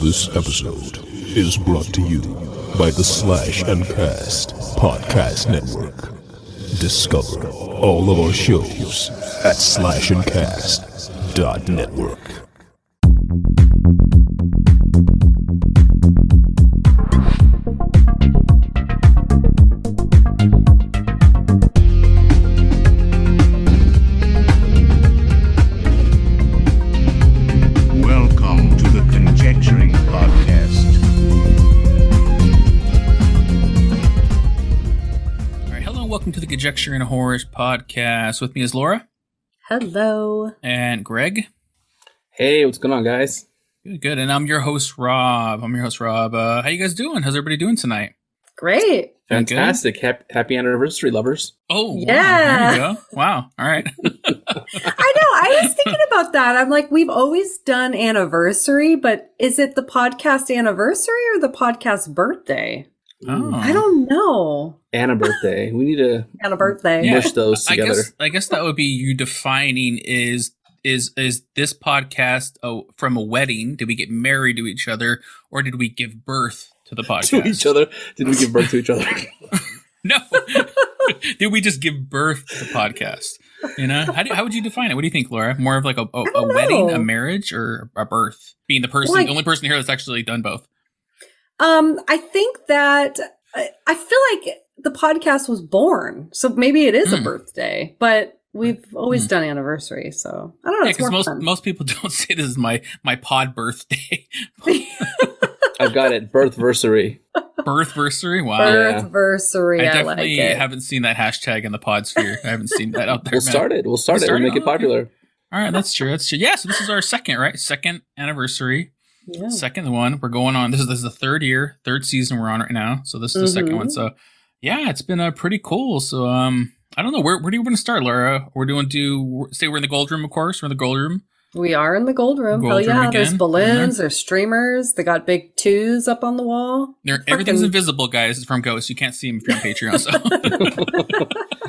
This episode is brought to you by the Slash 'N Cast Podcast Network. Discover all of our shows at slashncast.network. to the Conjecture Horrors podcast. With me is Laura Hello. and Greg. Hey, what's going on, guys? Good, good. And I'm your host, Rob. I'm your host, Rob. Uh, how you guys doing? How's everybody doing tonight? Great. Fantastic. Hap- happy anniversary, lovers. Oh, wow. Yeah. There you go. Wow. All right. I know. I was thinking about that. I'm like, we've always done anniversary, but is it the podcast anniversary or the podcast birthday? Oh. I don't know. Anna birthday. we need to And a birthday. Yeah. mush those I together. guess I guess that would be you defining is is is this podcast oh, from a wedding? Did we get married to each other, or did we give birth to the podcast? to each other. Did we give birth to each other? No. Did we just give birth to the podcast? You know, how, do, how would you define it? What do you think, Laura? More of like a, a, a don't wedding, a marriage, or a birth? Being the person, Like- the only person here that's actually done both. Um, I think that I, I feel like the podcast was born, so maybe it is a Hmm. birthday, but we've always Hmm. done anniversary, so I don't know. Yeah, because more most fun. most people don't say this is my my pod birthday, I've got it. Birthversary. birthversary. Wow, Yeah. Birthversary. I I, definitely like it. haven't seen that hashtag in the pod sphere. I haven't seen that out there. We'll man. start it. We'll start We'll it. start We'll make it popular. All right, that's true. That's true. Yeah, so this is our second, right? Second anniversary. Yeah. second one we're going on this is this is the third year third season we're on right now so this is the second Mhm. one so yeah it's been uh, pretty cool so um i don't know where, where do you want to start laura we're doing do say we're in the gold room of course we're in the gold room We are in the gold room. Gold Hell room yeah. again. There's balloons, there's streamers. They got big twos up on the wall. there, everything's invisible guys it's from ghost you can't see them if you're on patreon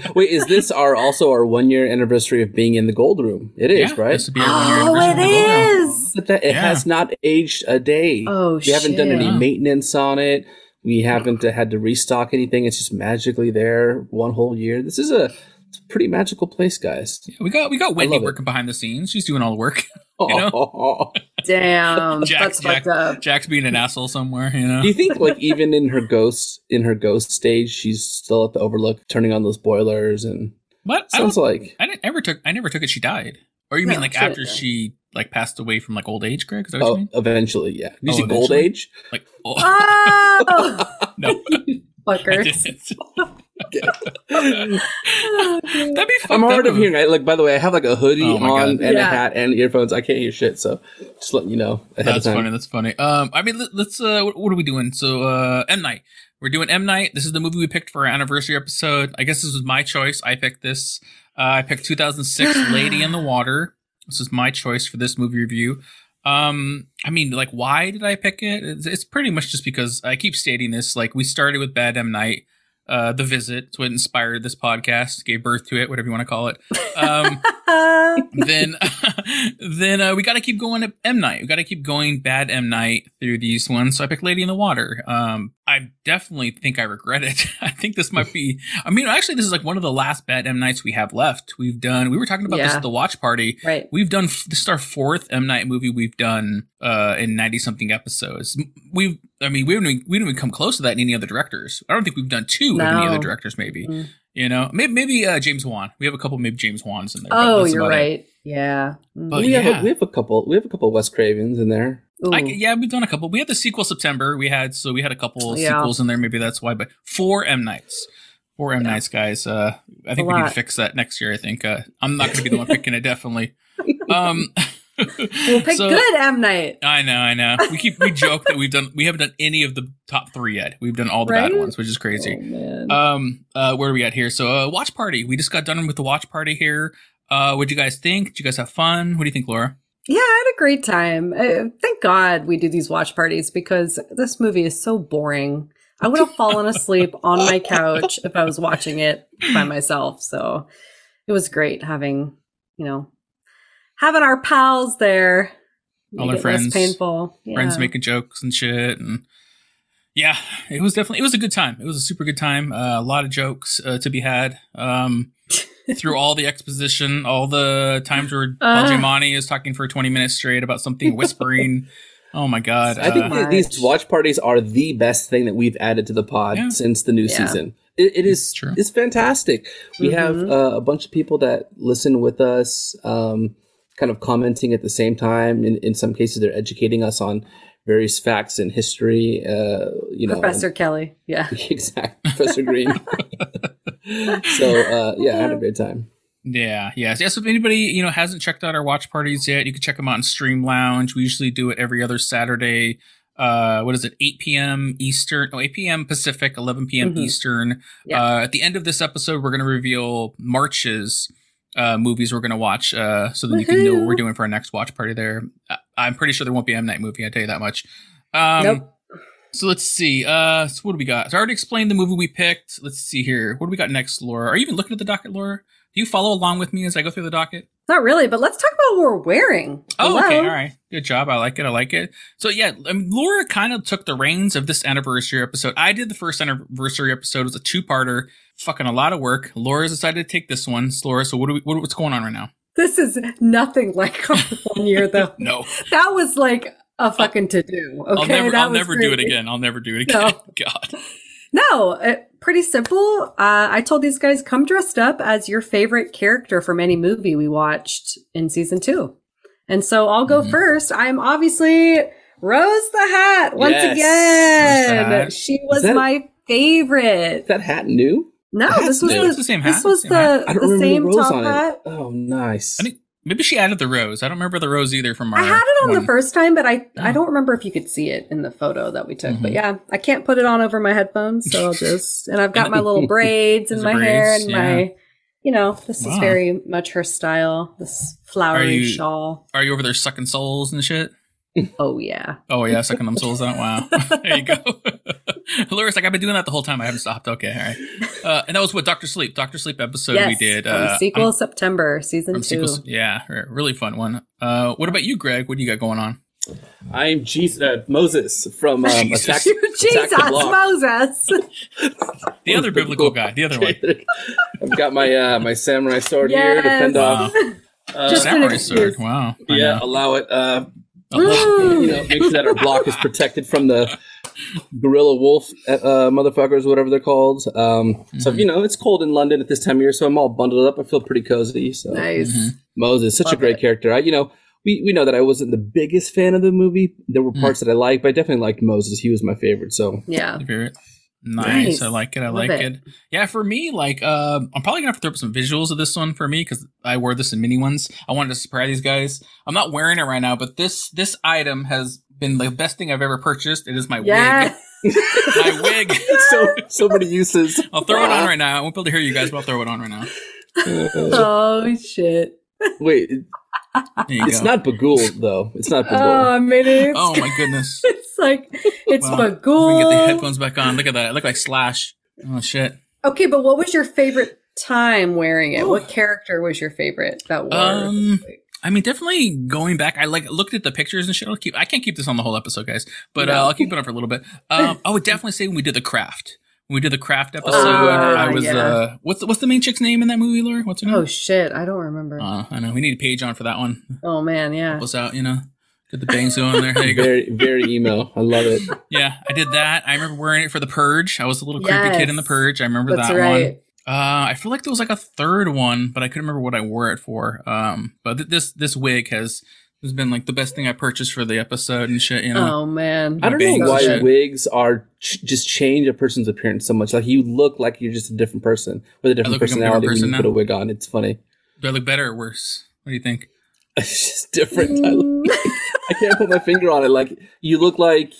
so Wait, is this our also our one year anniversary of being in the gold room? It is, yeah, right? this would be our one year Oh, anniversary it of the gold room. is. But that it Yeah. has not aged a day. Oh, we haven't done any maintenance on it. We haven't uh, had to restock anything. It's just magically there one whole year. This is a pretty magical place, guys. Yeah, we got we got Wendy love it. working behind the scenes she's doing all the work You know? Oh. Damn. Jack- That's Jack- fucked up. jack's being an asshole somewhere you know Do you think like even in her ghost in her ghost stage, she's still at the overlook turning on those boilers and what sounds don't like I didn't took I never took it she died or you No, mean like she after didn't. she like passed away from like old age Greg is that what you oh, mean eventually, yeah. Did you Oh, see Gold eventually? Age? Like, oh, Oh, no, I fuckers. Didn't. Oh. That'd be fucked I'm hard of hearing. I, like by the way, I have like a hoodie Oh on God. and a hat and earphones. I can't hear shit, so just letting you know ahead That's of time. funny. That's funny. Um, I mean, let, let's. Uh, what, what are we doing? So, uh, M Night. We're doing M Night. This is the movie we picked for our anniversary episode. I guess this was my choice. I picked this. Uh, I picked 2006 Lady in the Water. This is my choice for this movie review. Um, I mean, like, why did I pick it? It's, it's pretty much just because I keep stating this. Like, we started with Bad M Night. Uh, the visit. It's what inspired this podcast, gave birth to it, whatever you want to call it. Um, then then uh, we got to keep going at M Night. We got to keep going bad M Night through these ones. So I picked Lady in the Water. Um, I definitely think I regret it. I think this might be. I mean, actually, this is like one of the last bad M Nights we have left. We've done. We were talking about this at the watch party. right. We've done. This is our fourth M Night movie we've done uh, in ninety something episodes. We've. I mean, we haven't. even- We didn't even come close to that in any other directors. I don't think we've done two of any No. other directors. Maybe. Mm. You know, maybe maybe uh, James Wan. We have a couple maybe James Wans in there. Oh, you're about it. right. Yeah. Mm. But we have a, we have a couple. We have a couple Wes Cravens in there. I, yeah, we've done a couple. We had the sequel September. We had so we had a couple Yeah. sequels in there. Maybe that's why. But four M nights, four M Yeah. nights, guys. Uh, I think A we need to fix that next year. I think uh, I'm not going to be the one picking it. Definitely. Um, We'll pick so- good M Night. I know, I know. We keep we joke that we've done we haven't done any of the top three yet. We've done all the bad ones, which is crazy. Oh. Um, uh, where are we at here? So, uh, watch party. We just got done with the watch party here. Uh, what'd you guys think? Did you guys have fun? What do you think, Laura? Yeah, I had a great time. Uh, thank God we do these watch parties because this movie is so boring. I would have fallen asleep on my couch if I was watching it by myself. So it was great having, you know, having our pals there all Make their friends, painful. friends making jokes and shit, and yeah, it was definitely it was a good time. It was a super good time. Uh, a lot of jokes uh, to be had. Um, through all the exposition, all the times where Paul Uh. Giamatti is talking for twenty minutes straight about something, whispering. oh my god! I think uh, that these watch parties are the best thing that we've added to the pod Yeah. since the new Yeah. season. It, it is True. it's fantastic. We have Mhm. uh, a bunch of people that listen with us, um, kind of commenting at the same time. In, in some cases, they're educating us on various facts in history. Uh, you know, Professor Kelly. Yeah. exact Professor Green. so uh, yeah, I had a great time. Yeah, yeah. Yes, if anybody, you know, hasn't checked out our watch parties yet, you can check them out in Stream Lounge. We usually do it every other Saturday. Uh, what is it? 8 p.m. Eastern, no, 8 p.m. Pacific, 11 p.m. Mhm. Eastern. Yeah. Uh, at the end of this episode, we're going to reveal March's uh, movies we're going to watch uh, so that you can know what we're doing for our next watch party there. I'm pretty sure there won't be a M Night movie, I tell you that much. Um, Nope. So let's see. Uh, so what do we got? So I already explained the movie we picked. Let's see here. What do we got next, Laura? Are you even looking at the docket, Laura? Do you follow along with me as I go through the docket? Not really, but let's talk about what we're wearing. Oh, Hello? okay. All right. Good job. I like it. I like it. So yeah, I mean, Laura kind of took the reins of this anniversary episode. I did the first anniversary episode. It was a two-parter. Fucking a lot of work. Laura's decided to take this one. So, Laura, so what do we, what, what's going on right now? This is nothing like our one year, though. No, That was like a fucking to do. Okay, I'll never, I'll never do it again. I'll never do it again. No. God. No, uh, pretty simple. Uh, I told these guys come dressed up as your favorite character from any movie we watched in season two. And so I'll go Mhm. first. I'm obviously Rose the Hat once Yes. Rose the again. Hat. She was that- my favorite. Is that hat new? No, this was new. the, It's the same hat. this was Same hat. the, I don't the remember same the rose top on hat. it. Oh, nice. I think maybe she added the rose. I don't remember the rose either from our. I had it on the first time, but I Yeah. I don't remember if you could see it in the photo that we took. But Mhm. yeah, I can't put it on over my headphones, so I'll just and I've got my little braids in my are hair and yeah. my, you know, this is very much her style. This flowery you- shawl. Are you over there sucking souls and shit? Oh yeah, Oh yeah, sucking them souls out. Wow, there you go. Laura's like, I've been doing that the whole time. I haven't stopped. Okay, all right. Uh, and that was what Doctor Sleep, Doctor Sleep episode yes. we did. from Uh, sequel I'm- September season from two. sequel, yeah, really fun one. Uh, what about you, Greg? What do you got going on? I'm Jesus, uh, Moses from um, Jesus. Attack, Jesus Attack the Block. Moses. The other biblical guy, the other one. I've got my uh, my samurai sword here to fend Yes. off. Uh, Just Samurai sword. Wow. Yeah, allow it. Uh, you know, make sure that our block is protected from the gorilla wolf uh, motherfuckers, whatever they're called. Um, So Mhm. you know, it's cold in London at this time of year, so I'm all bundled up. I feel pretty cozy. So nice. Mhm. Moses, such a great it. character. I, you know, we, we know that I wasn't the biggest fan of the movie. There were Mm. parts that I liked, but I definitely liked Moses. He was my favorite. So Yeah. Favorite? Nice. Nice. I like it. I Love like it. it. Yeah, for me, like, uh, I'm probably gonna have to throw up some visuals of this one for me because I wore this in mini ones. I wanted to surprise these guys. I'm not wearing it right now, but this this item has been the best thing I've ever purchased. It is my Yeah. wig. My wig. so so many uses. I'll throw it on right now. I won't be able to hear you guys, but I'll throw it on right now. Oh shit. Wait, it- There you it's go. not Bughuul though. It's not Oh, Bughuul. I made it. oh my goodness. It's like it's Wow. We Bughuul. can get the headphones back on. Look at that. I look like Slash. Oh shit. Okay, but what was your favorite time wearing it? What character was your favorite that wore? Um, I mean, definitely going back. I like looked at the pictures and shit. I'll keep. I can't keep this on the whole episode, guys, but uh, I'll keep it on for a little bit. Um, I would definitely say when we did the craft. When we did the craft episode, Ah, I was. yeah. uh What's the, what's the main chick's name in that movie, Laura? What's her name? oh shit, I don't remember. Uh, I know we need a page on for that one. oh man, yeah. Help us out, you know. Get the bangs going there. There you go. Very very emo. I love it. Yeah, I did that. I remember wearing it for the Purge. I was a little creepy kid in the Purge. I remember That's that one. Right. Uh, I feel like there was like a third one, but I couldn't remember what I wore it for. Um, but th- this this wig has has been like the best thing I purchased for the episode and shit. You know, Oh man. I don't know why wigs are ch- just change a person's appearance so much. Like you look like you're just a different person with a different look like I'm a different personality when person you put a wig on. It's funny. do I look better or worse? What do you think? It's just different. I. Can't put my finger on it. Like you look like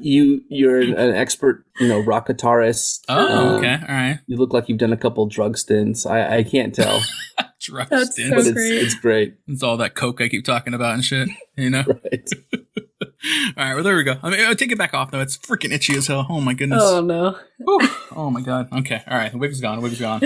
you you're an expert, you know, rock guitarist. Oh, Um, okay, all right. You look like you've done a couple drug stints. I, I can't tell, Drug That's stints. but so it's great. it's great. It's all that coke I keep talking about and shit. You know. Right. all right, well there we go. I mean, I'll take it back off though. It's freaking itchy as hell. Oh my goodness. Oh no. Whew. Oh my god. Okay. All right. The wig's gone. The wig's gone.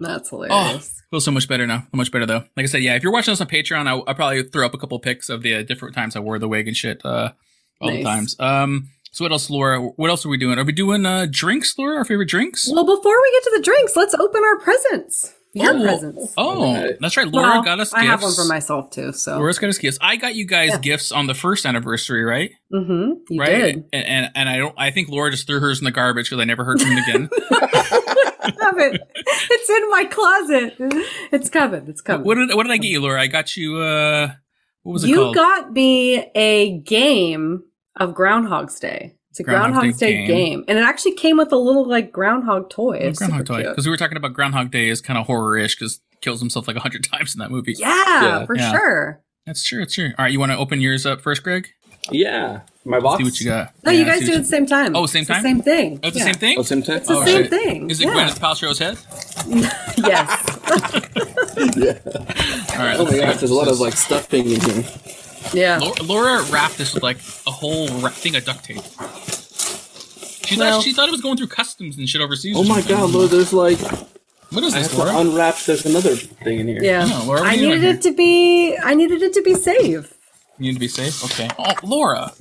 That's hilarious. Feels so much better now. So much better though. Like I said, yeah. If you're watching us on Patreon, I, I'll probably throw up a couple pics of the uh, different times I wore the wig and shit. Uh, all the times. Um. So what else, Laura? What else are we doing? Are we doing uh drinks, Laura? Our favorite drinks? Well, before we get to the drinks, let's open our presents. Your Oh. presents. Oh, that's right. Laura Well, got us. I gifts. have one for myself too. So, Laura's got us gifts. I got you guys Yeah. gifts on the first anniversary, right? Mm hmm you right. did. And, and and I don't. I think Laura just threw hers in the garbage because I never heard from it again. I have it. It's in my closet. It's coming. It's coming. what did What did I get you, Laura? I got you. uh What was it you called? got me a game of Groundhog's Day. It's a Groundhog Groundhog's Day Day, game. game. and it actually came with a little like groundhog toy. Oh, It's Groundhog Toy. Because we were talking about Groundhog Day is kind of horror-ish because kills himself like a hundred times in that movie. Yeah, Yeah. for Yeah. sure. That's true. That's true. All right, you want to open yours up first, Greg? Yeah, my box. See what you got. No, Yeah, you guys do it at the same time. Oh, same It's the time? same thing. Oh, it's the same thing. Oh, same time. It's the Oh, same shit. thing. Is it yeah. Gwyneth Paltrow's head? yes. yeah. All right. Oh my gosh, what there's a lot of like stuff stuffing in here. Yeah. Laura, Laura wrapped this with like a whole wrap thing of duct tape. She Well- thought she thought it was going through customs and shit overseas. Oh my god, Lord, there's like What is this, I this, have to unwrap. There's another thing in here. Yeah. Laura, I needed it to be. I needed it to be safe. You need to be safe. Okay. Oh, Laura.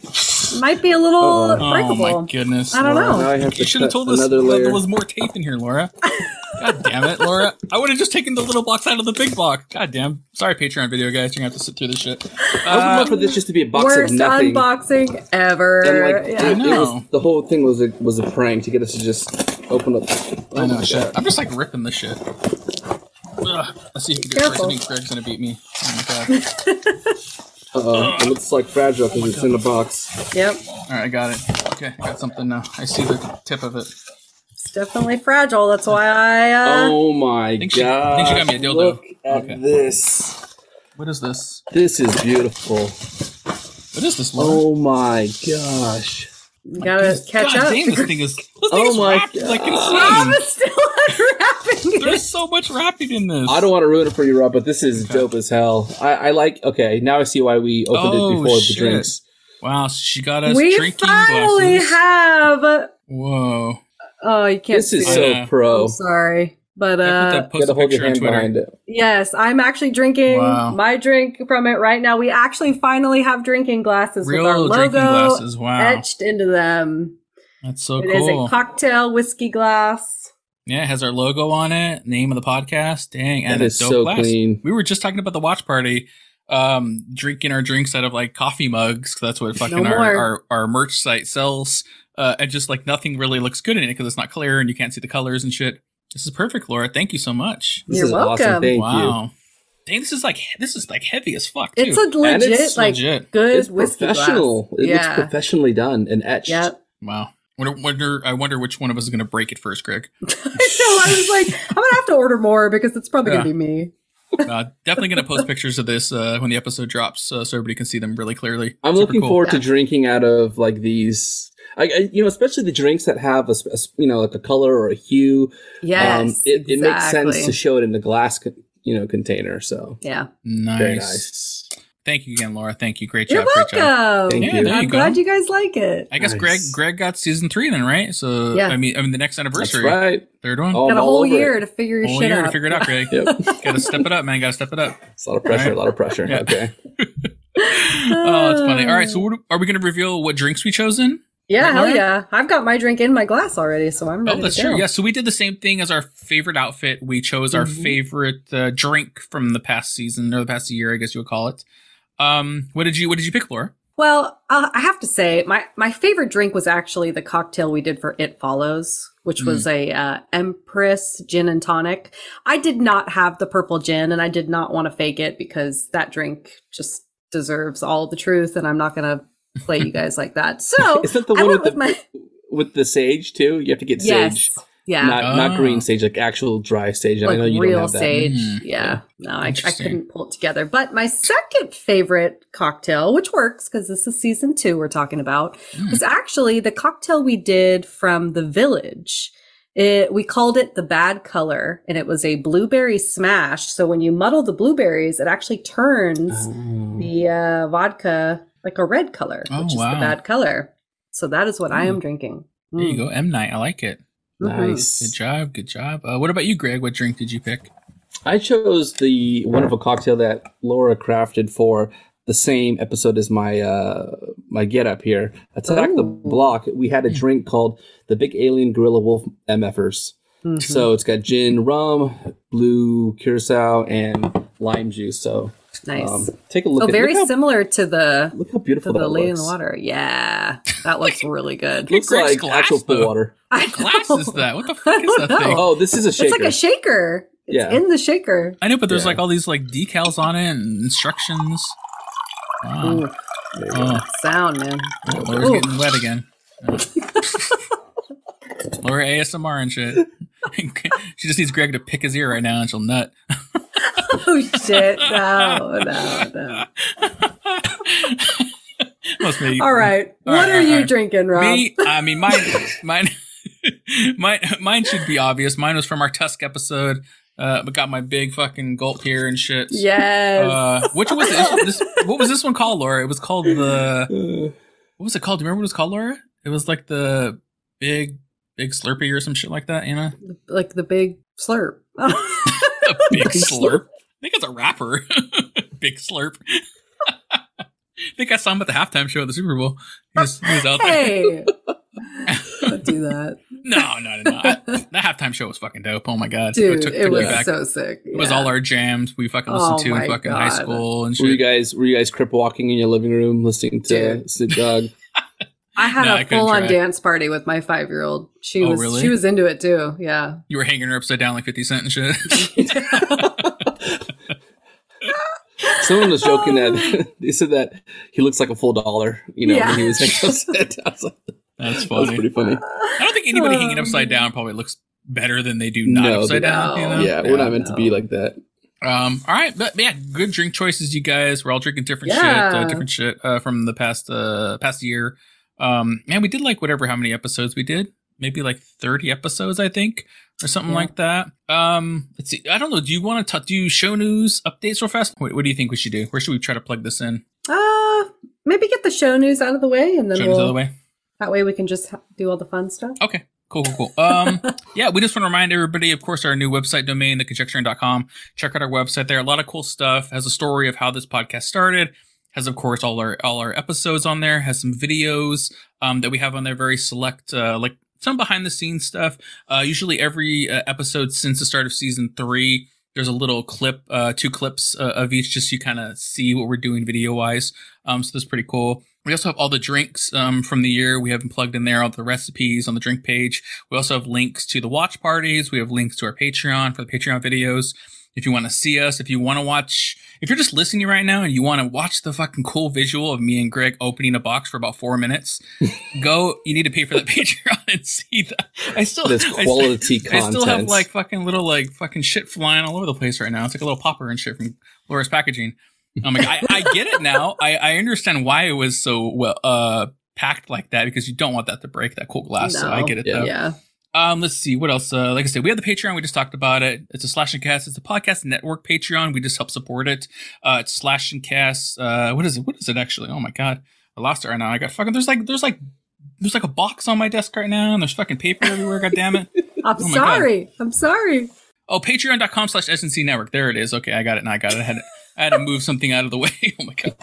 Might be a little Uh-oh. Oh my goodness. I don't Laura. know. Now I have You should have cut told us another that layer. there was more tape in here, Laura. God damn it, Laura. I would have just taken the little box out of the big box. God damn. Sorry, Patreon video guys. You're going to have to sit through this shit. I was looking for um, this just to be a box Worst of nothing. unboxing ever. and like yeah. it, it know. was, the whole thing was a was a prank to get us to just open up. I know, shit. God. I'm just like ripping the shit. Ugh. Let's see if you can do it first. I Careful. think Greg's going to beat me. Oh my god. Uh-oh. It looks like fragile because it's in the box. Yep. All right, I got it. Okay, I got something now. I see the tip of it. It's definitely fragile. That's why I. Uh, oh my think she- I god! think she got me a dildo. Look at Okay. this. What is this? This is beautiful. What is this, Laura? Oh my gosh! You gotta catch God up. damn, this thing is, this thing Oh is my wrapped like Rob insane. is still unwrapping it. There's so much wrapping in this. I don't want to ruin it for you, Rob, but this is dope as hell. I, I like. Okay, now I see why we opened Oh, it before shit. the drinks. Wow, she got us We drinking finally glasses. have. Whoa. Oh, you can't This is see. I so pro. I'm sorry, but I put uh, post Gotta a hold your hand behind it. yes, I'm actually drinking Wow. my drink from it right now. We actually finally have drinking glasses Real with our logo glasses. Wow. etched into them. That's so It is cool. a cocktail whiskey glass. yeah, it has our logo on it, name of the podcast. Dang, and it's so glass. clean. We were just talking about the watch party, um, drinking our drinks out of like coffee mugs. 'cause that's what fucking No our, our our merch site sells. Uh, and just like nothing really looks good in it because it's not clear and you can't see the colors and shit. This is perfect, Laura. Thank you so much. This You're is welcome. awesome. Thank you. wow. Dang, this is like this is like heavy as fuck. Too. It's a legit, it's like legit. good It's whiskey professional. glass. It yeah. looks professionally done and etched. Yep. wow. Wonder, wonder, I wonder which one of us is going to break it first, Greg. I know. I was like, I'm gonna have to order more because it's probably Yeah. gonna be me. Uh, definitely going to post pictures of this uh, when the episode drops, uh, so everybody can see them really clearly. I'm Super looking cool. forward to drinking out of like these. I, I, you know, especially the drinks that have a, a you know, like a color or a hue. Yes. um, it, it makes sense to show it in the glass, you know, container. So Yeah. Nice. very nice. Thank you again, Laura. Thank you. Great You're job. Great job. welcome. Thank Yeah, you. I'm you glad you guys like it. I guess Nice. Greg Greg got season three then, right? So Yeah. I mean, I mean the next That's anniversary, right. third one. Got a whole year it. to figure your Whole shit year out. to figure it out, Greg. Yep. Got to step it up, man. Got to step it up. It's a lot of pressure. Alright. A lot of pressure. Yeah. Okay. Oh, that's funny. All right, so what, are we going to reveal what drinks we chosen? Yeah, hell yeah. I've got my drink in my glass already, so I'm ready Oh, that's true. Yeah, so we did the same thing as our favorite outfit. We chose our Mhm. favorite uh, drink from the past season or the past year, I guess you would call it. Um, what did you What did you pick, Laura? Well, uh, I have to say, my, my favorite drink was actually the cocktail we did for It Follows, which was Mm. a uh, Empress gin and tonic. I did not have the purple gin, and I did not want to fake it because that drink just deserves all the truth, and I'm not going to play you guys like that. So Is that the I one went with the with my with the sage too? You have to get yes, sage, yeah, not not Oh. green sage, like actual dry sage. I know you real don't have that. sage. Mm. Yeah, no, I, I couldn't pull it together. But my second favorite cocktail, which works because this is season two we're talking about, Mm. was actually the cocktail we did from the village. It, we called it the bad color, and it was a blueberry smash. So when you muddle the blueberries, it actually turns Oh. the uh, vodka like a red color, Oh, which is wow. the bad color. So that is what I Mm. am drinking. There you Mm. go, M Night. I like it. Mhm. Nice. Good job. Good job. Uh, what about you, Greg? What drink did you pick? I chose the wonderful cocktail that Laura crafted for the same episode as my uh my get up here. Attack the Block. We had a drink called the Big Alien Gorilla Wolf MFers. Mhm. So it's got gin, rum, blue curacao, and lime juice. So nice. um, take a look. oh, at very look how, similar to the Look how beautiful the that lady in the water. Yeah, that looks really good. Looks Greg's like glass, actual though. water. I Glass know. is that? What the fuck is don't that thing? Oh, this is a shaker. It's like a shaker. It's Yeah. in the shaker. I know, but there's Yeah. like all these like decals on it and instructions. Wow. Ooh, There you go. Oh, sound, man. oh, Laura's Ooh. getting wet again. Laura ASMR and shit. she just needs Greg to pick his ear right now and she'll nut. Oh shit! No, no, no. Must be- All right, All what right, are all you right. drinking, Rob? Me, I mean, mine, mine, mine, mine should be obvious. Mine was from our Tusk episode. Uh, but got my big fucking gulp here and shit. Yes. Uh, which was this, this? What was this one called, Laura? It was called the. What was it called? Do you remember what it was called, Laura? It was like the big, big Slurpee or some shit like that. You know, like the big slurp. a big Big slurp. I think it's a rapper. big slurp. I think I saw him at the halftime show at the Super Bowl. He was, he was out there. hey, don't do that, No, no, no, no. I- that halftime show was fucking dope. Oh my god, dude. it took me was back. so sick. It was all our jams we fucking listened Oh to in my fucking high school and shit. were you guys were you guys crip walking in your living room listening to Dude. Snoop Dogg? I had No, I a full on dance party with my five year old. She Oh, was really? she was into it too. Yeah. You were hanging her upside down like Fifty Cent and shit. Someone was joking that they said that he looks like a full dollar. You know, Yeah. when he was hanging upside down. I was like, That's that was funny. pretty funny. I don't think anybody hanging Um, upside down probably looks better than they do not No, upside they- down. You know? yeah, we're not meant to be like that. Um. All right, but yeah, good drink choices, you guys. We're all drinking different shit, uh, different shit uh, from the past uh past year. Um. Man, we did like whatever how many episodes we did. Maybe like thirty episodes, I think, or something Yeah. like that. Um. Let's see. I don't know. Do you want to do show news updates real fast? What, what do you think we should do? Where should we try to plug this in? Uh, maybe get the show news out of the way, and then Show we'll out of the way. that way we can just do all the fun stuff. Okay. Cool, cool, cool. Um, yeah, we just want to remind everybody, of course, our new website domain, theconjecturing.com. Check out our website there. A lot of cool stuff. Has a story of how this podcast started. Has, of course, all our, all our episodes on there. Has some videos, um, that we have on there. Very select, uh, like some behind the scenes stuff. Uh, usually every uh, episode since the start of season three, there's a little clip, uh, two clips uh, of each just so you kind of see what we're doing video wise. Um, so that's pretty cool. We also have all the drinks um, from the year. We have them plugged in there, all the recipes on the drink page. We also have links to the watch parties. We have links to our Patreon for the Patreon videos. If you want to see us, if you want to watch, if you're just listening right now and you want to watch the fucking cool visual of me and Greg opening a box for about four minutes, go. You need to pay for the Patreon and see that. I still, That's I still- quality I content. still have like fucking little like fucking shit flying all over the place right now. It's like a little popper and shit from Laura's packaging. I'm like, I, I get it now. I, I understand why it was so well uh packed like that because you don't want that to break that cool glass. So I get it Yeah. though. Yeah. Um, let's see what else. Uh, like I said, we have the Patreon. We just talked about it. It's a Slash 'N Cast. It's a podcast network Patreon. We just help support it. Uh, it's Slash 'N Cast. Uh, what is it? What is it actually? Oh my god, I lost it right now. I got fucking. There's like there's like there's like a box on my desk right now, and there's fucking paper everywhere. God damn it. I'm Oh my God. sorry. I'm sorry. Oh, patreon.com slash SNC network. There it is. Okay, I got it. Now I got it. I had, I had to move something out of the way. Oh my god.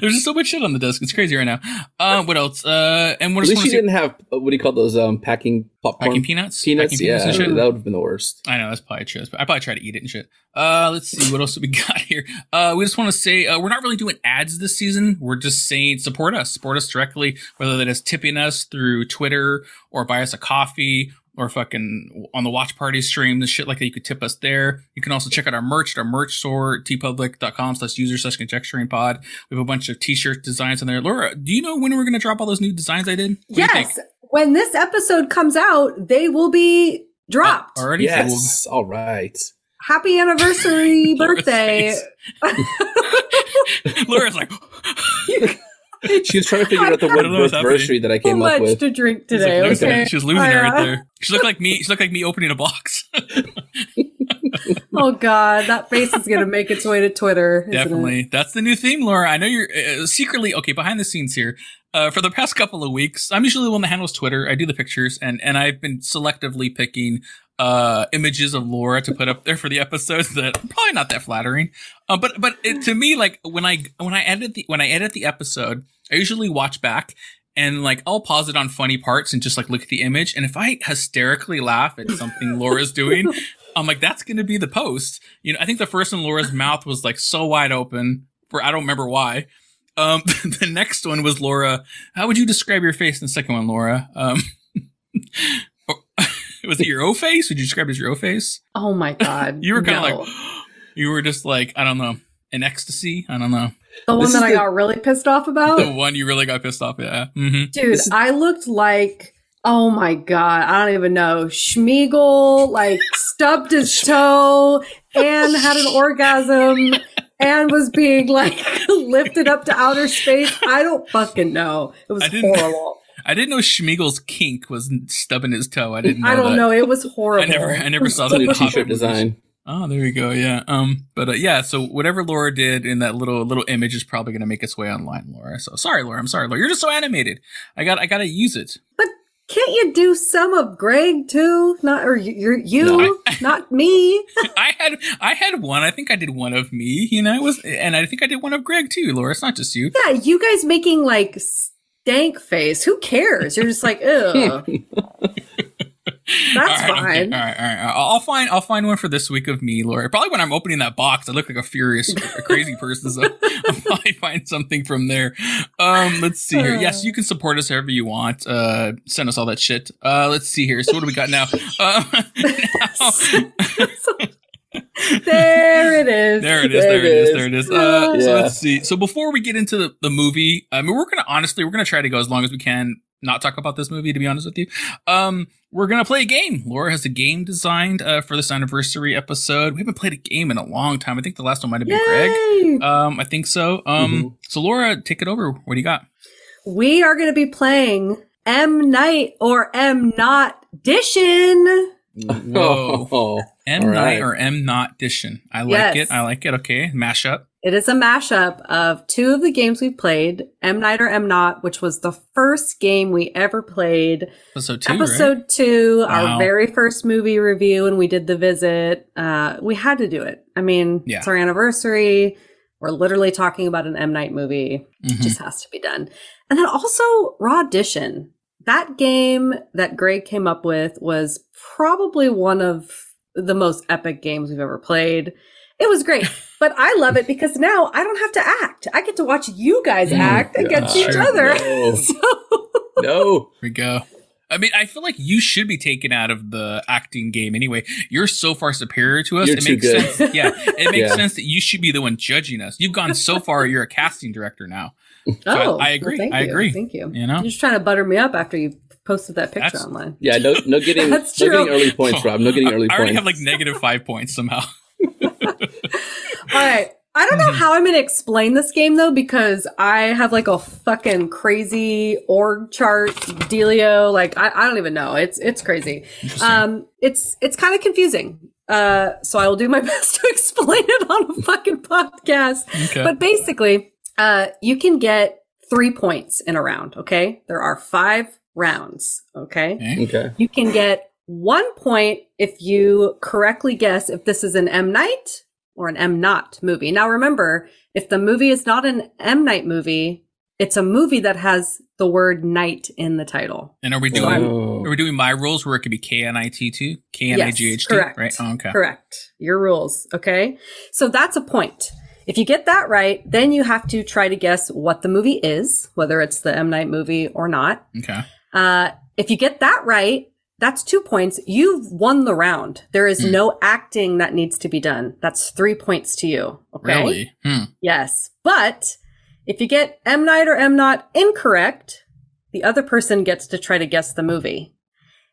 There's just so much shit on the desk. It's crazy right now. Um, what else? Uh, and what At least you didn't have uh, what do you call those um packing popcorn Packing peanuts? peanuts? Packing yeah, peanuts and shit? that would have been the worst. I know that's probably true. I probably try to eat it and shit. Uh, let's see what else we got here. Uh, we just want to say uh, we're not really doing ads this season. We're just saying support us, support us directly, whether that is tipping us through Twitter or buy us a coffee or fucking on the watch party stream, the shit like that. You could tip us there. You can also check out our merch at our merch store, teepublic.com slash user slash conjecturing pod. We have a bunch of t-shirt designs on there. Laura, do you know when we're going to drop all those new designs I did? What do you think? Yes. When this episode comes out, they will be dropped. Uh, already? So we'll- Yes, all right. Happy anniversary birthday. face. Laura's like, She was trying to figure out the I word don't know what's happening. anniversary that I Too came up much with. to drink She's today. like losing okay. She was losing it right there. She looked like me. She looked like me opening a box. Oh God, that face is gonna make its way to Twitter. isn't it? Definitely. That's the new theme, Laura. I know you're uh, secretly okay behind the scenes here. Uh, for the past couple of weeks, I'm usually the one that handles Twitter. I do the pictures, and and I've been selectively picking uh images of Laura to put up there for the episodes that are probably not that flattering. Uh, but but it, to me, like when I when I edit the when I edit the episode, I usually watch back and like I'll pause it on funny parts and just like look at the image. And if I hysterically laugh at something Laura's doing, I'm like, that's gonna be the post. You know, I think the first one, Laura's mouth was like so wide open for I don't remember why. Um, the next one was Laura. How would you describe your face in the second one, Laura? Um, was it your O face? Would you describe it as your O face? Oh my god. You were kind of no. like, you were just like, I don't know, in ecstasy. I don't know. the one that that is I got really pissed off about. The one you really got pissed off at. hmm Dude, is- I looked like oh my god, I don't even know. Smeagol like stubbed his toe and had an orgasm and was being like lifted up to outer space. I don't fucking know. It was I didn't- horrible. I didn't know Smeagol's kink was stubbing his toe. I didn't know I don't that. know. It was horrible. I never, I never saw It's a that in new Hobbit t-shirt movies. design. Oh, there you go. Yeah. Um. But uh, yeah. So whatever Laura did in that little little image is probably going to make its way online, Laura. So sorry, Laura. I'm sorry, Laura. You're just so animated. I got. I got to use it. Can't you do some of Greg too? Not or you, you, No. not me. I had. I had one. I think I did one of me. You know, it was, and I think I did one of Greg too, Laura. It's not just you. Yeah, you guys making like stank face. Who cares? You're just like, ugh. That's All right, okay. fine. All right, all right. I'll find. I'll find one for this week of me, Laura. Probably when I'm opening that box, I look like a furious, a crazy person. So I'll probably find something from there. Um, let's see here. Yes, you can support us however you want. Uh, send us all that shit. Uh, let's see here. So what do we got now? Uh, now there it is. there it is. There There it is. is. There it is. Uh, So let's see. So before we get into the, the movie, I mean, we're gonna honestly, we're gonna try to go as long as we can. Not talk about this movie, to be honest with you. Um, we're gonna play a game. Laura has a game designed uh, for this anniversary episode. We haven't played a game in a long time. I think the last one might have been Greg. Um, I think so. Um, Mhm. so Laura, take it over. What do you got? We are going to be playing M Night or M Not Dishing. Whoa. Oh, M All Night or M Not-dition. I like Yes. it. I like it. Okay, mashup. It is a mashup of two of the games we've played, M Night or M Not, which was the first game we ever played. Episode two. Episode right? two, Wow. our very first movie review, and we did the visit. Uh, we had to do it. I mean, Yeah. it's our anniversary. We're literally talking about an M Night movie. It Mhm. just has to be done. And then also Raw Addition. That game that Greg came up with was probably one of the most epic games we've ever played. It was great, but I love it because now I don't have to act. I get to watch you guys Oh, act against each other. No. So no. Here we go. I mean, I feel like you should be taken out of the acting game anyway. You're so far superior to us. You're it too makes good. sense. Yeah, it makes Yeah. sense that you should be the one judging us. You've gone so far. You're a casting director now. I- oh, I agree. thank I you. agree. Thank you. You know? You're just trying to butter me up after you posted that picture That's- online. Yeah, no, no getting, no That's true. getting early points, oh, Rob. No getting early points. I already points. have like negative five points somehow. All right. I don't know Mhm. how I'm going to explain this game though, because I have like a fucking crazy org chart dealio. Like I, I don't even know. It's it's crazy. Um, it's it's kind of confusing. Uh, so I will do my best to explain it on a fucking podcast. okay. But basically, uh, you can get three points in a round. Okay, there are five rounds. Okay. okay. okay. You can get one point if you correctly guess if this is an M Night or an M Not movie. Now remember, if the movie is not an M Night movie, it's a movie that has the word night in the title. And are we doing are we doing my rules where it could be K N I T two, K N I G H correct. right? Oh, okay. Correct. Your rules. Okay. So that's a point. If you get that right, then you have to try to guess what the movie is, whether it's the M Night movie or not. Okay. Uh, if you get that right, that's two points. You've won the round. There is Hmm. no acting that needs to be done. That's three points to you. Okay. Really? Hmm. Yes. But if you get M Night or M Not incorrect, the other person gets to try to guess the movie.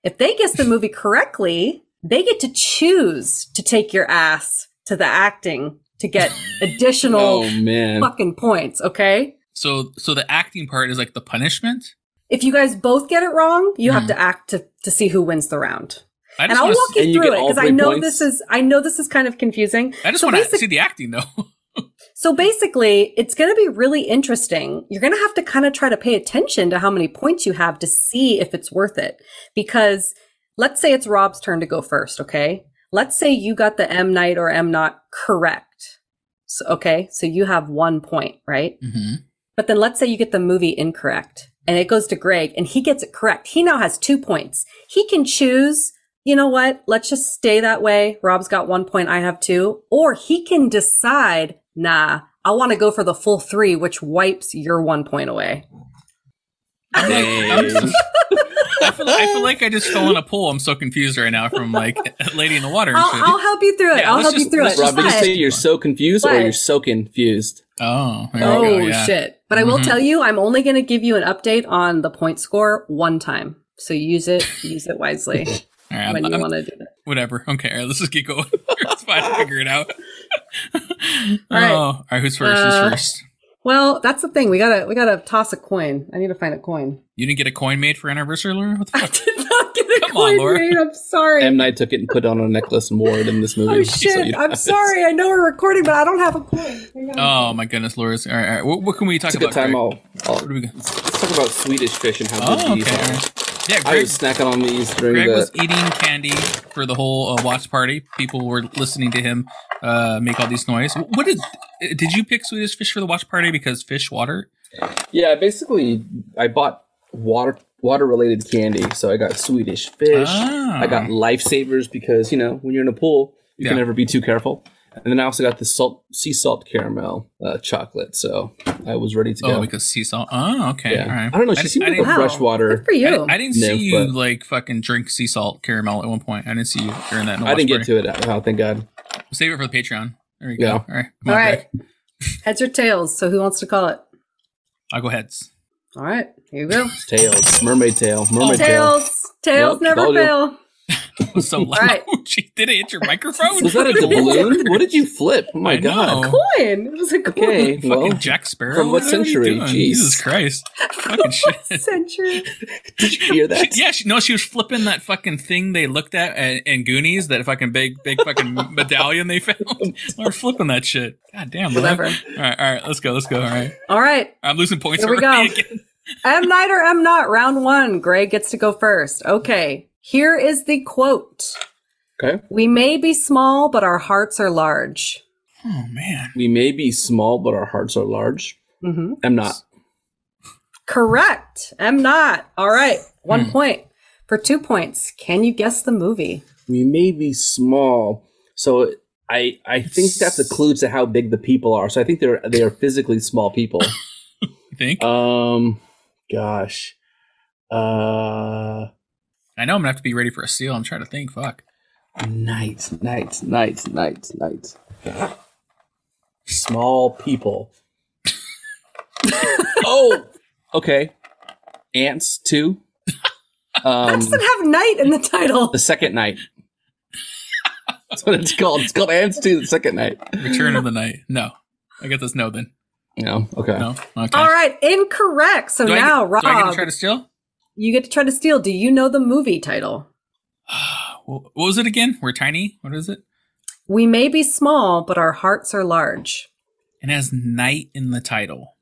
If they guess the movie correctly, they get to choose to take your ass to the acting to get additional Oh fucking points. Okay. So so the acting part is like the punishment. If you guys both get it wrong, you have Hmm. to act to, to see who wins the round. I And I'll walk to. you And you through it because I know points? this is I know this is kind of confusing. I just so want to see the acting though. So basically, it's going to be really interesting. You're going to have to kind of try to pay attention to how many points you have to see if it's worth it. Because let's say it's Rob's turn to go first, okay? Let's say you got the M Night or M not correct. So, okay, so you have one point, right? hmm But then let's say you get the movie incorrect and it goes to Greg and he gets it correct. He now has two points. He can choose, you know what? Let's just stay that way. Rob's got one point. I have two. Or he can decide, nah, I want to go for the full three, which wipes your one point away. I'm like, I'm Dang. I feel, I feel like I just fell in a pool. I'm so confused right now from like Lady in the Water I'll. I'll help you through it. Yeah, I'll let's help you just- through it. Rob, did you say you're so confused or you're so confused? oh, there Oh we go. Oh, yeah. shit. But I will Mhm. tell you, I'm only going to give you an update on the point score one time. So use it, use it wisely All right, I'm- when you want to do that. whatever. Okay, all right, let's just keep going. it's fine. I'll figure it out. All right. Oh, all right. Who's first? Uh, who's first? Well, that's the thing. We gotta, we gotta toss a coin. I need to find a coin. You didn't get a coin made for anniversary, Laura? What the I fuck? did not get Come on, coin Laura. made. I'm sorry. M Night took it and put it on a necklace and wore it in this movie. oh so shit! you don't I'm sorry. I know we're recording, but I don't have a coin. Oh my goodness, Laura. All right, all right. What, what can we talk It's a good about? time. Greg? I'll, I'll What do we got? let's talk about Swedish fish and how Oh, good okay. these are. right. Yeah, I Greg, was snacking on these during Greg the. was eating candy for the whole uh, watch party. People were listening to him uh, make all these noise. What did did you pick Swedish fish for the watch party because fish water? Yeah, basically, I bought water water related candy. So I got Swedish fish. Ah. I got lifesavers because you know when you're in a pool, you can never be too careful. And then I also got the salt sea salt caramel uh, chocolate. So I was ready to Oh, go. because sea salt. Oh, okay. yeah, All right. I don't know. She didn't- seemed I like a Wow. freshwater. Good for you. I, I didn't nymph, see you but- like fucking drink sea salt caramel at one point. I didn't see you during that. in the I didn't watch get to it. Oh, thank God. party. Save it for the Patreon. There you Yeah. go. All right. Come All on, right. Greg. Heads or tails? So who wants to call it? I'll go heads. All right. Here you go. Tails, mermaid tail, mermaid tail. Tails. Tails Yep, never told you. fail. It was so loud. right. She did it hit your microphone. Was that a doubloon? what did you flip? Oh my I God. know. Coin. It was a coin. Okay, Fucking well, Jack Sparrow. from what are you century? doing? Jeez. Jesus Christ. Fucking shit. Century. did you hear that? Yeah, she, no, she was flipping that fucking thing they looked at in, in Goonies, that fucking big, big fucking medallion they found. We're flipping that shit. God damn, Laura. Whatever. All right, all right, let's go, let's go. All right, All right. I'm losing points Here we already go. again. M Night or M not? Round one. Greg gets to go first. Okay. Here is the quote. Okay. We may be small, but our hearts are large. Oh man, We may be small, but our hearts are large. Mm-hmm. I'm not. Correct. M not. All right. One Hmm. point. For two points, can you guess the movie? We may be small. So I I think that's a clue to how big the people are. So I think they're they are physically small people. you think? um, gosh. Uh, I know I'm gonna have to be ready for a seal. I'm trying to think. Fuck. night, night, night, night, night. Small people. oh, okay. Ants too. That Um, doesn't have night in the title. the second night. That's what it's called. It's called Ants 2, the second night. Return of the Night. No, I get this. No, then No, okay. no. Okay. All right. Incorrect. So Do I now, get, Rob, do I get to try to steal? you get to try to steal. Do you know the movie title? what was it again? We're tiny. What is it? We may be small, but our hearts are large. It has night in the title.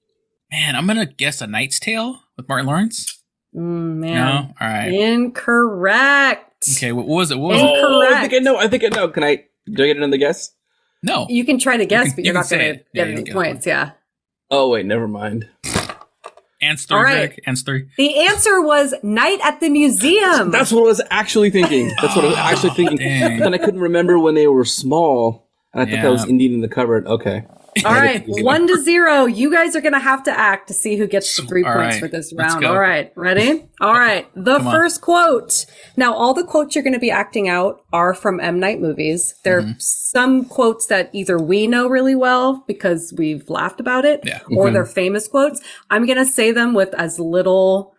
Man, I'm gonna guess a Knight's Tale with Martin Lawrence. Mm, man. No, all right. Incorrect. Okay, what was it? What was it? Oh, I Incorrect. think I know. I think I know. Can I? Do I get another guess? No. You can try to guess, can- but you you're can not going to it. Yeah, get you any don't get a points. Yeah. Oh wait, never mind. Ants three. All right. Greg. Ants three. The answer was Night at the Museum. That's what I was actually thinking. That's what I was actually thinking. dang. But then I couldn't remember when they were small, and I thought that was Yeah. Indian in the cupboard. Okay. All right, one to zero. You guys are going to have to act to see who gets the three All points right, for this round. All right, ready? All right, the Come on. first quote. Now, all the quotes you're going to be acting out are from M. Night movies. There Mm-hmm. are some quotes that either we know really well because we've laughed about it, Yeah. or Okay. they're famous quotes. I'm going to say them with as little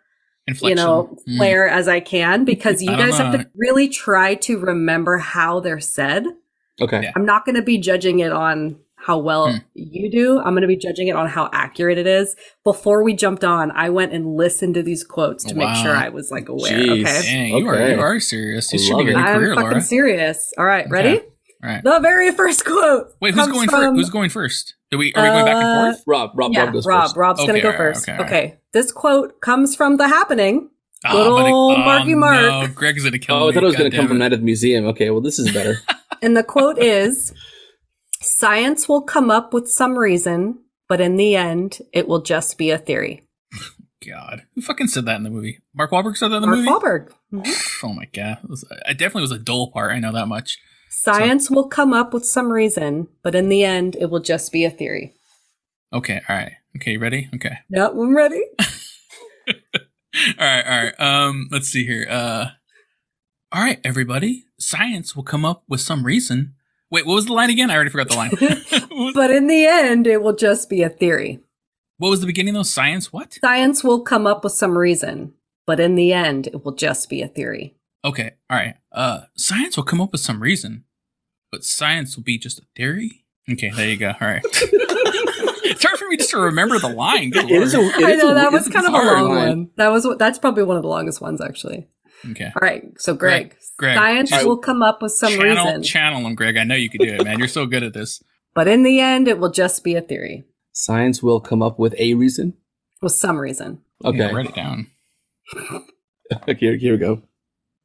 Inflection. you know, Mm. flair as I can because you I don't guys have to really try to remember how they're said. Okay. Yeah. I'm not going to be judging it on how well Hmm. you do. I'm going to be judging it on how accurate it is. Before we jumped on, I went and listened to these quotes to make sure I was like aware. Jeez. Okay. Dang, you are you are serious. You should love be it. in a I'm career, fucking Laura. serious. All right, ready? Okay. All right. The very first quote. Wait, who's comes going from- first? Who's going first? Do we are we going back and Uh, forth? Rob, Rob, yeah, Rob goes Rob. first. Rob's Okay, gonna go all right, first. okay, Okay, all right. This quote comes from The Happening. Oh, Good I'm gonna- old oh, Marky Mark. No, Greg's gonna kill Oh, me. I thought it was going to God come from damn Night at the Museum. Okay, well, this is better. And the quote is Science will come up with some reason, but in the end, it will just be a theory. God, who fucking said that in the movie? Mark Wahlberg said that in the Mark movie. Wahlberg. Mhm. Oh my god, it, was, it definitely was a dull part. I know that much. Science will come up with some reason, but in the end, it will just be a theory. Okay, all right. Okay, you ready? Okay. Yep, I'm ready. all right, all right. Um, let's see here. Uh, all right, everybody. Science will come up with some reason. Wait, what was the line again? I already forgot the line. But in the end, it will just be a theory. what was the beginning though? Science what? Science will come up with some reason, but in the end, it will just be a theory. Okay, all right. Uh, science will come up with some reason, but science will be just a theory. Okay, there you go. All right. it's hard for me just to remember the line. Good It is a, lord. it I is know a- that was kind of a long line. one. That was that's probably one of the longest ones actually. Okay. All right, so Greg, Greg, science just will come up with some channel, reason, channel them, Greg. I know you can do it, man. You're so good at this. but in the end, it will just be a theory Science will come up with a reason. with some reason. Okay. Yeah, write it down. Okay, here, here we go.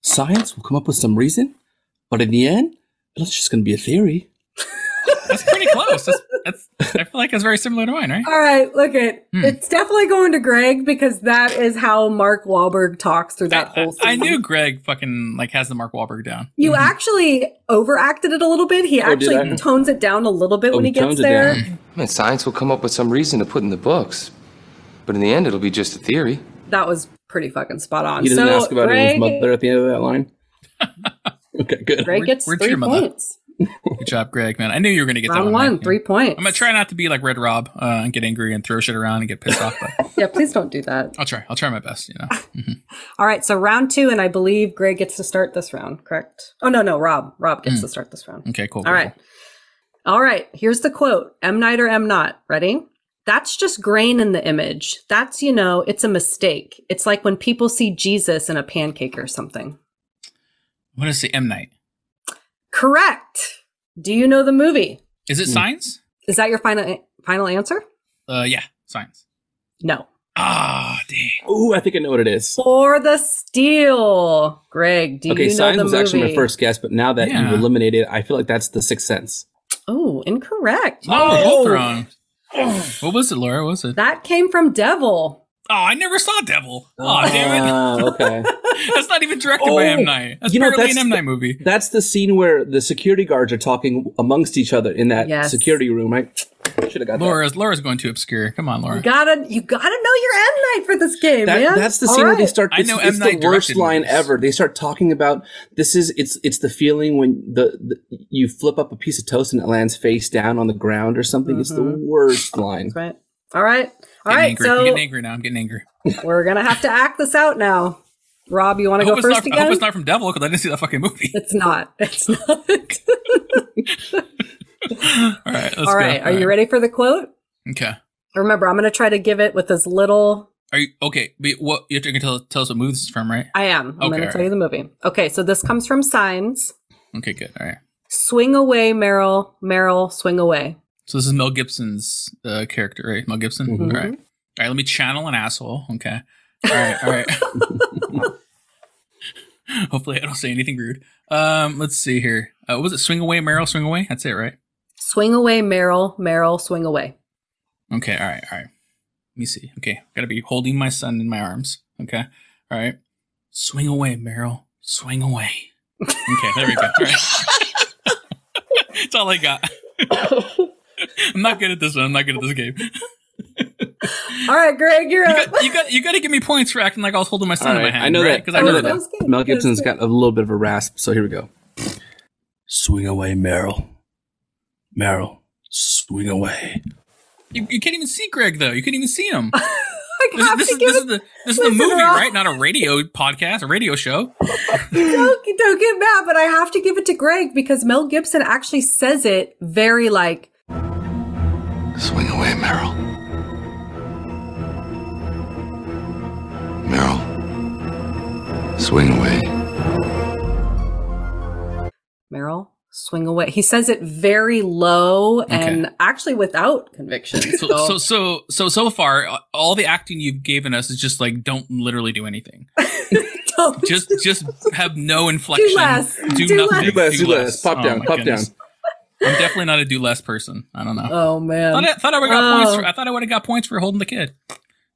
Science will come up with some reason, but in the end, it's just going to be a theory. That's pretty close. That's, that's. I feel like it's very similar to mine, right? All right, look it. Hmm. It's definitely going to Greg because that is how Mark Wahlberg talks through that I, whole. I knew Greg fucking like has the Mark Wahlberg down. You Mhm. actually overacted it a little bit. He Oh, actually tones it down a little bit Oh, when he he gets there. I mean, science will come up with some reason to put in the books, but in the end, it'll be just a theory. That was pretty fucking spot on. He doesn't so ask about Greg, his mother at the end of that line. okay, good. Greg gets where'd three your mother- points. Good job, Greg. Man, I knew you were gonna get that Round one. one, right? three points. I'm gonna try not to be like Red Rob uh, and get angry and throw shit around and get pissed off, but Yeah, please don't do that. I'll try. I'll try my best. You know. Mhm. All right, so round two, and I believe Greg gets to start this round, correct? Oh no, no, Rob. Rob gets to start this round. Okay. Cool. All cool, right. All right, here's the quote. M Night or M not. Ready? That's just grain in the image. That's, you know, it's a mistake. It's like when people see Jesus in a pancake or something. I'm gonna say M Night. Correct. Do you know the movie? Is it Hmm. science? Is that your final final answer? Uh, yeah, science. No. Ah, dang. Ooh, I think I know what it is. For the steal. Greg, do okay, you know Science the was movie? actually my first guess, but now that Yeah. you eliminated, I feel like that's the Sixth Sense. Oh, incorrect. Oh, we're both wrong. What was it, Laura? What was it? That came from Devil. Oh, I never saw Devil. Oh, damn it. Okay. That's not even directed by Oh, M Night. That's you know, barely that's an M the- Night movie. That's the scene where the security guards are talking amongst each other in that Yes. security room, right? Should have got that. Laura's Laura's going too obscure. Come on, Laura. You gotta, you gotta know your M Night for this game, That- man. that's the All scene where they right. start. I know it's M. Night the worst line movies. ever. They start talking about this is it's it's the feeling when the, the you flip up a piece of toast and it lands face down on the ground or something. It's the Mhm. worst line. That's right. All right. All right. angry. I'm getting angry now. I'm getting angry. we're gonna have to act this out now. Rob, you want to go first not, I again? hope it's not from Devil because I didn't see that fucking movie. It's not. It's not. All right. Let's All right. Are you ready for the quote? Okay. Remember, I'm going to try to give it with as little. Are you okay? But what you have to tell, tell us what movie this is from, right? I am. I'm Okay, going to tell you the movie. Okay. So this comes from Signs. Okay, good. All right. Swing away, Merrill. Merrill, swing away. So this is Mel Gibson's uh, character, right? Mel Gibson. Mhm. All right. All right. Let me channel an asshole. Okay. All right. All right. Hopefully, I don't say anything rude. Um, let's see here. Uh, what was it swing away, Merrill? Swing away. That's it, right? Swing away, Merrill. Merrill, swing away. Okay. All right. All right. Let me see. Okay. Got to be holding my son in my arms. Okay. All right. Swing away, Merrill. Swing away. Okay. There we go. All right. That's all I got. I'm not good at this one. I'm not good at this game. All right, Greg, you're You up. got, you got, you got to give me points for acting like I was holding my son All in my hand. I know right? that. Because I oh, know wrote that. it. Mel Gibson's got a little bit of a rasp, so here we go. Swing away, Merrill. Merrill, swing away. You, you can't even see Greg though. You can't even see him. I This, have this to is give this it- is the this is the movie, right? Not a radio podcast, a radio show. don't, don't get mad, but I have to give it to Greg because Mel Gibson actually says it very like, Swing away, Merrill. Merrill. Swing away. Merrill, swing away. He says it very low and actually without conviction. So, so, so, so, so far, uh, all the acting you've given us is just like, don't literally do anything. Don't- Just, just have no inflection. less. Do, Do nothing. less. Do less, do less. Pop Oh down, pop goodness. I'm definitely not a do less person. I don't know. oh man. thought I, thought I would got points. For, um, I thought I would have got points for holding the kid.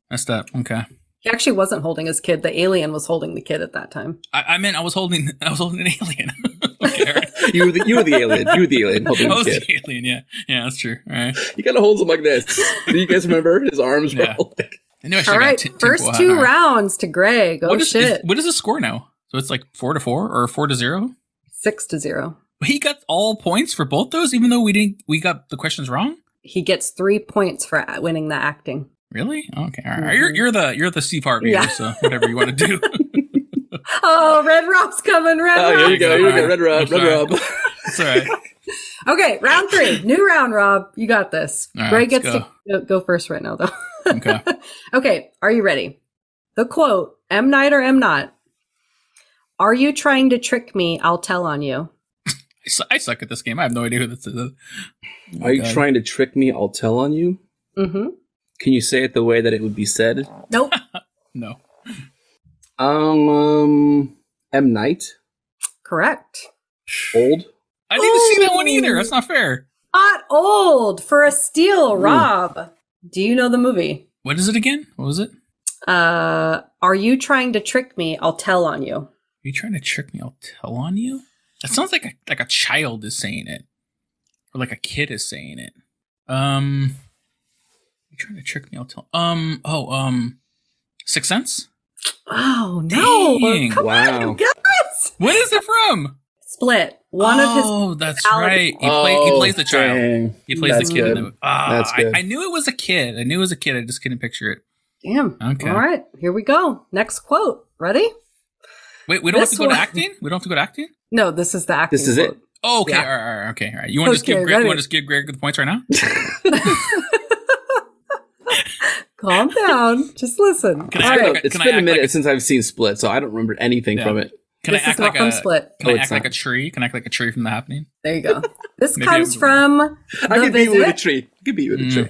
Messed up. Okay. he actually wasn't holding his kid. The alien was holding the kid at that time. I, I meant I was holding. I was holding an alien. okay. all right. You were the, you were the alien. You were the alien holding I the was kid. the alien. Yeah. Yeah, that's true. All right. He kind of holds him like this. Do you guys remember? His arms Yeah. all like, I knew I All should've got right, t- first high. two All right. rounds to Greg. Oh What is, shit, is- what is the score now? So it's like four to four or four to zero. six to zero. He got all points for both those, even though we didn't. We got the questions wrong. He gets three points for winning the acting. Really? Okay. All right. You're, mm-hmm. you're the you're the Steve Harvey. Yeah. So whatever you want to do. Oh, Red Rob's coming. Red oh, here you go. Here you go. Red Rob. Red. Rob. it's all right. Okay, round three. New round, Rob. You got this. All right, Greg let's gets to go- go first right now, though. Okay. okay, are you ready? The quote M. Night or M. Not? Are you trying to trick me? I'll tell on you. I, su- I suck at this game. I have no idea who this is. Oh Are you God. trying to trick me? I'll tell on you. Mm-hmm. Can you say it the way that it would be said? Nope. No. Um, M Night, Correct. old. I didn't even see that one either. That's not fair. Hot old for a steal, Rob. Do you know the movie? What is it again? What was it? Uh, are you trying to trick me? I'll tell on you. Are you trying to trick me? I'll tell on you. That sounds like a like a child is saying it, or like a kid is saying it. Um, you trying to trick me? I'll tell. Um. Oh. Um. Six Sense. Oh no! Dang. Come Wow. on, guys. What is it from? Split. One of his. Oh, that's right. He, play, he Oh, plays the child. dang. He plays That's the kid. In good. the, ah, That's good. I, I knew it was a kid. I knew it was a kid. I just couldn't picture it. Damn. Okay. All right, here we go. Next quote. Ready? Wait, we don't This have to go to acting. We don't have to go to acting. No, this is the acting. This is it. Oh, okay. Yeah. All, right, all right. Okay. All right. You want to just give Greg? You want to just give Greg the points right now? Calm down. Just listen. Can I All right. like a- It's can been a minute like- since I've seen Split, so I don't remember anything Yeah. from it. Can this I act like from a Split. Can Oh, I it's act like a tree? Can I act like a tree from the happening? There you go. This comes I'm- from I the could beat you with a tree. I could beat you with a Mm. tree.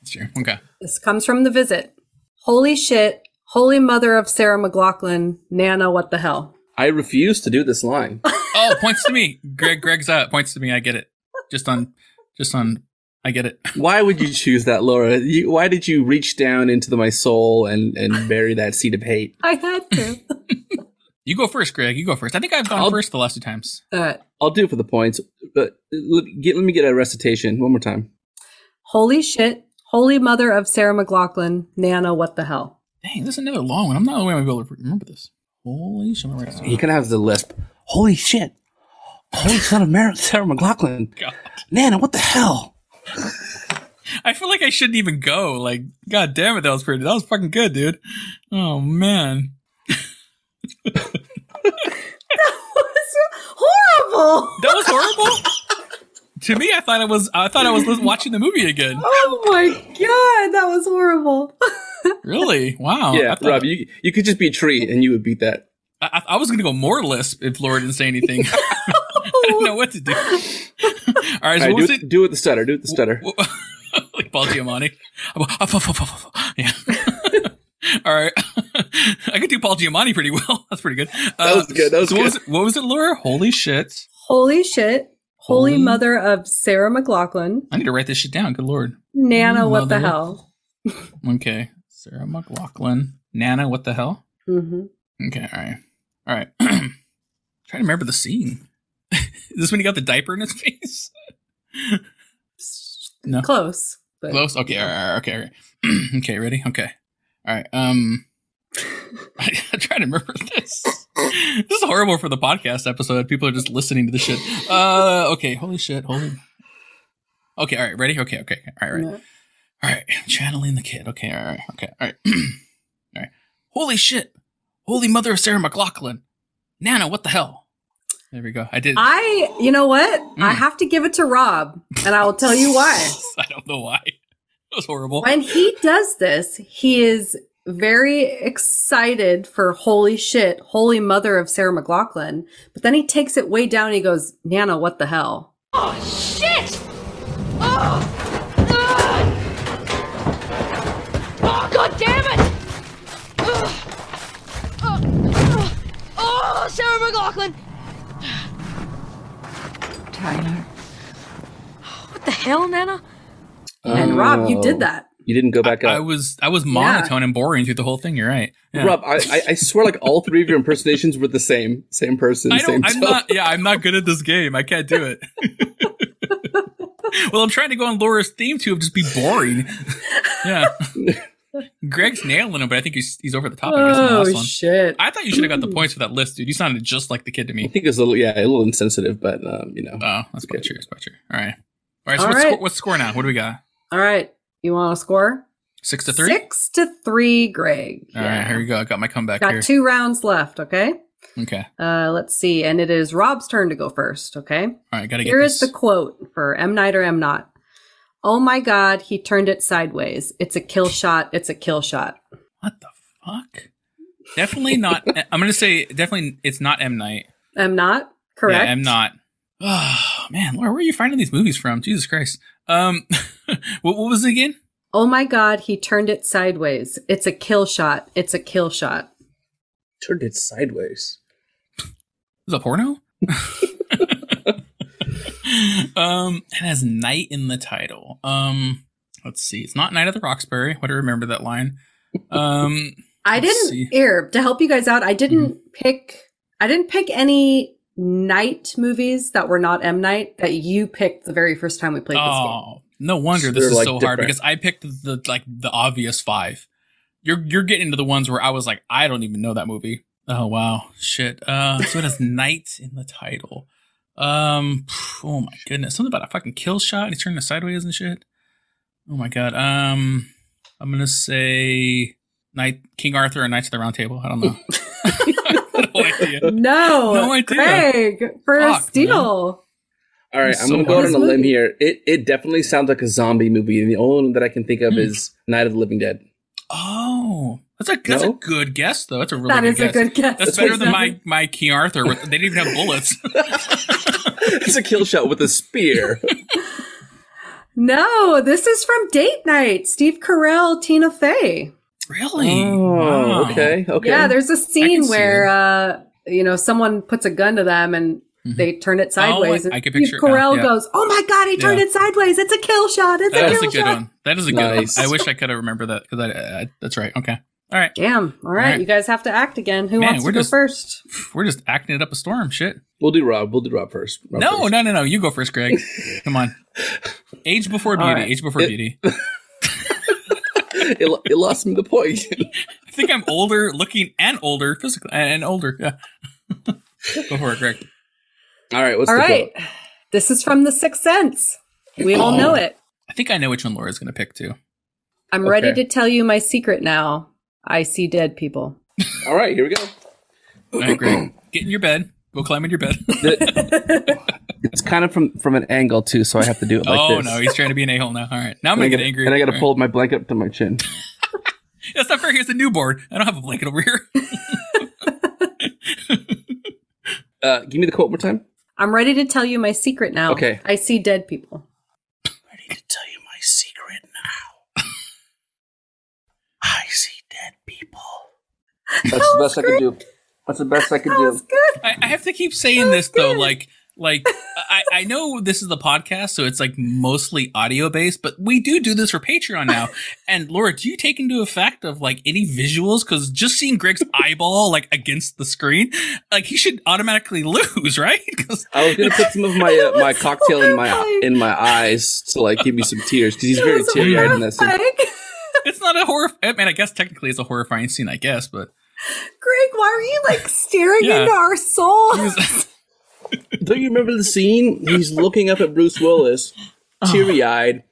That's true. Okay. This comes from the visit. Holy shit! Holy mother of Sarah McLachlan, Nana, what the hell? I refuse to do this line. Oh, points to me. Greg. Greg's up. Points to me. I get it. Just on. Just on. I get it. Why would you choose that, Laura? You, why did you reach down into the, my soul and, and bury that seed of hate? I had to. You go first, Greg. You go first. I think I've gone I'll- first the last two times. All right. I'll do it for the points, but let, get, let me get a recitation one more time. Holy shit! Holy mother of Sarah McLachlan, Nana, what the hell? Dang, this is another long one. I'm not the only one to be able to remember this. Holy shit! I'm gonna write this He down. kind of has the lisp. Holy shit! Holy son of Mar- Sarah McLachlan, God. Nana, what the hell? I feel like I shouldn't even go. Like, god damn it, that was pretty. That was fucking good, dude. Oh man. That was horrible. That was horrible. to me, I thought it was. I thought I was watching the movie again. Oh my god, that was horrible. Really? Wow. Yeah, thought- Rob, you you could just be a tree and you would beat that. I, I was gonna go more lisp if Laura didn't say anything. I didn't know what to do. All right, All so right, what do was it, it? do it with the stutter. Do it with the stutter. like Paul Giamatti. yeah. All right. I could do Paul Giamatti pretty well. That's pretty good. Uh, That was good, that was so What good. was, it, what was it, Laura? Holy shit. Holy shit! Holy, Holy- mother of Sarah McLachlan, I need to write this shit down. Good lord. Nana, Holy what the hell? Okay. Sarah McLachlan. Nana, what the hell? hmm Okay, all right. All right. Trying to remember the scene. Is this when he got the diaper in his face? no. Close. But Close? Okay, all right, all right, okay, all right. okay, ready? Okay. All right. Um I, I'm trying to remember this. This is horrible for the podcast episode. People are just listening to the shit. Uh okay, holy shit, holy Okay, all right, ready? Okay, okay, all right, all right. Yeah. All right, channeling the kid. Okay, all right, okay, all right. all right. Holy shit. Holy mother of Sarah McLachlan. Nana, what the hell? There we go. I did. I, you know what? I Mm. have to give it to Rob, and I will tell you why. I don't know why. It was horrible. When he does this, he is very excited for holy shit, holy mother of Sarah McLachlan. But then he takes it way down and he goes, Nana, what the hell? Oh, shit! Oh! Oh, Sarah McLachlan! Tyler. What the hell, Nana? And Rob, you Oh. did that. You didn't go back up. I was I was monotone and boring through the whole thing. You're right. Yeah. Rob, I, I, I swear, like all three of your impersonations were the same, same person, I don't, I'm tone. not. Yeah, I'm not good at this game. I can't do it. well, I'm trying to go on Laura's theme too of just be boring. yeah. Greg's nailing him, but I think he's he's over the top. I guess the Oh, last one. shit. I thought you should have got the points for that list, dude. You sounded just like the kid to me. I think it was a little, yeah, a little insensitive, but um, you know, Oh, that's quite true. That's quite true. All right. All right. So All what's, right. Score, what's score now? What do we got? All right. You want to score? Six to three. Six to three, Greg. All right. Here we go. I got my comeback Got here. two rounds left, okay? Okay. Uh, let's see. And it is Rob's turn to go first, okay? All right. Gotta get Here this. is the quote for M. Night or M. Not. Oh my God, he turned it sideways. It's a kill shot. It's a kill shot. What the fuck? Definitely not. I'm gonna say definitely it's not M Night. M. Not? Correct? Yeah, I'm not. Oh man, Laura, where are you finding these movies from? Jesus Christ. Um, what, what was it again? Oh my God, he turned it sideways. It's a kill shot. It's a kill shot. turned it sideways. Is it porno? um, it has night in the title. Um, let's see. It's not Night of the Roxbury. What do I remember that line? Um, I didn't see. Mm-hmm. here to help you guys out. I didn't pick. I didn't pick any night movies that were not M Night that you picked the very first time we played this game. oh, no wonder this is like, so hard because I picked the like the obvious five. You're you're getting into the ones where I was like, I don't even know that movie. Oh wow, shit. Uh, so it has night in the title. Um, oh my goodness, something about a fucking kill shot. and He's turning it sideways and shit. Oh my god. Um, I'm gonna say Knight King Arthur and Knights of the Round Table. I don't know. no idea. No, No idea. Greg for a Fuck, steal. All right, It's I'm so gonna go out on a limb here. It it definitely sounds like a zombie movie, and the only one that I can think of Hmm. is Night of the Living Dead. Oh, that's a that's No? a good guess though. That's a really That good is a guess. good guess. That's better than my my King Arthur. With, they didn't even have bullets. It's a kill shot with a spear. No, this is from Date Night. Steve Carell, Tina Fey. really? oh, Wow. okay, okay. Yeah, there's a scene where uh, you know someone puts a gun to them and they turn it sideways. Mm-hmm. Oh, I- I and can Steve picture it Carell yeah. goes, "Oh my god, he turned Yeah. it sideways! It's a kill shot! It's That a is kill a good shot!" one. That is a good Nice. one. I wish I could have remembered that because I, I, that's right. Okay. All right. Damn! All right, right. you guys have to act again. Who Man, wants to go just- first? We're just acting it up a storm. Shit. We'll do Rob. We'll do Rob first. Rob No, first. no, no, no. You go first, Greg. Come on. Age before beauty. right. Age before It- beauty. it, it lost me the point. I think I'm older looking and older physically uh, and older. Yeah. go for it, Greg. All right, what's All the right, quote? this is from The Sixth Sense. We all Oh. know it. I think I know which one Laura's going to pick too. I'm ready to tell you my secret now. I see dead people. All right, here we go. All right, Greg. Get in your bed. Go climb in your bed. It's kind of from from an angle too, so I have to do it like oh this. no, he's trying to be an a hole now. All right, now I'm and gonna get angry. and I got to pull my blanket up to my chin. That's not fair. Here's a new board. I don't have a blanket over here. Uh, give me the quote one more time. I'm ready to tell you my secret now. Okay. I see dead people. Ready to tell you my secret now. I see dead people. That's the best I can do. That's the best I can That do. good. I, I have to keep saying this though, like, like I, I know this is the podcast, so it's like mostly audio based, but we do do this for Patreon now. And Laura, do you take into effect of like any visuals? Because just seeing Greg's eyeball like against the screen, like he should automatically lose, right? 'Cause- I was gonna put some of my uh, my cocktail in my in my eyes to like give me some tears because he's very It was teary eyed in that scene. Horrifying. it's not a horror. I mean, I guess technically it's a horrifying scene, I guess, but Greg, why are you like staring Yeah. into our soul? Don't you remember the scene? He's looking up at Bruce Willis, teary eyed,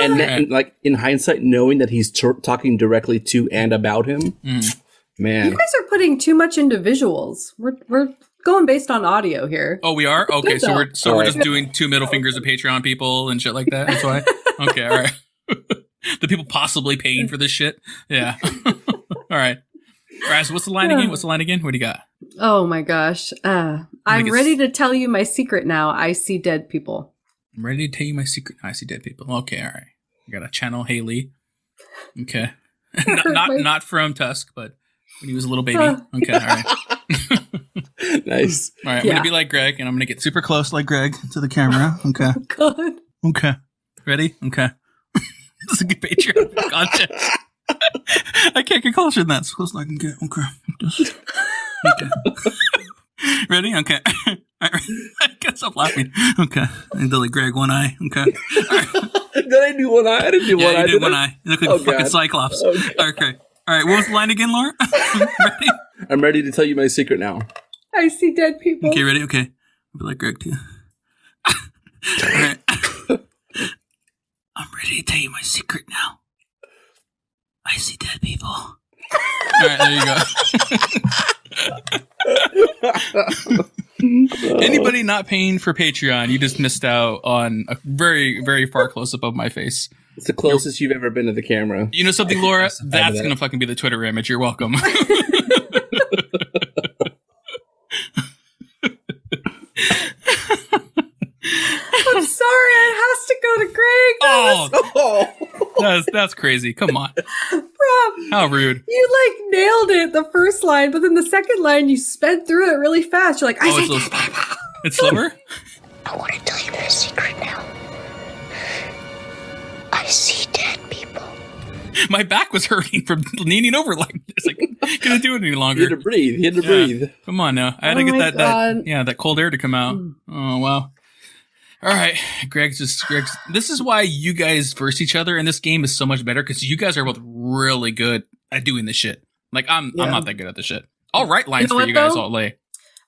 and, then, Right. like in hindsight, knowing that he's t- talking directly to and about him. Mm. Man, You guys are putting too much into visuals. We're we're going based on audio here. oh, we are okay. So we're so we're Alright. just doing two middle fingers of Patreon people and shit like that. That's why. Okay, all right. the people possibly paying for this shit. Yeah. All right. All right. So what's the line again? What's the line again? What do you got? Oh my gosh. Uh, I'm ready to tell you my secret now. I see dead people. I'm ready to tell you my secret. I see dead people. Okay. All right. I got to channel Haley. Okay. not not, My- not from Tusk, but when he was a little baby. Okay. All right. nice. All right. I'm Yeah. gonna be like Greg, and I'm gonna get super close like Greg to the camera. Okay. God. Okay. Ready? Okay. this is a good Patreon content. I can't get closer than that. As close as I can get. Okay. Just- okay. Ready? Okay. All right. I can't stop laughing. Okay. And Billy Greg, one eye. Okay. Did I do one eye? I didn't do Yeah, one you eye. did did one I? eye. You look like Oh, a fucking God. cyclops. Oh, okay. Okay. All right. What was the line again, Laura? ready? I'm ready to tell you my secret now. I see dead people. Okay, ready? Okay. I'll be like Greg too. All right. I'm ready to tell you my secret now. I see dead people. All right, there you go. Anybody not paying for Patreon, you just missed out on a very, very far close up of my face. It's the closest you've ever been to the camera. You know something, Laura? Yes, I know That's that. gonna fucking be the Twitter image. You're welcome. I'm sorry. It has to go to Greg. oh, Oh, that's that's crazy. Come on, Rob, how rude. you like nailed it the first line, but then the second line you sped through it really fast. You're like, I Oh, see it's, dead a- it's slower. I want to tell you my secret now. I see dead people. My back was hurting from leaning over like this. I couldn't do it any longer. you had to breathe. You had to Yeah. breathe. Come on now. I had to Oh get my that, that yeah, that cold air to come out. Hmm. Oh wow. All right, Greg's just Greg's. This is why you guys verse each other, and this game is so much better because you guys are both really good at doing this shit. Like I'm, Yeah. I'm not that good at this shit. I'll write lines know for what, you guys though? all day.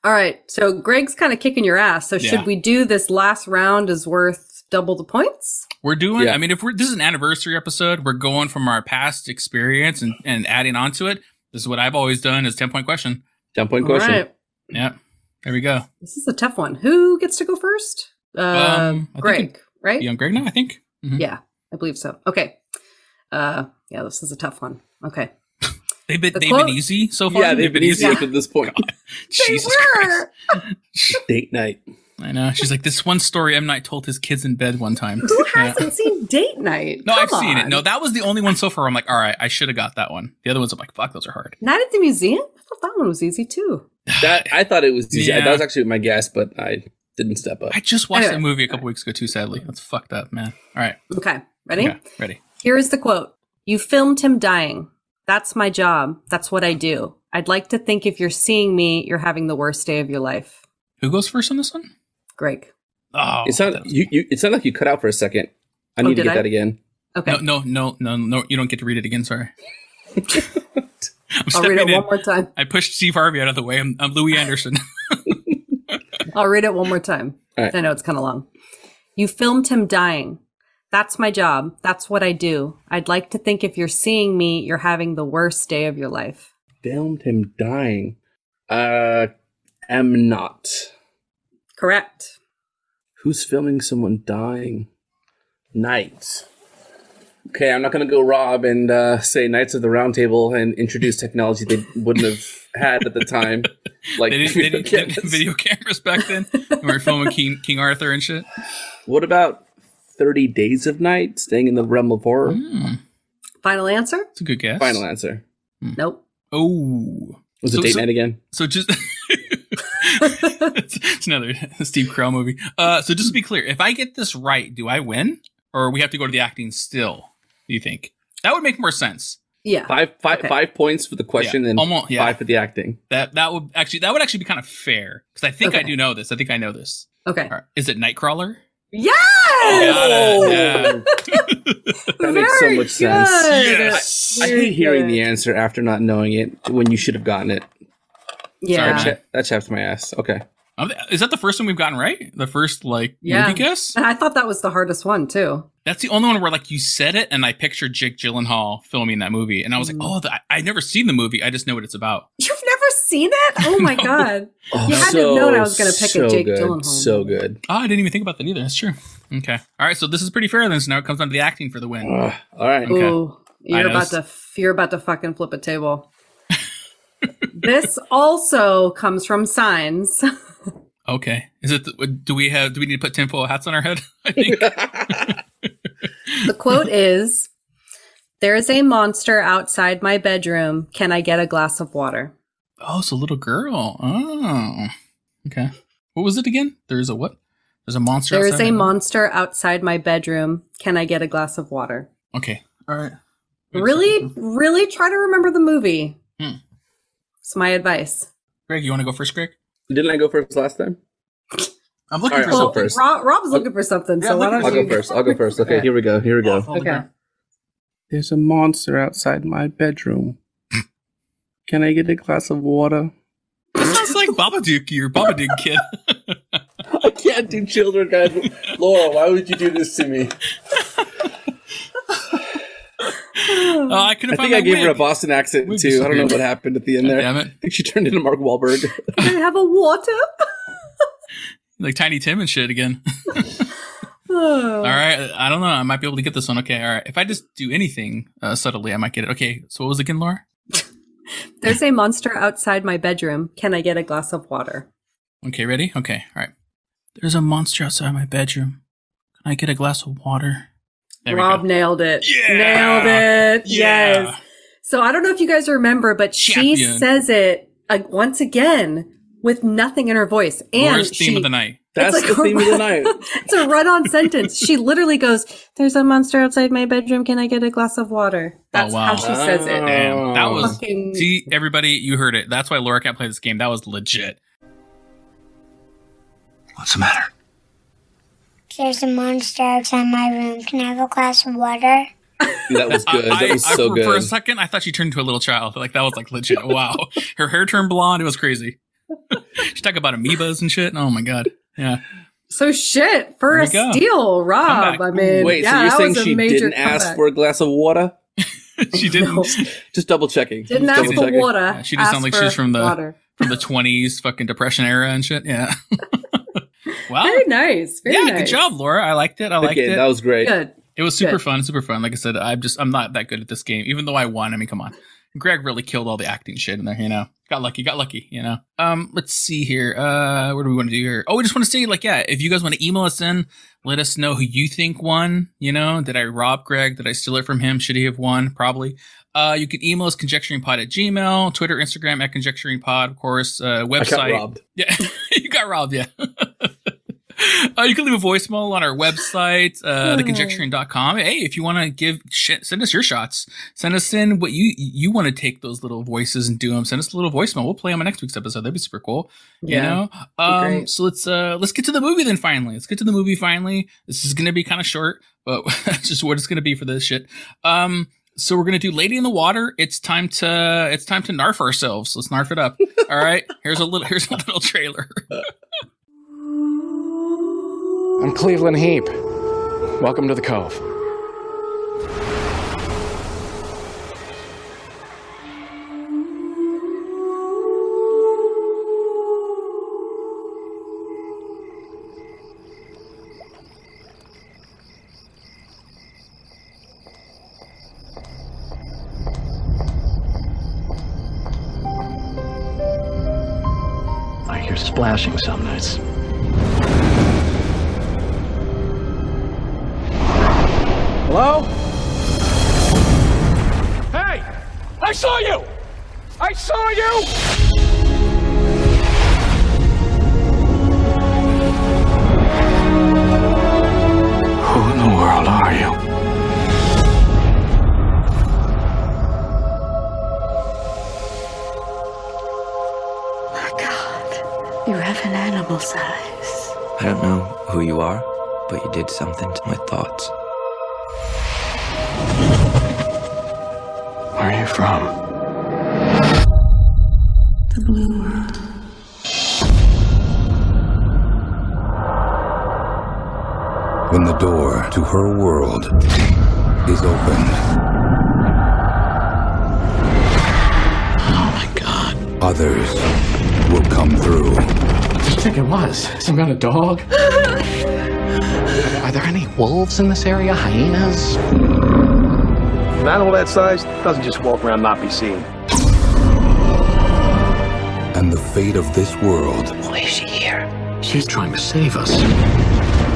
All right. So Greg's kind of kicking your ass. So Yeah. should we do this last round is worth double the points? We're doing. Yeah. I mean, if we're this is an anniversary episode, we're going from our past experience and and adding on to it. This is what I've always done. Is ten point question. Ten point All question. right. Yeah, there we go. This is a tough one. Who gets to go first? Uh, Um, Greg, right? Young Greg now, I think. Mhm. Yeah, I believe so. Okay. Uh, yeah, this is a tough one. Okay. They've been The they've quote- been easy so far. Yeah, they've been easy Yeah. up to this point. Jesus they Christ. were. Date night. I know. She's like this one story M Night told his kids in bed one time. Who hasn't seen Date Night? No, I've Come seen it. No, that was the only one so far. I'm like, all right, I should have got that one. The other ones, I'm like, fuck, those are hard. Night at the Museum? I thought that one was easy too. That I thought it was easy. Yeah. That was actually my guess, but I didn't step up. I just watched that Anyway. movie a couple weeks ago too. Sadly, that's fucked up, man. All right, Okay. Ready? okay, ready. Here is the quote You filmed him dying. That's my job. That's what I do. I'd like to think if you're seeing me, you're having the worst day of your life. Who goes first on this one? Greg. Oh, It's not that- you, you. It sounded like you cut out for a second. I Oh, need to did get I? that again. Okay. No, no, no, no, no. You don't get to read it again. Sorry. I'm I'll read it stepping in. one more time. I pushed Steve Harvey out of the way. I'm, I'm Louie Anderson. I'll read it one more time. Right. I know it's kind of long. You filmed him dying. That's my job. That's what I do. I'd like to think if you're seeing me, you're having the worst day of your life. Filmed him dying. Uh, am not. Correct. Who's filming someone dying? Knights. Okay, I'm not gonna go Rob and uh, say Knights of the Round Table and introduce technology they wouldn't have had at the time. Like they didn't, video they didn't cameras. video cameras back then. we were filming King King Arthur and shit. What about Thirty Days of Night? Staying in the realm of horror. Hmm, Final answer? it's a good guess. Final answer. Nope. Oh, Was So- it date so- night again? So just it's, it's another Steve Carell movie. Uh, so just to be clear, if I get this right, do I win, or we have to go to the acting still? Do you think that would make more sense? Yeah. Five, five, Okay. five points for the question Yeah, and almost- yeah. five for the acting. That that would actually that would actually be kind of fair because I think I do know this. I think I know this. Okay. All right. Is it Nightcrawler? Yes! Got it, yeah. That makes so Very much sense. Yes. I Very hate hearing the answer after not knowing it when you should have gotten it. Yeah. Sorry, Cha- that chaps my ass. Okay. Is that the first one we've gotten right? The first like Yeah. movie guess? And I thought that was the hardest one too. That's the only one where like you said it, and I pictured Jake Gyllenhaal filming that movie, and I was like, Mm. oh, the, I I've never seen the movie. I just know what it's about. You've never seen it? Oh my No. god. Oh, You had to have known I was gonna pick a Jake good. Gyllenhaal. So good. Oh, I didn't even think about that either. That's true. Okay. All right. So this is pretty fair then. So now it comes down to the acting for the win. Ugh. all right. Okay. Ooh. You're about to you're about to fucking flip a table. this also comes from Signs. Okay. Is it? The, do we have? Do we need to put tinfoil hats on our head? I think. The quote is There is a monster outside my bedroom. Can I get a glass of water? oh, it's a little girl. Oh. Okay. What was it again? There's a what? There's a monster. There is outside a my- monster outside my bedroom. Can I get a glass of water? Okay. All right. Wait Really, really try to remember the movie. Hmm. It's my advice. Greg, you want to go first, Greg? Didn't I go first last time? I'm looking All right, for I'll something. go first. Rob, Rob's looking for something, Yeah, so why don't I'll you go first. I'll go first. Okay, Okay. here we go. Here we go. Okay. There's a monster outside my bedroom. Can I get a glass of water? That sounds like Babadook, your Babadook kid. I can't do children, guys. Laura, why would you do this to me? Oh, I couldn't I think I my gave her a. Boston accent Wig too. I don't know what happened at the end there. Damn it. I think she turned into Mark Wahlberg. Can I have a water? Like Tiny Tim and shit again. Oh. All right. I don't know. I might be able to get this one. Okay. All right. If I just do anything uh, subtly, I might get it. Okay. So what was it again, Laura? There's a monster outside my bedroom. Can I get a glass of water? Okay. Ready? Okay. All right. There's a monster outside my bedroom. Can I get a glass of water? There Rob nailed it. Yeah. Nailed it. Yeah. Yes. So I don't know if you guys remember, but she says it uh, once again with nothing in her voice. And Laura's theme she, of the night. That's like the a- theme of the night. it's a run-on sentence. She literally goes, "There's a monster outside my bedroom. Can I get a glass of water?" That's oh, wow. how she says it. Oh. Damn. That was. Fucking- See, everybody, you heard it. That's why Laura can't play this game. That was legit. What's the matter? There's a monster outside my room. Can I have a glass of water? That was good. I, That was I- so for, good. For a second, I thought she turned into a little child. Like that was like legit. Wow. Her hair turned blonde. It was crazy. She talked about amoebas and shit. Oh my god. Yeah. So shit for a we go. steal, Rob. I mean, Wait, yeah, so you're saying was a she major didn't ask for a glass of water? She didn't. No. Just double checking. Didn't Just ask double for checking. water. Yeah, she just sounds asked like for she's from the- water. from the 20s fucking depression era and shit. Yeah. wow. Very nice. Very yeah, nice. good job, Laura. I liked it. I liked Okay, it. that was great. Good. it was super good. fun, super fun. Like I said, I'm just I'm not that good at this game, even though I won. I mean, come on. Greg really killed all the acting shit in there, you know. Got lucky, got lucky, you know. Um, let's see here. Uh what do we want to do here? Oh, we just want to say, like, yeah, if you guys want to email us in, let us know who you think won. You know, did I rob Greg? Did I steal it from him? Should he have won? Probably. Uh, you can email us conjecturingpod at gmail, Twitter, Instagram at conjecturingpod, of course, uh, website. got robbed. Yeah, you got robbed. Yeah. uh, you can leave a voicemail on our website, uh, theconjecturing.com. Hey, if you want to give shit, send us your shots. Send us in what you you want to take those little voices and do them. Send us a little voicemail. We'll play them on next week's episode. That'd be super cool. You Yeah. know. Um, so let's uh let's get to the movie then. Finally, let's get to the movie. Finally, this is gonna be kind of short, but that's just what it's gonna be for this shit. Um. So we're gonna do Lady in the Water. It's time to it's time to narf ourselves. Let's narf it up. All right. Here's a little here's a little trailer. I'm Cleveland Heap. Welcome to the Cove. I hear splashing some nights. Hello? Hey! I saw you! I saw you! Who in the world are you? My God, you have an animal size. I don't know who you are, but you did something to my thoughts. Are you from? The blue world. When the door to her world is opened, Oh my god. others will come through. What did you think it was? Some kind of dog? are, are there any wolves in this area? Hyenas? An animal that size doesn't just walk around not be seen. And the fate of this world Why is she here? She's trying to save us.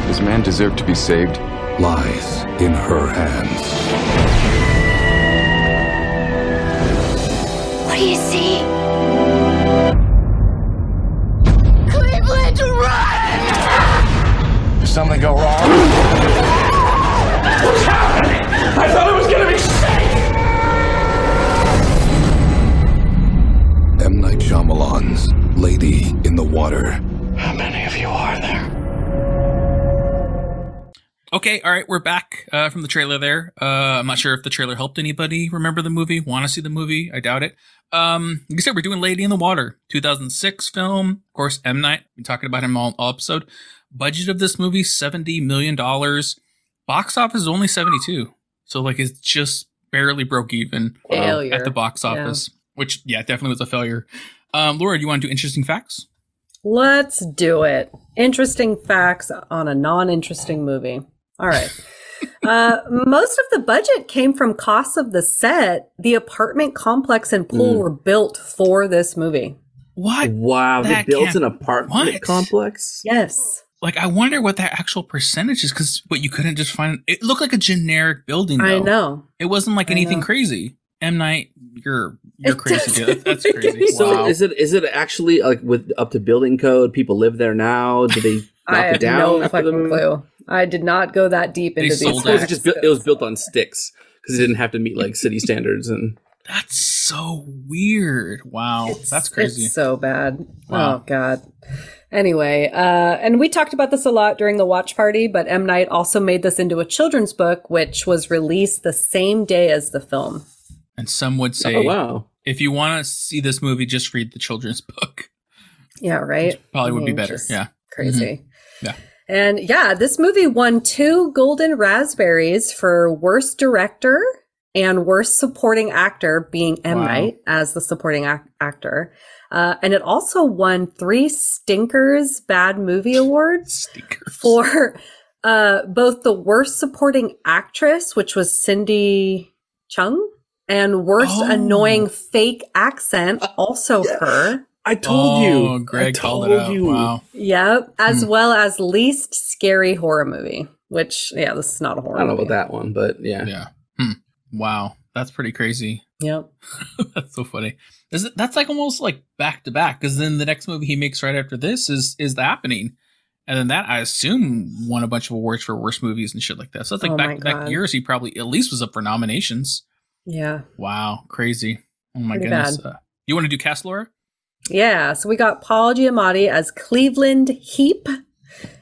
Does man deserve to be saved? Lies in her hands. What do you see? Cleveland, run! Did something go wrong? Shyamalan's Lady in the Water. How many of you are there? Okay, all right, we're back uh, from the trailer there. Uh, I'm not sure if the trailer helped anybody remember the movie, want to see the movie. I doubt it. Um, like I said, we're doing Lady in the Water, 2006 film. Of course, M. Night. Been talking about him all, all episode. Budget of this movie, $70 million. Box office is only 72. So, like, it's just barely broke even uh, at the box Yeah. office, which, yeah, definitely was a failure. Um, Laura, do you want to do interesting facts? Let's do it. Interesting facts on a non-interesting movie. All right. uh, most of the budget came from costs of the set. The apartment complex and pool Mm. were built for this movie. What? Wow, they built can't- an apartment What? complex. Yes. Like, I wonder what that actual percentage is because what you couldn't just find. It looked like a generic building. I know. It wasn't like I anything know. crazy. M Night, you're you're It crazy. Dude. That's crazy. any So Wow. is it is it actually like with up to building code? People live there now. Did they knock I it down no after the fucking clue. I did not go that deep They into these. sold was it just built, it was built on sticks because it didn't have to meet like city standards and That's so weird. Wow, that's crazy. It's so bad. Wow. Oh god. Anyway, uh, and we talked about this a lot during the watch party, but M. Night also made this into a children's book, which was released the same day as the film. And some would say, oh wow, if you want to see this movie, just read the children's book. Yeah, right? Probably I would be better. Yeah. Crazy. Yeah. And yeah, this movie won two golden raspberries for worst director and worst supporting actor, being M. Wow. Night as the supporting ac- actor. Uh, and it also won three Stinkers Bad Movie Awards Stinkers. for uh, both the worst supporting actress, which was Cindy Cheung, and worst Oh. annoying fake accent, also her. I told oh, you. Greg I called told it out. you. Wow. Yep, as Hmm. well as least scary horror movie. Which, yeah, this is not a horror. I don't know movie. about that one, but yeah. Yeah. Hmm. Wow. That's pretty crazy. Yep. that's so funny. Is it, that's like almost like back to back because then the next movie he makes right after this is is the happening, and then that I assume won a bunch of awards for worst movies and shit like that. So it's like Oh back to back years. He probably at least was up for nominations. Yeah. Wow, crazy. Oh my Pretty goodness. Uh, you want to do cast Laura? Yeah. So we got Paul Giamatti as Cleveland Heap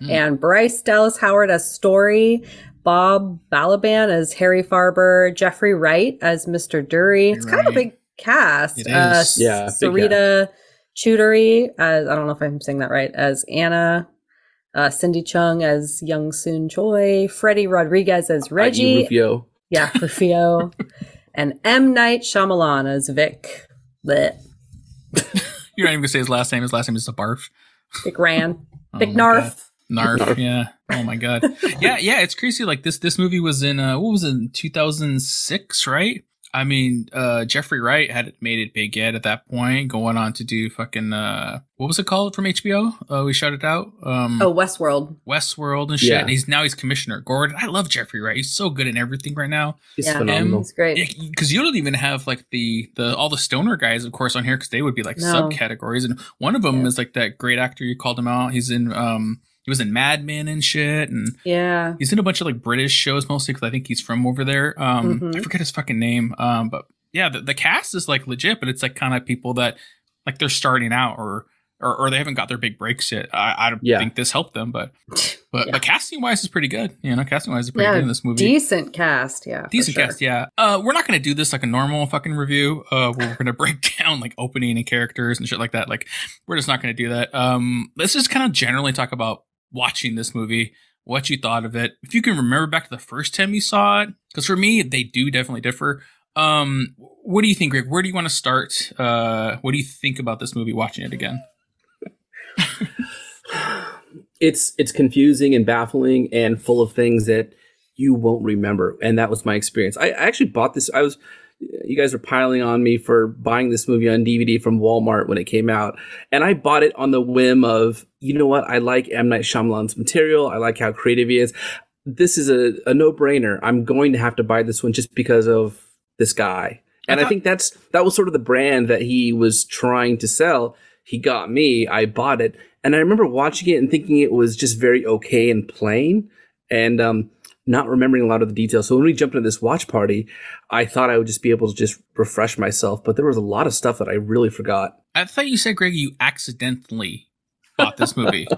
Hmm. and Bryce Dallas Howard as Story. Bob Balaban as Harry Farber, Jeffrey Wright as Mr. Dury. It's kind of a big cast. It Uh. Yeah, Sarita Choudhury as I don't know if I'm saying that right as Anna. Uh, Cindy Cheung as Young Soon Choi, Freddy Rodriguez as Reggie, I.e. Rufio. yeah, Rufio, and M Night Shyamalan as Vic. Blech. You're not even gonna say his last name. His last name is a barf. Vic Ran, Oh Vic my Narf. Narf, Narf. yeah. Oh my god. Yeah, yeah, it's crazy. Like this this movie was in uh what was it, in 2006, right? I mean, uh Jeffrey Wright had made it big yet at that point, going on to do fucking uh what was it called from HBO? Uh we shouted it out. Um Oh, Westworld. Westworld and shit. Yeah. And he's now he's Commissioner Gordon. I love Jeffrey Wright. He's so good in everything right now. He's Yeah. phenomenal. It's great. Because you don't even have like the the all the stoner guys, of course, on here because they would be like No. subcategories, and one of them Yeah. is like that great actor you called him out. He's in um he was in Mad Men and shit, and Yeah. he's in a bunch of like British shows mostly because I think he's from over there. Um, I Mhm. forget his fucking name. Um, but yeah, the, the cast is like legit, but it's like kind of people that like they're starting out or. Or, or they haven't got their big breaks yet. I, I don't Yeah. think this helped them, but but Yeah. but casting wise is pretty good. You know, casting wise is pretty Yeah, good in this movie. Decent cast, yeah. for Decent sure. cast, yeah. Uh, we're not gonna do this like a normal fucking review. Uh, where we're gonna break down like opening and characters and shit like that. Like, we're just not gonna do that. Um, let's just kind of generally talk about watching this movie, what you thought of it. If you can remember back to the first time you saw it, because for me they do definitely differ. Um, what do you think, Greg? Where do you want to start? Uh, what do you think about this movie watching it again? it's it's confusing and baffling and full of things that you won't remember. And that was my experience. I, I actually bought this. I was, you guys were piling on me for buying this movie on DVD from Walmart when it came out. And I bought it on the whim of, you know what? I like M. Night Shyamalan's material. I like how creative he is. This is a, a no brainer. I'm going to have to buy this one just because of this guy. And I, I think that's, that was sort of the brand that he was trying to sell. He got me. I bought it. And I remember watching it and thinking it was just very okay and plain. And, um, not remembering a lot of the details. So when we jumped into this watch party, I thought I would just be able to just refresh myself, but there was a lot of stuff that I really forgot. I thought you said, Greg, you accidentally bought this movie.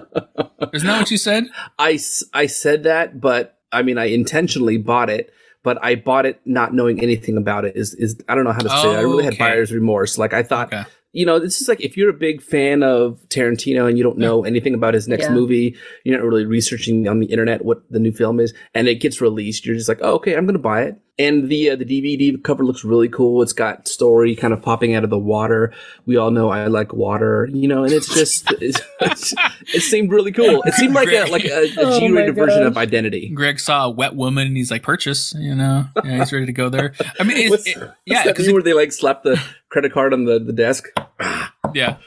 Isn't that what you said? I, I said that, but I mean, I intentionally bought it, but I bought it not knowing anything about it. Is is I don't know how to say oh, it. I really had oh, buyer's remorse. Like I thought, Okay. You know, this is like if you're a big fan of Tarantino and you don't know anything about his next Yeah. movie, you're not really researching on the internet what the new film is, and it gets released, you're just like, oh, okay, I'm gonna buy it. And the uh, the DVD cover looks really cool. It's got story kind of popping out of the water. We all know I like water, you know, and it's just it's, it's, it seemed really cool. It seemed like a like a, a Oh my G-rated version of. Identity. Greg saw a wet woman and he's like, purchase, you know? Yeah, he's ready to go there. I mean, it's, What's, it, what's yeah, because where they like slap the credit card on the, the desk? yeah,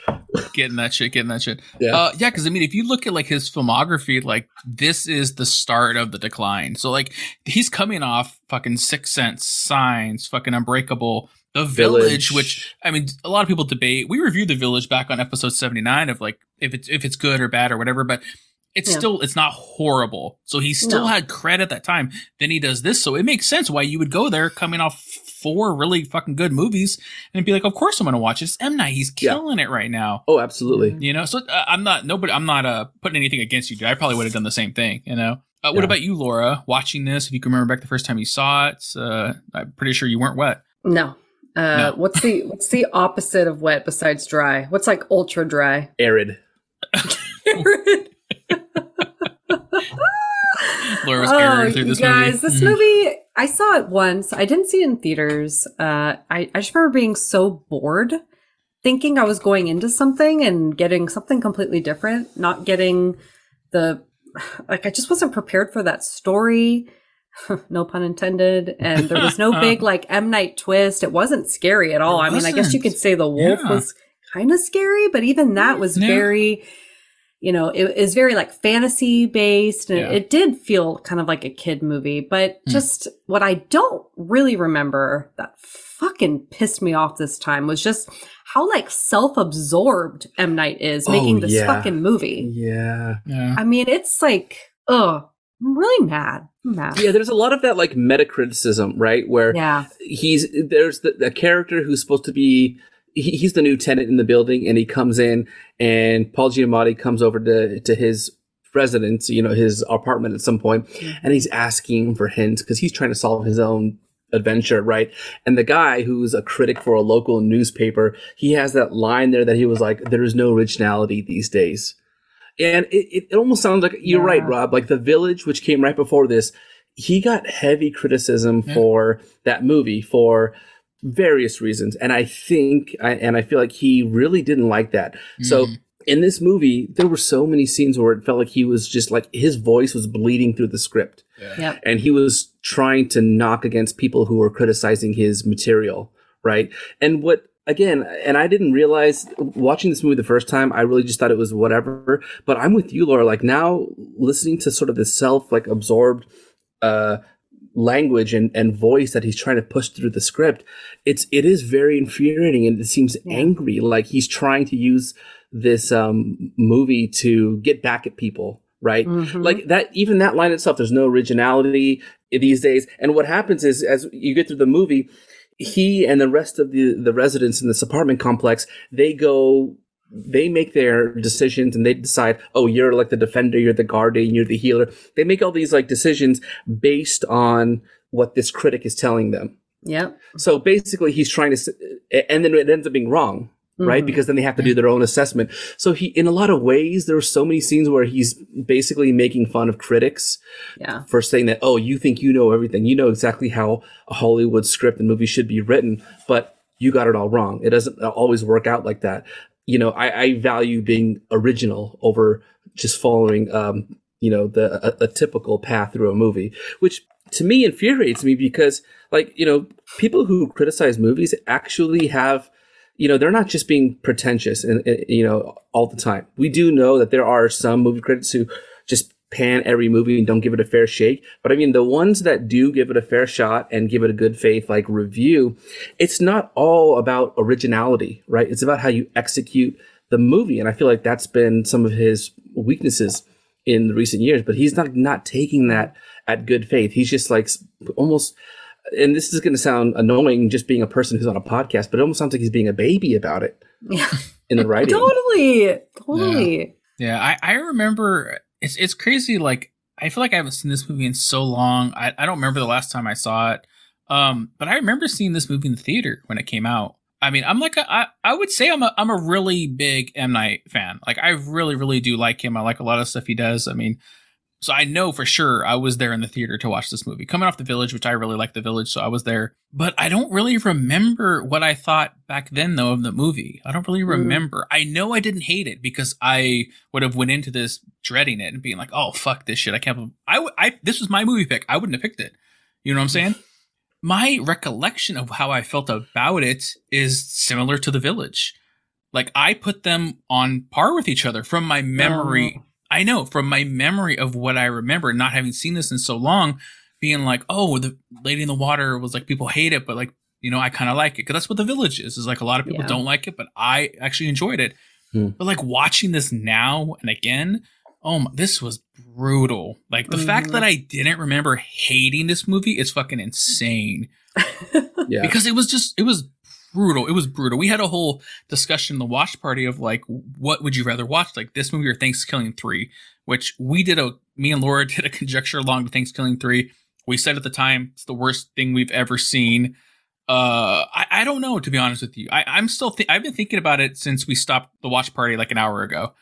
getting that shit, getting that shit. Yeah. Uh, yeah, because I mean, if you look at like his filmography, like this is the start of the decline. So like he's coming off fucking Six Sense, Signs, fucking Unbreakable, The Village, Village. which I mean, a lot of people debate. We reviewed The Village back on episode seventy nine of like if it's if it's good or bad or whatever, but. It's Yeah. still it's not horrible. So he still No. had credit at that time. Then he does this, so it makes sense why you would go there coming off four really fucking good movies and be like, of course I'm gonna watch it. It's M Night. He's Yeah. killing it right now. Oh, absolutely. You know, so uh, I'm not nobody. I'm not uh putting anything against you. dude. I probably would have done the same thing. You know. Uh, what Yeah. about you, Laura? Watching this, if you can remember back the first time you saw it, uh, I'm pretty sure you weren't wet. No. Uh, No. What's the what's the opposite of wet besides dry? What's like ultra dry? Arid. Laura was oh, error through this guys, movie. this Mhm. movie, I saw it once. I didn't see it in theaters. Uh, I, I just remember being so bored, thinking I was going into something and getting something completely different, not getting the, like, I just wasn't prepared for that story. no pun intended. And there was no big, like, M. Night twist. It wasn't scary at all. I mean, I guess you could say the wolf Yeah. was kind of scary, but even that was Yeah. very, you know, it is very like fantasy based and Yeah. it did feel kind of like a kid movie, but Hmm. just what I don't really remember that fucking pissed me off this time was just how like self-absorbed M Night is Oh, making this yeah. fucking movie. Yeah. Yeah. I mean, it's like, ugh, I'm really mad. I'm mad. Yeah, there's a lot of that like meta criticism, right? Where Yeah. he's there's the, the character who's supposed to be he, he's the new tenant in the building, and he comes in, and Paul Giamatti comes over to to his residence, you know, his apartment at some point, mm-hmm. and he's asking for hints because he's trying to solve his own adventure, right? And the guy who's a critic for a local newspaper, he has that line there that he was like, "There is no originality these days." And it, it, it almost sounds like you're Yeah. right, Rob. Like the village, which came right before this, he got heavy criticism Yeah. for that movie for various reasons. And I think, I, and I feel like he really didn't like that. So Mhm. in this movie, there were so many scenes where it felt like he was just like his voice was bleeding through the script Yep. and he was trying to knock against people who were criticizing his material, right? And what again, and I didn't realize watching this movie the first time, I really just thought it was whatever. But I'm with you, Laura. Like now, listening to sort of the self like absorbed uh language and, and voice that he's trying to push through the script it's it is very infuriating and it seems Yeah. angry like he's trying to use this um movie to get back at people right Mhm. like that even that line itself there's no originality these days and what happens is as you get through the movie he and the rest of the the residents in this apartment complex they go they make their decisions and they decide oh you're like the defender you're the guardian you're the healer they make all these like decisions based on what this critic is telling them Yeah. so basically he's trying to and then it ends up being wrong right Mhm. because then they have to do their own assessment so he in a lot of ways there are so many scenes where he's basically making fun of critics Yeah. for saying that, oh, you think you know everything. You know exactly how a Hollywood script and movie should be written, but you got it all wrong. It doesn't always work out like that. You know, I, I value being original over just following, um, you know, the a, a typical path through a movie, which to me infuriates me because like you know people who criticize movies actually have you know they're not just being pretentious and and, you know all the time. We do know that there are some movie critics who pan every movie and don't give it a fair shake. But i mean the ones that do give it a fair shot and give it a good faith like review it's not all about originality right? It's about how you execute the movie. And i feel like that's been some of his weaknesses in the recent years. But he's not not taking that at good faith. He's just like almost and this is going to sound annoying just being a person who's on a podcast but it almost sounds like he's being a baby about it Yeah. in the writing. Totally. Totally. Yeah, I, I remember it's it's crazy. Like I feel like I haven't seen this movie in so long. I, I don't remember the last time I saw it. Um, but I remember seeing this movie in the theater when it came out. I mean, I'm like a, I, I would say I'm a I'm a really big M Night fan. Like I really really do like him. I like a lot of stuff he does. I mean, so I know for sure I was there in the theater to watch this movie. Coming off The Village, which I really like The Village, so I was there. But I don't really remember what I thought back then though of the movie. I don't really Mm. remember. I know I didn't hate it because I would have went into this dreading it and being like, "Oh fuck this shit! I can't." Believe- I w- I this was my movie pick. I wouldn't have picked it. You know what I'm saying? My recollection of how I felt about it is similar to The Village. Like I put them on par with each other from my memory. I know from my memory of what I remember, not having seen this in so long, being like, "Oh, the Lady in the Water was like people hate it, but like you know I kind of like it because that's what The Village is. Is like a lot of people Yeah. don't like it, but I actually enjoyed it. Hmm. But like watching this now and again, oh, my, this was brutal. Like the fact Mhm. that I didn't remember hating this movie is fucking insane yeah because it was just it was brutal. It was brutal. We had a whole discussion in the watch party of like, what would you rather watch, like this movie or Thanksgiving Three? Which we did a me and Laura did a conjecture along to Thanksgiving Three. We said at the time it's the worst thing we've ever seen. Uh, I, I don't know to be honest with you. I, I'm still th- I've been thinking about it since we stopped the watch party like an hour ago.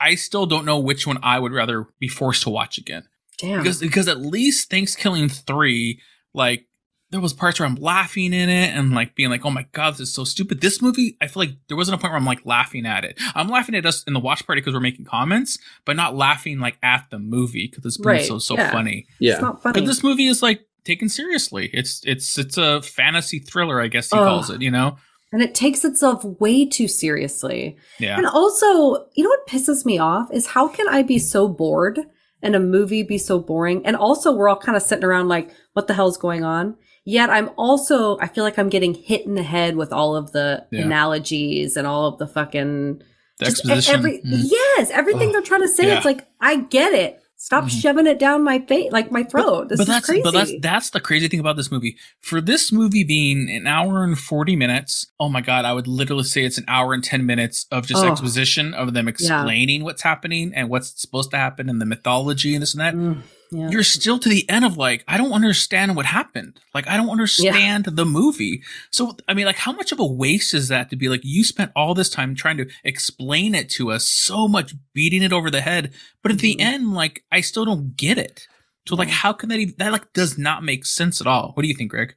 I still don't know which one I would rather be forced to watch again Damn. because because at least Thanksgiving three, like there was parts where I'm laughing in it and like being like, oh my god, this is so stupid. This movie, I feel like there wasn't a point where I'm like laughing at it. I'm laughing at us in the watch party because we're making comments, but not laughing like at the movie because this movie's Right, so so yeah. funny. it's yeah not funny. Because this movie is like taken seriously. It's it's it's a fantasy thriller, I guess he Ugh. calls it. You know? and it takes itself way too seriously. Yeah. And also, you know what pisses me off is how can I be so bored and a movie be so boring? And also, we're all kind of sitting around like, what the hell's going on? Yet I'm also, I feel like I'm getting hit in the head with all of the Yeah. analogies and all of the fucking The exposition. Every, Mm. Yes, everything Ugh. they're trying to say. Yeah. It's like, I get it. Stop Mhm. shoving it down my face, like my throat. this but is that's crazy. but that's that's the crazy thing about this movie. For this movie being an hour and forty minutes, oh my god, I would literally say it's an hour and ten minutes of just Oh. exposition of them explaining what's happening and what's supposed to happen and the mythology and this and that. Mm, yeah. You're still to the end of like, I don't understand what happened. Like, I don't understand the movie. So, I mean, like, how much of a waste is that to be like, you spent all this time trying to explain it to us, so much beating it over the head, but at the Mhm. end, like, I still don't get it. So, like, how can that even, that like does not make sense at all. What do you think, Greg?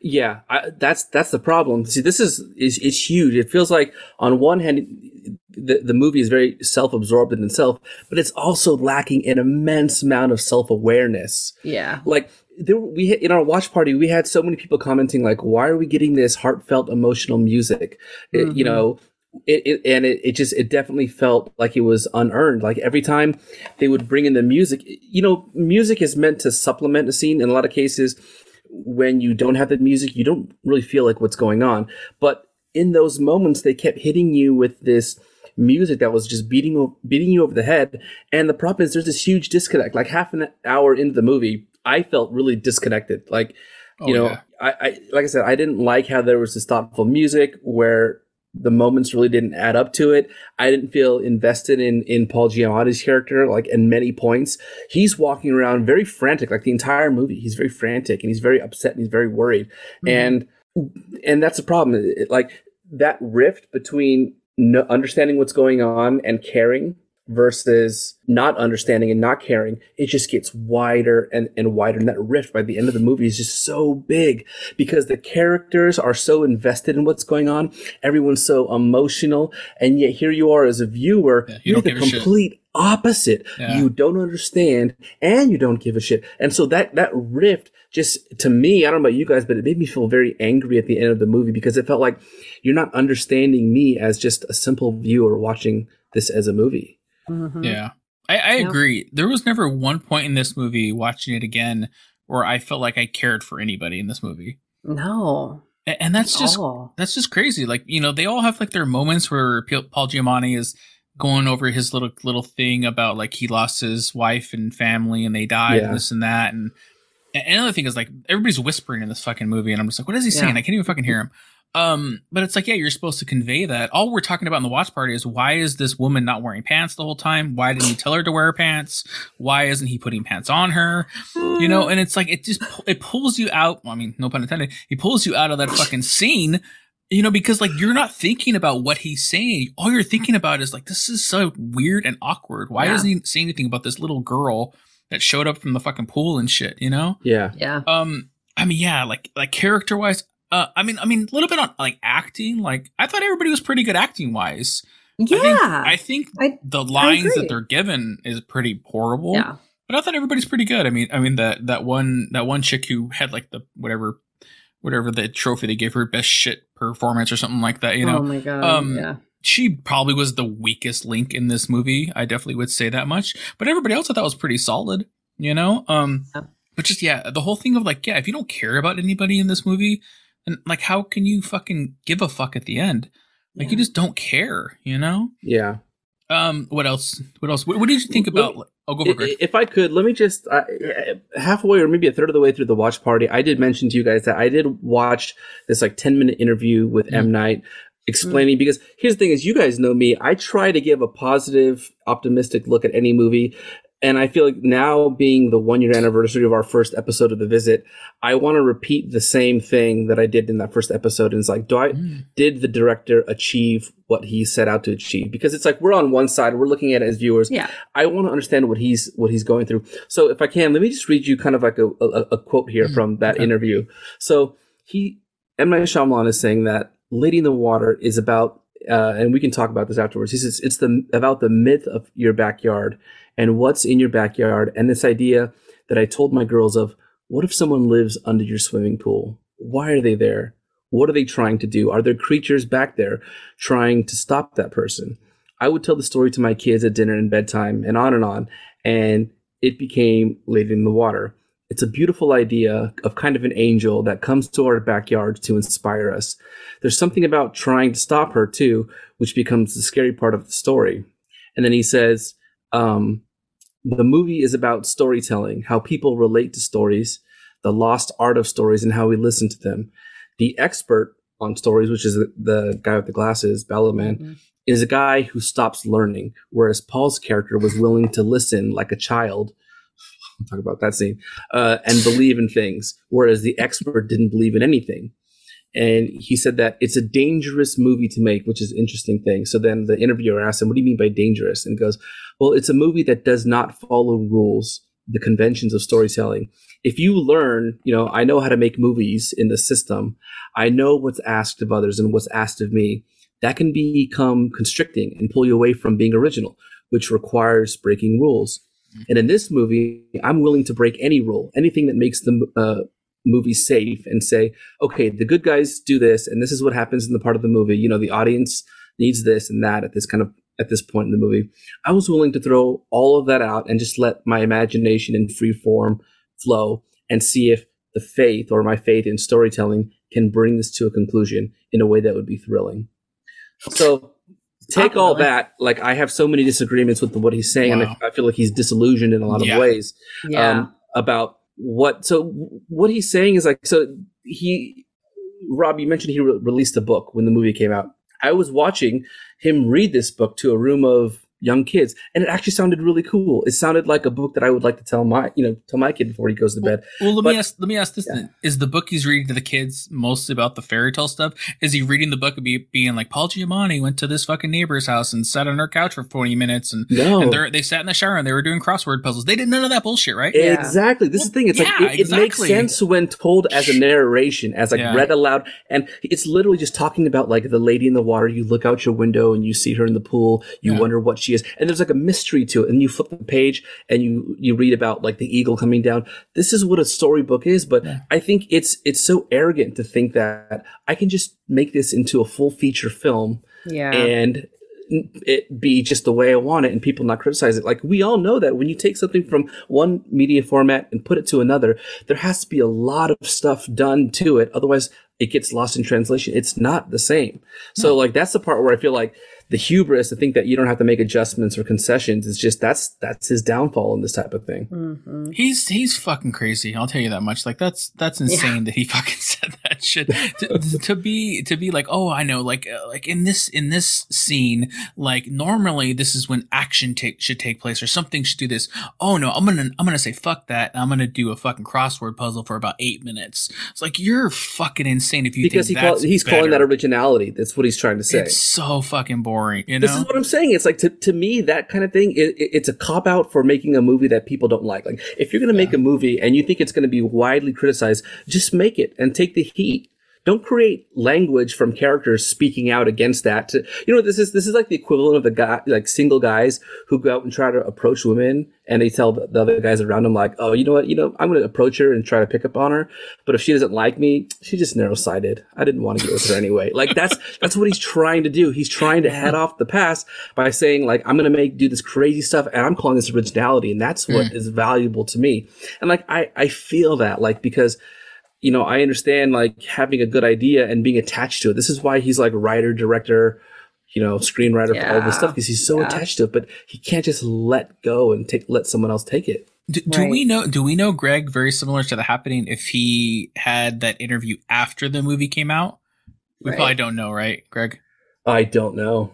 Yeah, I, that's that's the problem. See, this is is it's huge. It feels like on one hand, the the movie is very self absorbed in itself, but it's also lacking an immense amount of self awareness. yeah. Like there, we in our watch party, we had so many people commenting like, "Why are we getting this heartfelt, emotional music?" It- you Mhm. know. It, it and it, it just it definitely felt like it was unearned like every time they would bring in the music you know music is meant to supplement a scene in a lot of cases when you don't have the music, you don't really feel like what's going on. But in those moments, they kept hitting you with this music that was just beating beating you over the head. And the problem is, there's this huge disconnect. Like half an hour into the movie, I felt really disconnected. Like oh, you Oh, know, yeah. I, I like I said, I didn't like how there was this thoughtful music where the moments really didn't add up to it. I didn't feel invested in in Paul Giamatti's character, like in many points. He's walking around very frantic, like the entire movie. He's very frantic and he's very upset and he's very worried. Mm-hmm. And and that's the problem. It- like that rift between no, understanding what's going on and caring versus not understanding and not caring, it just gets wider and, and wider. And that rift by the end of the movie is just so big because the characters are so invested in what's going on. Everyone's so emotional. And yet here you are as a viewer, Yeah, you you're the give a shit. complete opposite. Yeah. You don't understand and you don't give a shit. And so that, that rift just to me, I don't know about you guys, but it made me feel very angry at the end of the movie because it felt like you're not understanding me as just a simple viewer watching this as a movie. Mhm. Yeah. I, I Yeah. agree. There was never one point in this movie watching it again where I felt like I cared for anybody in this movie. No. A- And that's just Oh. that's just crazy. Like, you know, they all have like their moments where P- Paul Giamatti is going over his little little thing about like he lost his wife and family and they died Yeah. and this and that and and another thing is like everybody's whispering in this fucking movie and I'm just like, what is he Yeah. saying? I can't even fucking hear him. Um, but it's like, yeah, you're supposed to convey that. All we're talking about in the watch party is why is this woman not wearing pants the whole time? Why didn't he tell her to wear pants? Why isn't he putting pants on her? You know, and it's like it just it pulls you out. I mean, no pun intended. He pulls you out of that fucking scene. You know, because like you're not thinking about what he's saying. All you're thinking about is like this is so weird and awkward. Why Yeah. doesn't he say anything about this little girl that showed up from the fucking pool and shit? You know? Yeah. Yeah. Um, I mean, yeah, like like character wise, uh, I mean, I mean, a little bit on like acting. Like, I thought everybody was pretty good acting wise. Yeah. I think, I I- the lines that they're given is pretty horrible. Yeah. But I thought everybody's pretty good. I mean, I mean that that one that one chick who had like the whatever whatever the trophy they gave her best shit performance or something like that. You know, oh my god. um, yeah. she probably was the weakest link in this movie. I definitely would say that much. But everybody else I thought was pretty solid, you know? Um Yeah. but just yeah, the whole thing of like, yeah, if you don't care about anybody in this movie, then like how can you fucking give a fuck at the end? Like you just don't care, you know? Yeah. Um what else? What else? What, what did you think about like, Oh, go for it. Greg. If I could, let me just uh, halfway or maybe a third of the way through the watch party, I did mention to you guys that I did watch this like ten minute interview with Mm. M Night explaining because here's the thing: is you guys know me, I try to give a positive, optimistic look at any movie. And I feel like now being the one year anniversary of our first episode of the visit, I want to repeat the same thing that I did in that first episode. And it's like, do I, Mm. did the director achieve what he set out to achieve? Because it's like we're on one side, we're looking at it as viewers. Yeah. I want to understand what he's what he's going through. So if I can, let me just read you kind of like a, a, a quote here from that okay. interview. So he M Night Shyamalan is saying that Lady in the Water is about, uh, and we can talk about this afterwards. He says it's the about the myth of your backyard and what's in your backyard, and this idea that I told my girls of what if someone lives under your swimming pool? Why are they there? What are they trying to do? Are there creatures back there trying to stop that person? I would tell the story to my kids at dinner and bedtime and on and on. And it became Lady in the Water. It's a beautiful idea of kind of an angel that comes to our backyard to inspire us. There's something about trying to stop her too, which becomes the scary part of the story. And then he says, um, the movie is about storytelling, how people relate to stories, the lost art of stories, and how we listen to them. The expert on stories, which is the, the guy with the glasses, Balaban, Mm-hmm. is a guy who stops learning, whereas Paul's character was willing to listen like a child. Talk about that scene, uh, and believe in things, whereas the expert didn't believe in anything. And he said that it's a dangerous movie to make, which is an interesting thing. So then the interviewer asked him, What do you mean by dangerous? And he goes, Well, it's a movie that does not follow rules, the conventions of storytelling. If you learn, you know, I know how to make movies in the system, I know what's asked of others and what's asked of me, that can become constricting and pull you away from being original, which requires breaking rules. And in this movie, I'm willing to break any rule, anything that makes the uh, movie safe and say, okay, the good guys do this, and this is what happens in the part of the movie. You know, the audience needs this and that at this kind of at this point in the movie. I was willing to throw all of that out and just let my imagination and free form flow and see if the faith or my faith in storytelling can bring this to a conclusion in a way that would be thrilling. So take all that. Like I have so many disagreements with what he's saying, and Wow. I, I feel like he's disillusioned in a lot Yeah. of ways Yeah. um, about what. So what he's saying is like so he, Rob, you mentioned he re- released a book when the movie came out. I was watching him read this book to a room of young kids, and it actually sounded really cool. It sounded like a book that I would like to tell my, you know, tell my kid before he goes to bed. Well, let But- me ask. Let me ask this: then. Is the book he's reading to the kids mostly about the fairy tale stuff? Is he reading the book and be, being like Paul Giamatti went to this fucking neighbor's house and sat on her couch for forty minutes, and No. and they they sat in the shower and they were doing crossword puzzles. They did none of that bullshit, right? Yeah. Exactly. This is the thing. It's Yeah, like it, it makes sense when told as a narration, as like Yeah. read aloud, and it's literally just talking about like the lady in the water. You look out your window and you see her in the pool. You Yeah. wonder what she she is. And there's like a mystery to it. And you flip the page and you you read about like the eagle coming down. This is what a storybook is, but I think it's it's so arrogant to think that I can just make this into a full feature film Yeah. and it be just the way I want it and people not criticize it. Like we all know that when you take something from one media format and put it to another, there has to be a lot of stuff done to it. Otherwise it gets lost in translation. It's not the same. So like that's the part where I feel like the hubris to think that you don't have to make adjustments or concessions is just that's that's his downfall in this type of thing. Mm-hmm. He's he's fucking crazy. I'll tell you that much. Like that's that's insane that he fucking said that shit. to, to be to be like, oh, I know, like uh, like in this in this scene, like normally this is when action take should take place or something should do this. Oh no, I'm gonna I'm gonna say fuck that. And I'm gonna do a fucking crossword puzzle for about eight minutes. It's like you're fucking insane if you Because he think call, that's he's calling that originality. That's what he's trying to say. It's so fucking boring. You know, This is what I'm saying. It's like to, to me that kind of thing. It, it- it's a cop out for making a movie that people don't like. Like if you're going to make a movie and you think it's going to be widely criticized, just make it and take the heat. Don't create language from characters speaking out against that. To, you know, this is this is like the equivalent of the guy, like single guys who go out and try to approach women, and they tell the, the other guys around them, like, "Oh, you know what? You know, I'm going to approach her and try to pick up on her, but if she doesn't like me, she's just narrow sighted. I didn't want to get with her anyway." Like that's that's what he's trying to do. He's trying to head off the past by saying, like, "I'm going to make do this crazy stuff, and I'm calling this originality, and that's what mm. is valuable to me." And like, I I feel that, like, because you know, I understand like having a good idea and being attached to it. This is why he's like writer, director, you know, screenwriter for all this stuff because he's so Yeah. attached to it. But he can't just let go and take let someone else take it. Do, do we know? Do we know Greg very similar to the happening? If he had that interview after the movie came out, we Right. probably don't know, right, Greg? I don't know.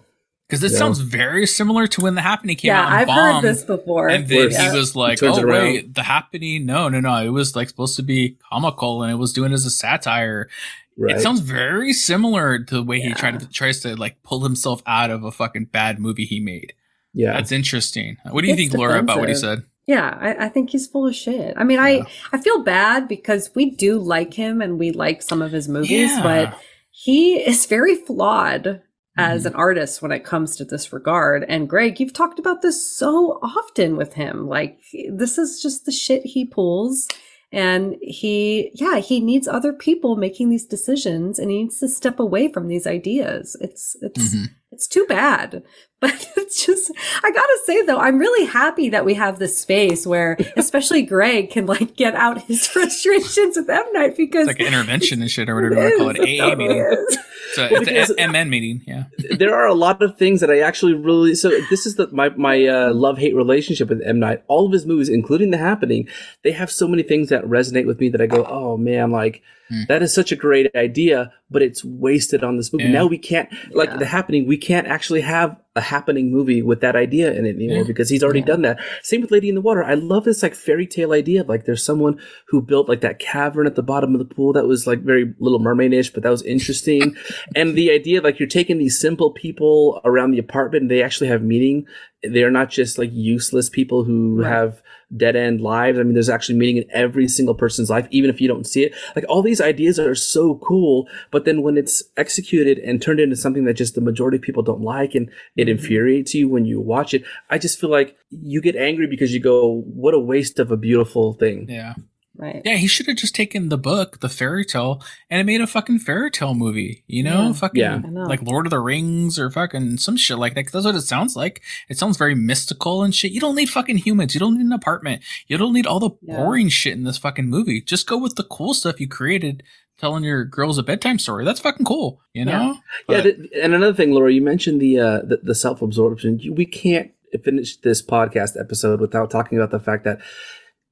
Because it No. sounds very similar to when the happening came yeah, out. Yeah, I've heard this before. And then Yeah. he was like, turns "Oh wait, the happening? No, no, no. It was like supposed to be comical, and it was doing it as a satire. Right. It sounds very similar to the way he tried to tries to like pull himself out of a fucking bad movie he made. yeah. That's interesting. What do you It's think, Laura, about what he said? Yeah, I, I think he's full of shit. I mean, I I feel bad because we do like him and we like some of his movies, Yeah. but he is very flawed as Mm-hmm. an artist when it comes to this regard. And Greg, you've talked about this so often with him. Like this is just the shit he pulls. And he, yeah, he needs other people making these decisions and he needs to step away from these ideas. It's, it's, Mhm. it's too bad. But it's just, I gotta say though, I'm really happy that we have this space where especially Greg can like get out his frustrations with M. Night because It's like an intervention and shit, or whatever you want to call it. It is, AA it meeting. is. It's Well, it's an MN meeting. Yeah. there are a lot of things that I actually really so this is the my my uh, love hate relationship with M Night. All of his movies, including The Happening, they have so many things that resonate with me that I go, oh man, like Hmm. that is such a great idea, but it's wasted on this movie. Yeah. Now we can't like The Happening. We can't actually have a happening movie with that idea in it anymore Yeah. because he's already done that. Same with Lady in the Water. I love this like fairy tale idea of like there's someone who built like that cavern at the bottom of the pool that was like very Little Mermaid-ish, but that was interesting. and the idea like you're taking these simple people around the apartment and they actually have meaning. They're not just like useless people who Right. have dead end lives. I mean, there's actually meaning in every single person's life, even if you don't see it. Like all these ideas are so cool, but then when it's executed and turned into something that just the majority of people don't like and it mm-hmm. infuriates you when you watch it, I just feel like you get angry because you go, what a waste of a beautiful thing. Yeah. Right. Yeah, he should have just taken the book, the fairy tale, and made a fucking fairy tale movie. You know, Yeah. fucking Yeah. Know. like Lord of the Rings or fucking some shit like that. 'cause That's what it sounds like. It sounds very mystical and shit. You don't need fucking humans. You don't need an apartment. You don't need all the Yeah. boring shit in this fucking movie. Just go with the cool stuff you created, telling your girls a bedtime story. That's fucking cool. You know? Yeah, But- th- and another thing, Laura, you mentioned the uh, the, the self absorption. We can't finish this podcast episode without talking about the fact that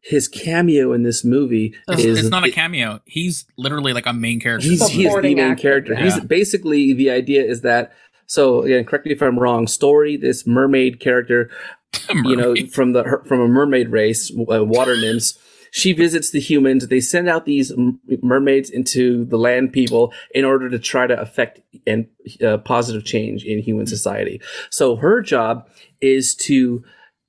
his cameo in this movie it's, is it's not a cameo. He's literally like a main character. he's, he is the main actor, character. yeah. He's basically the idea is that. So again, correct me if I'm wrong. Story, this mermaid character, you know, from the her- from a mermaid race, uh, water nymphs. She visits the humans. They send out these mermaids into the land people in order to try to affect and uh, positive change in human society. So her job is to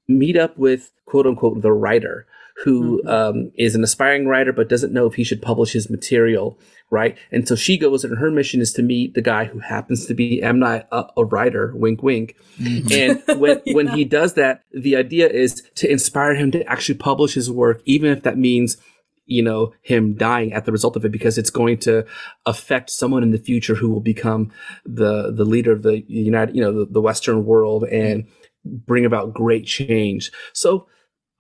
meet up with quote unquote the writer who mm-hmm. um, is an aspiring writer but doesn't know if he should publish his material, right? And so she goes, and her mission is to meet the guy who happens to be M. Night, a, a writer, wink, wink. Mm-hmm. And when when he does that, the idea is to inspire him to actually publish his work, even if that means you know him dying at the result of it because it's going to affect someone in the future who will become the the leader of the united you know the, the western world and mm-hmm. bring about great change. So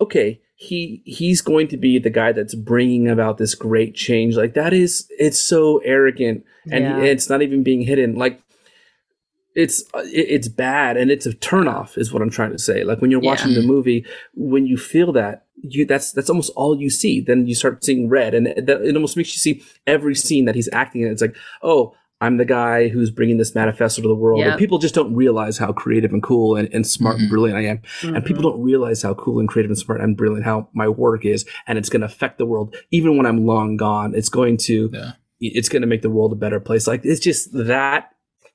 okay he he's going to be the guy that's bringing about this great change. Like that is it's so arrogant and Yeah. it's not even being hidden. Like it's it's bad and it's a turnoff is what i'm trying to say. Like when you're watching Yeah. the movie when you feel that you that's that's almost all you see. Then you start seeing red and it, that, it almost makes you see every scene that he's acting in. It's like oh i'm the guy who's bringing this manifesto to the world Yeah. and people just don't realize how creative and cool and, and smart and mm-hmm. brilliant i am and people mm-hmm. don't realize how cool and creative and smart and brilliant how my work is and it's going to affect the world even when i'm long gone it's going to Yeah. it's going to make the world a better place like it's just that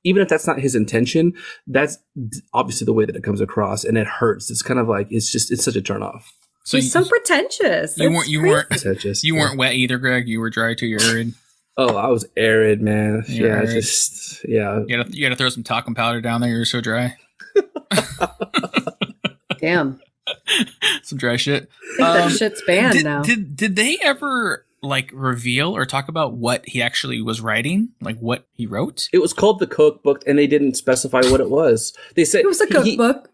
even if that's not his intention that's obviously the way that it comes across and it hurts it's kind of like it's just it's such a turn off So He's you, so pretentious. you It's weren't you crazy. weren't It's just- you yeah. weren't wet either, Greg. You were dry too. You're arid. Oh i was arid man You're yeah arid. just yeah You gotta you gotta throw some talcum powder down there. You're so dry. Damn. Some dry shit. I think that Um, shit's banned did, now. Did did they ever like reveal or talk about what he actually was writing? Like what he wrote? it was called the cookbook and they didn't specify what it was they said it was a he- cookbook.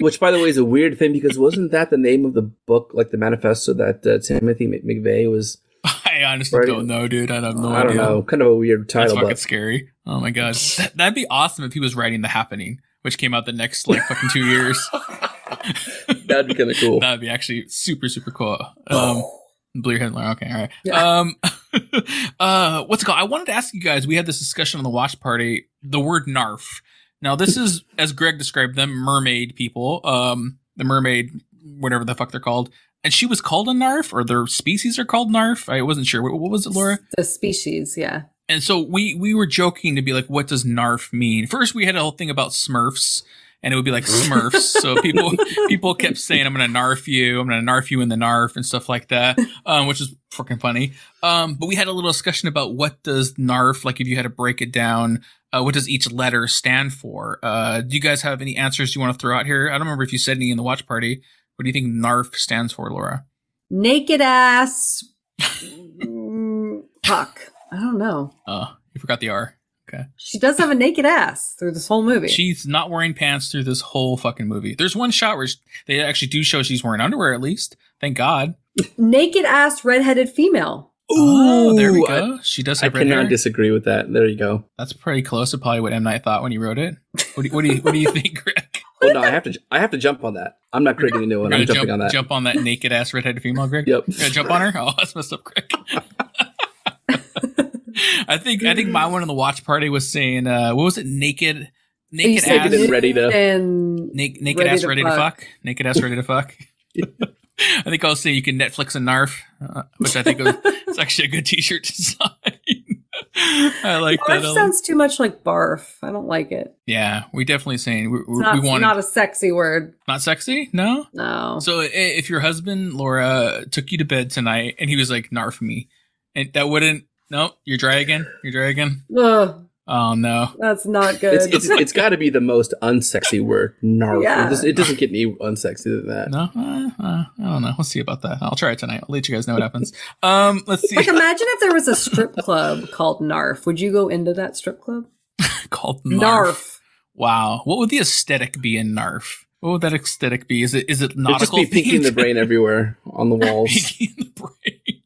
which by the way is a weird thing because wasn't that the name of the book like the manifesto that uh, timothy mcveigh was I honestly Right. don't know, dude. I have no i don't know kind of a weird title. That's fucking but scary. Oh my god, that, that'd be awesome if he was writing The Happening, which came out the next like fucking two years. that'd be kind of cool That'd be actually super super cool. Um, Bleer Hitler. Okay, all right. Yeah. Um, uh, what's it called? I wanted to ask you guys. We had this discussion on the watch party. The word narf. Now, this is as Greg described them, mermaid people. Um, the mermaid, whatever the fuck they're called. And she was called a narf, or their species are called narf. I wasn't sure. What, what was it, Laura? The species, yeah. And so we we were joking to be like, what does narf mean? First, we had a whole thing about Smurfs, and it would be like Smurfs. so people people kept saying, "I'm gonna narf you. I'm gonna narf you in the narf" and stuff like that, um, which is freaking funny. Um, but we had a little discussion about what does narf like if you had to break it down. Uh, what does each letter stand for? Uh, do you guys have any answers you want to throw out here? I don't remember if you said any in the watch party. What do you think narf stands for, Laura? Naked ass. Mm, Fuck. I don't know. Uh, you forgot the R. Okay. She does have a naked ass through this whole movie. She's not wearing pants through this whole fucking movie. There's one shot where sh- they actually do show she's wearing underwear at least. Thank God. naked ass redheaded female. oh, there we Ooh, go. she does i have red cannot hair. disagree with that there you go That's pretty close to probably what M Night thought when he wrote it. What do what do you, what do you think, Greg? Oh no i have to i have to jump on that i'm not creating a new one i'm jumping jump, on that jump on that naked ass redheaded female, Greg. Yep. You're gonna jump on her. Oh, that's messed up, Greg. I think I think my one in the watch party was saying, uh, what was it? Naked, naked ass, Naked and ready to- and naked, naked ready ass to ready to fuck. fuck. Naked ass ready to fuck. I think I was saying you can Netflix and Narf, uh, which I think was, it's actually a good T-shirt design. I like Barf that. Sounds too much like barf. I don't like it. yeah, we definitely saying we, It's we, not, we want not a sexy word. not sexy. No. No. So if your husband Laura took you to bed tonight and he was like narf me, and that wouldn't. No, you're dry again. You're dry again. Ugh, Oh no. that's not good. it's it's, it's got to be the most unsexy word narf Yeah. it, doesn't, it doesn't get any unsexy than that No, uh, uh, I don't know. We'll see about that. I'll try it tonight. I'll let you guys know what happens. Um, let's see. like imagine if there was a strip club called Narf. Would you go into that strip club? Called Narf. Narf. Wow. What would the aesthetic be in Narf? What would that aesthetic be? Is it is it nautical? It'd just be Pinky and the Brain everywhere on the walls. Pinky and the Brain.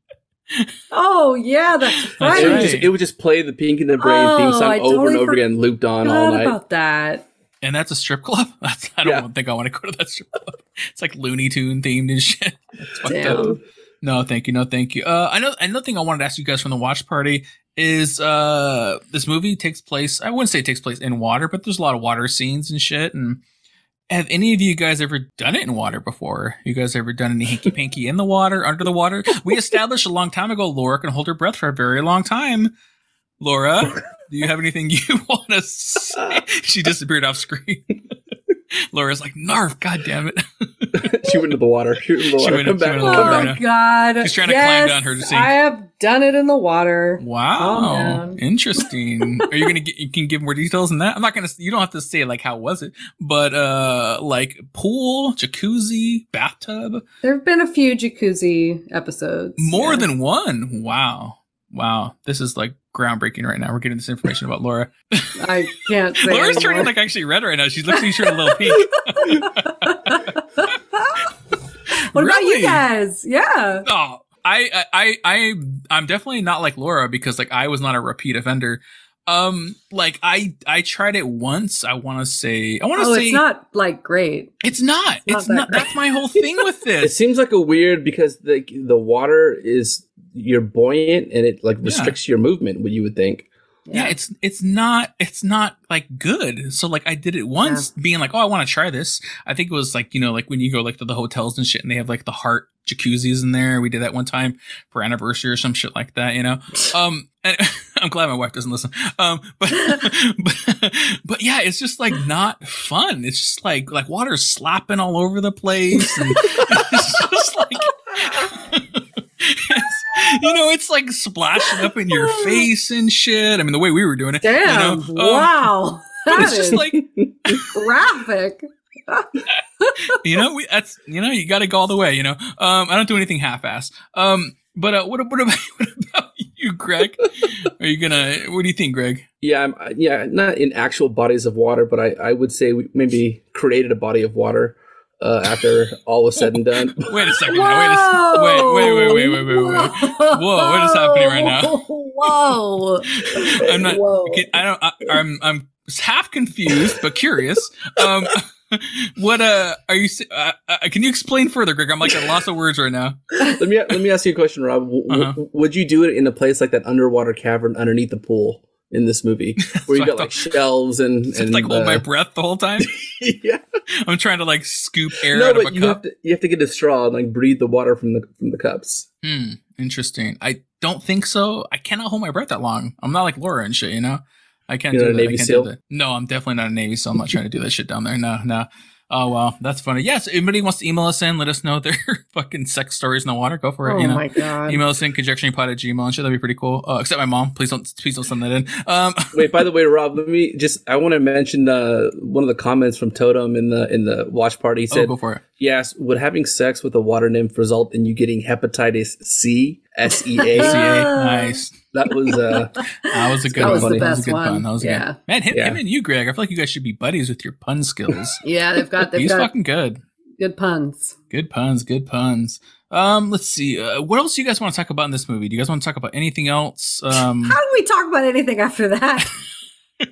Oh yeah, that's That's right. It would, just, it would just play the Pinky and the Brain Oh, theme song I over totally and over again, looped on all night. about that. And that's a strip club. That's, I don't Yeah. think I want to go to that strip club. It's like Looney Tune themed and shit. It's Damn. No, thank you. No, thank you. Uh, I know another thing I wanted to ask you guys from the watch party is uh this movie takes place. I wouldn't say it takes place in water, but there's a lot of water scenes and shit. And have any of you guys ever done it in water before? You guys ever done any hanky panky in the water, under the water? We established a long time ago Laura can hold her breath for a very long time. Laura, do you have anything you want to say? She disappeared off screen. Laura's like, Narf, god damn it. she went into the water. She went into the She water. went- Come she back. went into the water. Oh back. my god! She's trying to climb down her to see. I have done it in the water. Wow, interesting. Are you gonna get? You can give more details than that. I'm not gonna. You don't have to say like how was it, but uh, like pool, jacuzzi, bathtub, There have been a few jacuzzi episodes. more yeah. than one. Wow, wow. This is like groundbreaking right now. We're getting this information about Laura. I can't say. Laura's turning like actually red right now. She's looking sure a little pink. What about you guys? Yeah. Oh, I, I, I, I, I'm definitely not like Laura because like I was not a repeat offender. Um, like I, I tried it once. I want to say, I want to Oh, say, it's not like great. it's not, not it's that not. great. That's my whole thing with this. It seems like a weird because the the water is you're buoyant and it like Yeah. restricts your movement. What you would think. yeah. it's, it's not, it's not like good. So like I did it once, being like, oh, I want to try this. I think it was like you know, like when you go like to the hotels and shit, and they have like the heart jacuzzis in there. We did that one time for anniversary or some shit like that, you know. Um, and I'm glad my wife doesn't listen. Um, but, but, but yeah, it's just like not fun. It's just like, like water slapping all over the place. And it's just like, it's, you know, it's like splashing up in your face and shit. I mean, the way we were doing it. you Damn! know? Um, wow. But That it's just like, graphic. you know, we, that's, you know, you got to go all the way, you know. Um, I don't do anything half-ass. Um, but, uh, what, what about, what about you, Greg? Are you gonna, what do you think, Greg? Yeah, I'm, yeah, not in actual bodies of water, but I, I would say we maybe created a body of water uh, after all was said and done. wait a second. Wait, a, wait, wait, wait, wait, wait, wait, wait. Whoa, what is happening right now? Whoa. I'm not. Whoa. I don't. I, I'm. I'm half confused but curious. Um, what uh are you? Uh, uh, can you explain further, Greg? I'm like at loss of words right now. Let me let me ask you a question, Rob. W- uh-huh. w- would you do it in a place like that underwater cavern underneath the pool? In this movie, where you got like shelves and and like hold my uh, breath the whole time. yeah. I'm trying to like scoop air No, out of a but you cup. have to you have to get a straw and like breathe the water from the from the cups. Hmm. Interesting. I don't think so. I cannot hold my breath that long. I'm not like Laura and shit. You know. I can't You're do that. I Navy can't SEAL? do that. No, I'm definitely not a Navy SEAL. I'm not trying to do that shit down there. No, no. Oh wow, that's funny. Yes, if anybody wants to email us in, let us know their fucking sex stories in the water. Go for it. Oh you know, my god! email us in conjecturingpod at gmail and shit. That'd be pretty cool. Uh, except my mom. Please don't, please don't send that in. Um, Wait, by the way, Rob, let me just I want to mention uh, one of the comments from Totem in the in the watch party. He oh, said, go for it. "Yes, would having sex with a water nymph result in you getting hepatitis C? S E A? Nice. That was uh, That was a good That one. was the that was a good one. pun. That was Yeah. good. Man, him, Yeah. him and you, Greg. I feel like you guys should be buddies with your pun skills. Yeah, they've got they've He's got fucking good. good puns. Good puns, good puns. Um, let's see. Uh, what else do you guys want to talk about in this movie? Do you guys want to talk about anything else? Um, How do we talk about anything after that?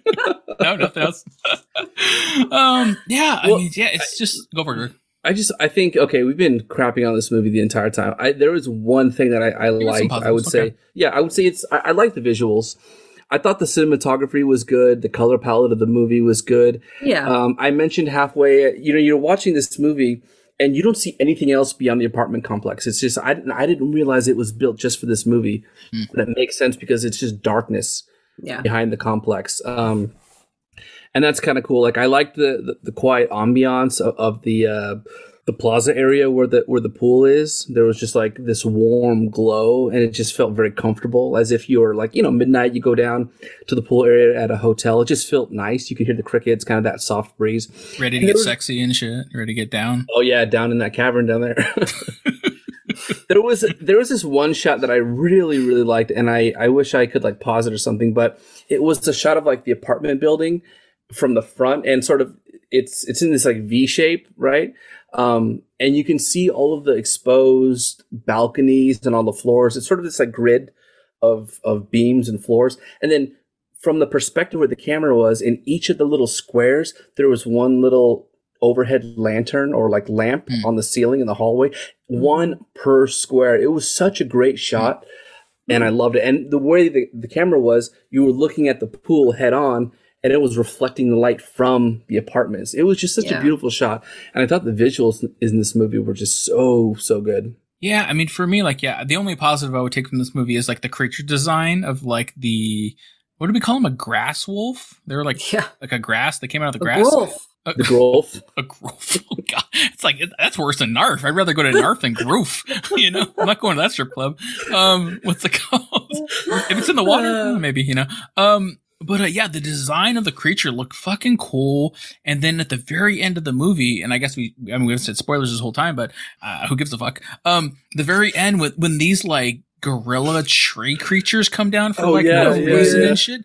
no, nothing else. um, yeah, I mean, yeah, it's just go for it. Greg. I just I think okay, we've been crapping on this movie the entire time. I there was one thing that I, I Give liked. I would positives, say, yeah, I would say it's I, I like the visuals. I thought the cinematography was good. The color palette of the movie was good. Yeah. Um, I mentioned halfway, you know, you're watching this movie and you don't see anything else beyond the apartment complex. It's just I didn't I didn't realize it was built just for this movie. But it makes sense because it's just darkness yeah. behind the complex. Um, and that's kind of cool. Like I like the, the the quiet ambiance of, of the uh, the plaza area where the where the pool is. There was just like this warm glow, and it just felt very comfortable, as if you were like you know midnight. You go down to the pool area at a hotel. It just felt nice. You could hear the crickets, kind of that soft breeze. Ready to And get was- sexy and shit. Ready to get down. Oh yeah, down in that cavern down there. there was there was this one shot that I really really liked, and I I wish I could like pause it or something, but it was a shot of like the apartment building from the front, and sort of it's it's in this like V shape, right? Um, and you can see all of the exposed balconies and all the floors. It's sort of this like grid of of beams and floors, and then from the perspective where the camera was in each of the little squares, there was one little overhead lantern or like lamp Hmm. on the ceiling in the hallway, one per square. It was such a great shot. And I loved it. And the way the, the camera was, you were looking at the pool head on and it was reflecting the light from the apartments. It was just such Yeah. a beautiful shot. And I thought the visuals in this movie were just so, so good. Yeah, I mean, for me, like, yeah, the only positive I would take from this movie is like the creature design of like the what do we call them? A grass wolf? They were like Yeah. like a grass. They came out of the A grass. wolf. A, The growth. a growth. Oh god, it's like that's worse than Narf. I'd rather go to Narf than Groof. you know, I'm not going to that strip club. Um, what's it called? if it's in the water, maybe you know. Um, but uh, yeah, the design of the creature looked fucking cool. And then at the very end of the movie, and I guess we, I mean, we've said spoilers this whole time, but uh, who gives a fuck? Um, the very end with when these like gorilla tree creatures come down for Oh, like yeah, no yeah, reason yeah. and shit,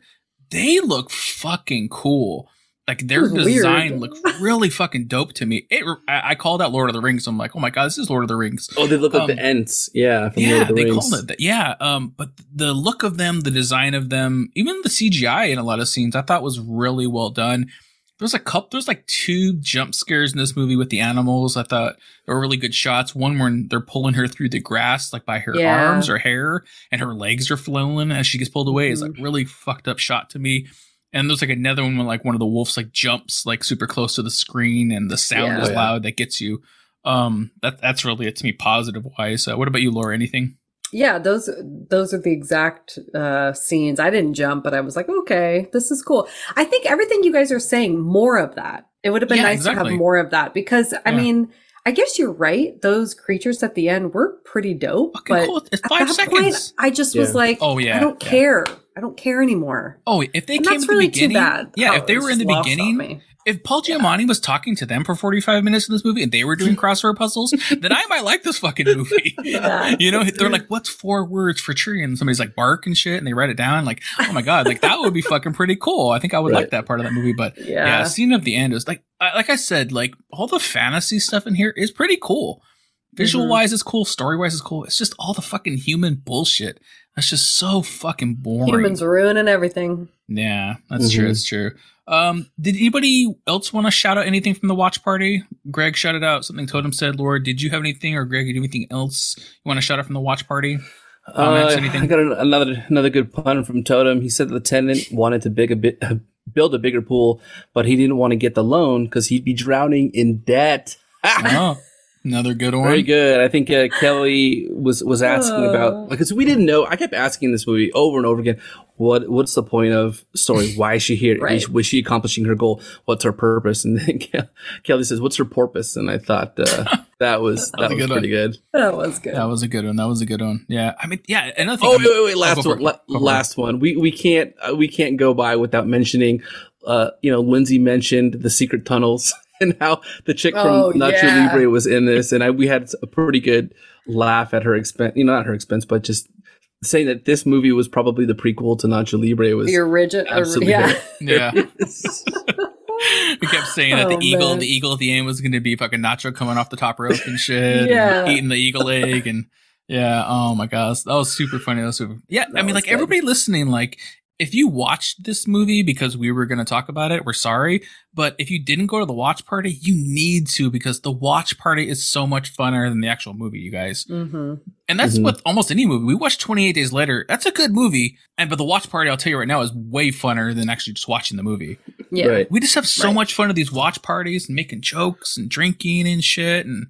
they look fucking cool. Like their was weird. design looked really fucking dope to me. It, I, I called out Lord of the Rings. I'm like, oh my god, this is Lord of the Rings. Oh, they look like Um, the Ents. Yeah, from yeah, Lord of the they Rings. called it that. Yeah, um, but the look of them, the design of them, even the CGI in a lot of scenes, I thought was really well done. There's a couple, there's like two jump scares in this movie with the animals. I thought were really good shots. One when they're pulling her through the grass, like by her Yeah. arms or hair, and her legs are flailing as she gets pulled away. It's like Mm-hmm. really fucked up shot to me. And there's like another one when like one of the wolves like jumps like super close to the screen and the sound Yeah. is Oh, loud that gets you. Um, that that's really it to me positive wise. Uh, what about you, Laura? Anything? Yeah, those those are the exact uh, scenes. I didn't jump, but I was like, okay, this is cool. I think everything you guys are saying, more of that. It would have been Yeah, nice to have more of that because I Yeah. mean, I guess you're right. Those creatures at the end were pretty dope, Fucking but cool. It's at that seconds. point, I just was like, Oh, yeah, I don't yeah. care. I don't care anymore. Oh, if they And came that's at the really too beginning, bad. yeah, how if they were in the just lost on beginning, if Paul Giamatti was talking to them for 45 minutes in this movie and they were doing crossword puzzles, then I might like this fucking movie. Yeah. You know, they're like, what's four words for tree? And somebody's like, bark and shit. And they write it down. Like, oh my God, like that would be fucking pretty cool. I think I would Right. like that part of that movie. But yeah, Yeah. scene of the end is like, like I said, like all the fantasy stuff in here is pretty cool. Visual Mm-hmm. wise, it's cool. Story wise, it's cool. It's just all the fucking human bullshit. That's just so fucking boring. Humans ruining everything. Yeah, that's true. Mhm. That's true. Um, did anybody else want to shout out anything from the watch party? Greg shouted out something Totem said. Laura, did you have anything, or Greg, did you do anything else you want to shout out from the watch party? Comments, Uh, anything? I got an- another another good pun from Totem. He said the tenant wanted to big a bit, build a bigger pool, but he didn't want to get the loan because he'd be drowning in debt. oh, another good one. Very good. I think uh, Kelly was was asking Uh. about because we didn't know. I kept asking this movie over and over again. What what's the point of story? Why is she here? Right. Was she accomplishing her goal? What's her purpose? And then Kelly says, "What's her purpose?" And I thought uh, that was that was good pretty good. That was good. That was a good one. That was a good one. Yeah, I mean, yeah. Another thing. Oh I wait, mean- wait, wait! oh, Last one, la- Go for it. last one. We we can't uh, we can't go by without mentioning. Uh, you know, Lindsay mentioned the secret tunnels and how the chick from Oh, Nacho yeah. Libre was in this, and I we had a pretty good laugh at her expense. You know, not her expense, but just saying that this movie was probably the prequel to Nacho Libre was the original. absolutely yeah. Yeah. we kept saying that the Oh, eagle, man. the eagle at the end was going to be fucking Nacho coming off the top rope and shit, Yeah. and eating the eagle egg, and yeah, oh my gosh, that was super funny. That was super. Yeah, I mean, like good. everybody listening, like if you watched this movie because we were going to talk about it, we're sorry, but if you didn't go to the watch party, you need to because the watch party is so much funner than the actual movie, you guys. hmm And that's Mhm. with almost any movie. We watched 28 Days Later. That's a good movie. And but the watch party, I'll tell you right now, is way funner than actually just watching the movie. Yeah. Right. We just have so Right. much fun at these watch parties and making jokes and drinking and shit and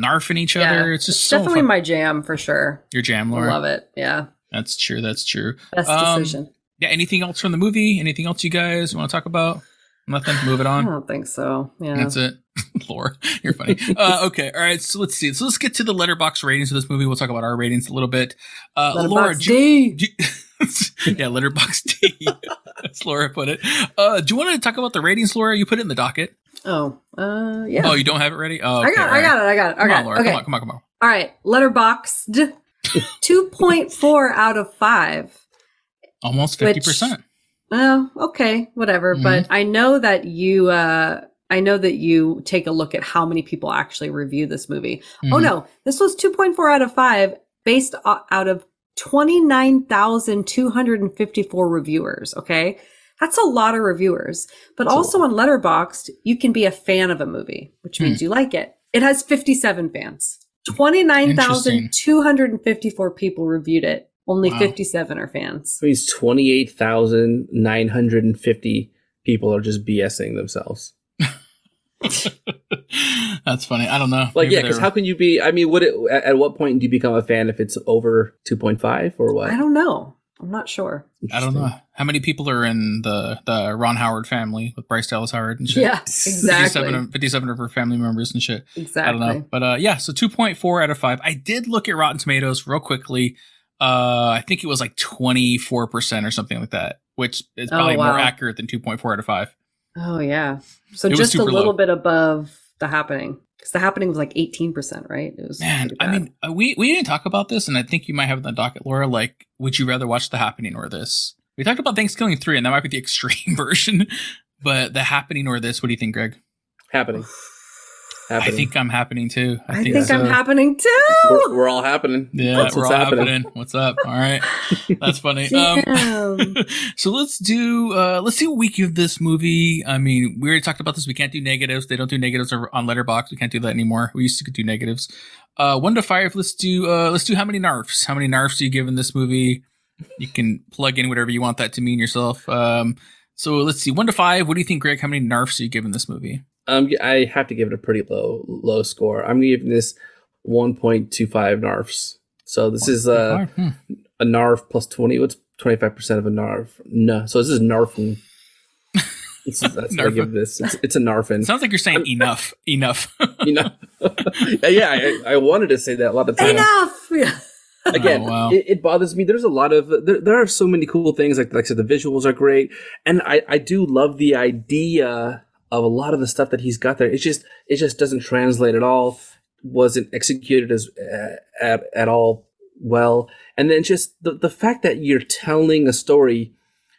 narfing each other. It's just so definitely fun. my jam for sure. Your jam, Lord. I love it. Yeah. That's true. That's true. Best Um, decision. Yeah. Anything else from the movie? Anything else you guys want to talk about? Nothing. Move it on. I don't think so. Yeah. That's it. Laura, you're funny. uh, okay. All right. So let's see. So let's get to the letterbox ratings of this movie. We'll talk about our ratings a little bit. Uh, Laura, do you- D. do yeah, letterbox D. That's Laura put it. Uh, do you want to talk about the ratings, Laura? You put it in the docket. Oh, uh, yeah. Oh, you don't have it ready? Oh, I okay, got, all I got it. I got it. Come on, Laura. okay. Come on, come on, come on. All right. Letterboxd. 2.4 out of 5. Almost 50%. Oh, okay, whatever. Mhm. But I know that you, uh, I know that you take a look at how many people actually review this movie. Oh Mhm. no, this was 2.4 out of 5 based out of 29,254 reviewers. Okay. That's a lot of reviewers. But That's also on Letterboxd, you can be a fan of a movie, which Hmm. means you like it. It has 57 fans. 29,254 people reviewed it. Only Wow. 57 are fans. That means twenty eight thousand nine hundred and fifty people are just BSing themselves. That's funny. I don't know. Like, Maybe yeah, because how can you be? I mean, would it? At, at what point do you become a fan if it's over two point five or what? I don't know. I'm not sure. I don't know how many people are in the the Ron Howard family with Bryce Dallas Howard and shit. Yeah, exactly. 57 of, 57 of her family members and shit. Exactly. I don't know. But uh, yeah, so 2.4 out of 5. I did look at Rotten Tomatoes real quickly. Uh, I think it was like 24% or something like that, which is Oh, probably wow. more accurate than 2.4 out of 5. Oh yeah. So It just a little low. bit above the happening because the happening was like 18%, right? It was Man, I mean, uh, we, we didn't talk about this, and I think you might have it on the docket, Laura. Like, would you rather watch The Happening or this? We talked about Thanksgiving 3, and that might be the extreme version, but The Happening or this, what do you think, Greg? Happening. I think I'm happening too. I think, I'm so. happening too. we're, we're all happening. Yeah, That's we're what's all happening. happening. What's up? All right, that's funny. Um, so let's do uh let's see what we give this movie. I mean, we already talked about this. We can't do negatives. They don't do negatives on Letterbox. We can't do that anymore. We used to do negatives. Uh, one to five. Let's do uh let's do how many narfs? How many narfs do you give in this movie? You can plug in whatever you want that to mean yourself. Um, so let's see. One to five. What do you think, Greg? How many narfs do you give in this movie? Um, yeah, I have to give it a pretty low low score. I'm giving this 1.25 narfs. So this is uh, Hmm. a narf plus 20. What's 25 percent of a narf? No, so this is narfing. This is, that's what I give this. It's, it's a narfin. Sounds like you're saying enough. Enough. you know, yeah, I, I wanted to say that a lot of times. Enough. Yeah. Again, Oh, wow. it, it bothers me. There's a lot of there, there are so many cool things. Like like I said, the visuals are great, and I I do love the idea of a lot of the stuff that he's got there. It's just it just doesn't translate at all. Wasn't executed as uh, at at all well, and then just the the fact that you're telling a story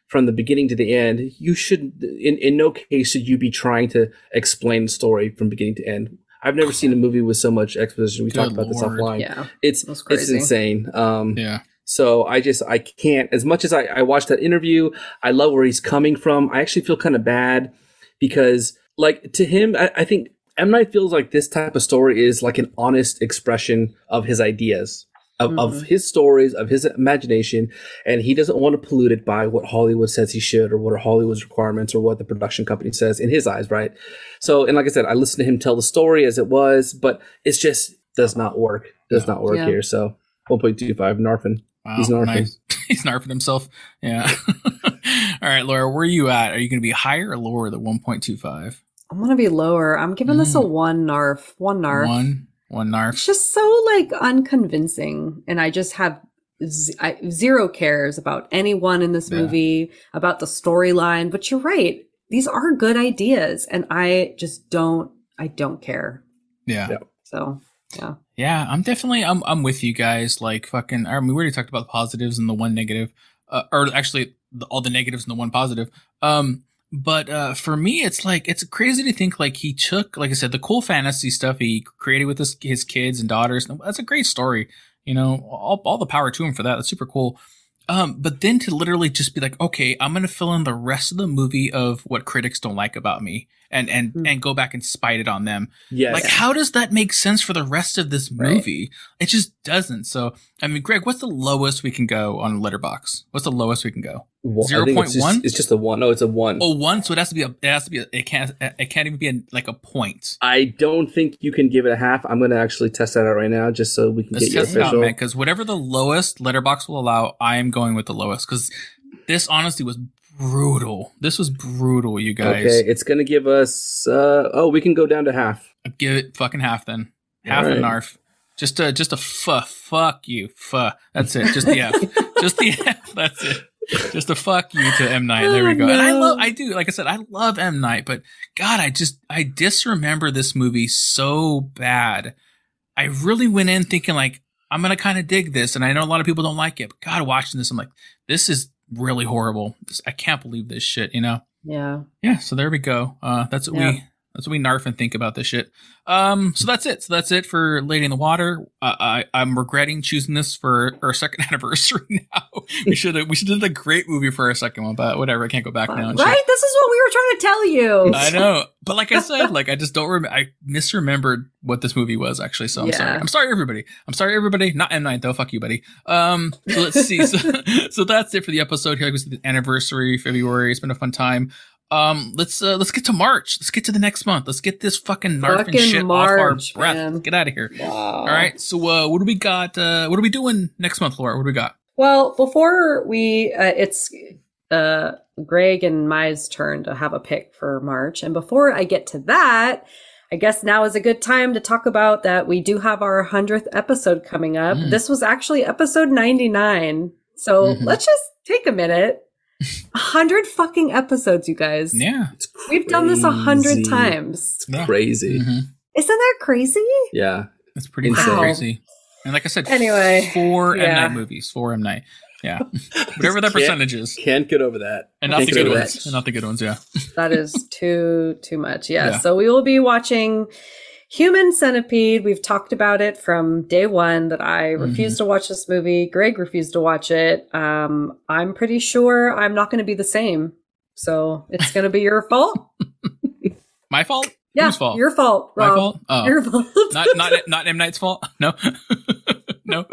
from the beginning to the end. You should in in no case should you be trying to explain the story from beginning to end. I've never seen a movie with so much exposition. We Good talked about this Lord. offline. Yeah. It's it's insane. Um, yeah. so I just I can't as much as I, I watched that interview, I love where he's coming from. I actually feel kind of bad because like to him, I, I think M Night feels like this type of story is like an honest expression of his ideas. Of, of mm-hmm. his stories, of his imagination, and he doesn't want to pollute it by what Hollywood says he should, or what are Hollywood's requirements, or what the production company says in his eyes, right? So, and like I said, I listened to him tell the story as it was, but it's just does not work. Does not work Yeah. here. So, 1.25 Narfin. Wow, He's narfing. nice. He's narfing himself. Yeah. All right, Laura, where are you at? Are you going to be higher or lower than 1.25? I'm gonna be lower. I'm giving this a one narf. One narf. One, one narf. It's just so like unconvincing, and I just have z- I, zero cares about anyone in this Yeah. movie, about the storyline. But you're right; these are good ideas, and I just don't. I don't care. Yeah. Yeah. So yeah, Yeah, I'm definitely I'm I'm with you guys. Like fucking, I mean, we already talked about the positives and the one negative, uh, or actually the, all the negatives and the one positive. Um, but uh, for me, it's like it's crazy to think like he took, like I said, the cool fantasy stuff he created with his his kids and daughters. That's a great story. You know, all all the power to him for that. That's super cool. Um, but then to literally just be like, okay, I'm gonna fill in the rest of the movie of what critics don't like about me, and and Hmm. and go back and spite it on them. Yes. Like, how does that make sense for the rest of this Right. movie? It just doesn't. So, I mean, Greg, what's the lowest we can go on Letterbox? What's the lowest we can go? Well, I think it's just- 0.1? It's just a one. No, it's a one. Oh, one. So it has to be a. It has to be. A, it can't. It can't even be a, like a point. I don't think you can give it a half. I'm going to actually test that out right now just so we can Let's get your test it official. Because whatever the lowest Letterbox will allow, I am going with the lowest. Because this honestly was brutal. This was brutal, you guys. Okay, it's going to give us. Uh, oh, we can go down to half. Give it fucking half then. Half All a narf. Just a just a fuh. Fuck you. Fuh. That's it. Just the F. just the F. That's it. Just a fuck you to M Night. There we Oh, go. And I love. I do. Like I said, I love M Night, but God, I just I disremember this movie so bad. I really went in thinking like I'm gonna kind of dig this, and I know a lot of people don't like it. But God, watching this, I'm like, this is really horrible. I can't believe this shit. You know. yeah. Yeah, so there we go. Uh, that's what Yeah. we that's what we narf and think about this shit. Um, so that's it. So that's it for Lady in the Water. Uh, I I'm regretting choosing this for our second anniversary. Now we should have we should have a great movie for our second one, but whatever. I can't go back now. and shit. Right. This is what we were trying to tell you. I know, but like I said, like I just don't remember. I misremembered what this movie was actually. So I'm Yeah. sorry. I'm sorry, everybody. I'm sorry, everybody. Not M Night though. Fuck you, buddy. Um, so let's see. So, so that's it for the episode. Here it was the anniversary, February. It's been a fun time. Um, let's uh, let's get to March. Let's get to the next month. Let's get this fucking narfing Fucking shit off our March, breath. man. Let's get out of here. Wow. All right. So uh, what do we got? Uh, what are we doing next month, Laura? What do we got? Well, before we, uh, it's uh, Greg and Mai's turn to have a pick for March. And before I get to that, I guess now is a good time to talk about that we do have our 100th episode coming up. Mm. This was actually episode 99. So Mhm. let's just take a minute. 100 fucking episodes, you guys. Yeah. We've done this a hundred crazy. times. Yeah. Crazy. Mhm. Isn't that crazy? Yeah. That's pretty Insane. fucking crazy. And like I said, Anyway, four M. Night movies, four M Night. Yeah, whatever that Can't- percentage is, Can't get over that. and not the good ones, that. and not the good ones. Yeah. That is too too much. Yeah. Yeah. So we will be watching Human Centipede. We've talked about it from day one that I Mm-hmm. refused to watch this movie. Greg refused to watch it. Um, I'm pretty sure I'm not going to be the same. So it's going to be your fault. My fault. Yeah, Whose fault? your fault. My fault. Oh. Your fault. not not not M Night's fault. No. no.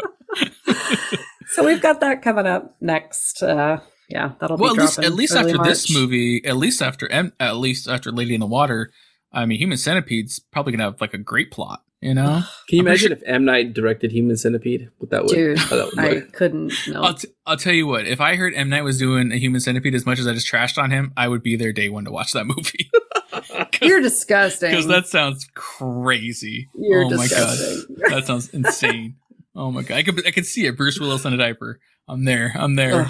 so we've got that coming up next. Uh, yeah, that'll Well, be at least at least after this movie, at least after M, at least after Lady in the Water, I mean, Human Centipede's probably gonna have like a great plot. You know. Can you I'm pretty imagine if M Night directed Human Centipede? What that would? Dude, how that would I look? couldn't. No. I'll, t- I'll tell you what. If I heard M Night was doing a Human Centipede as much as I just trashed on him, I would be there day one to watch that movie You're disgusting. because that sounds crazy. You're oh disgusting. my god, that sounds insane. Oh my god, I could I could see it. Bruce Willis in a diaper. I'm there. I'm there.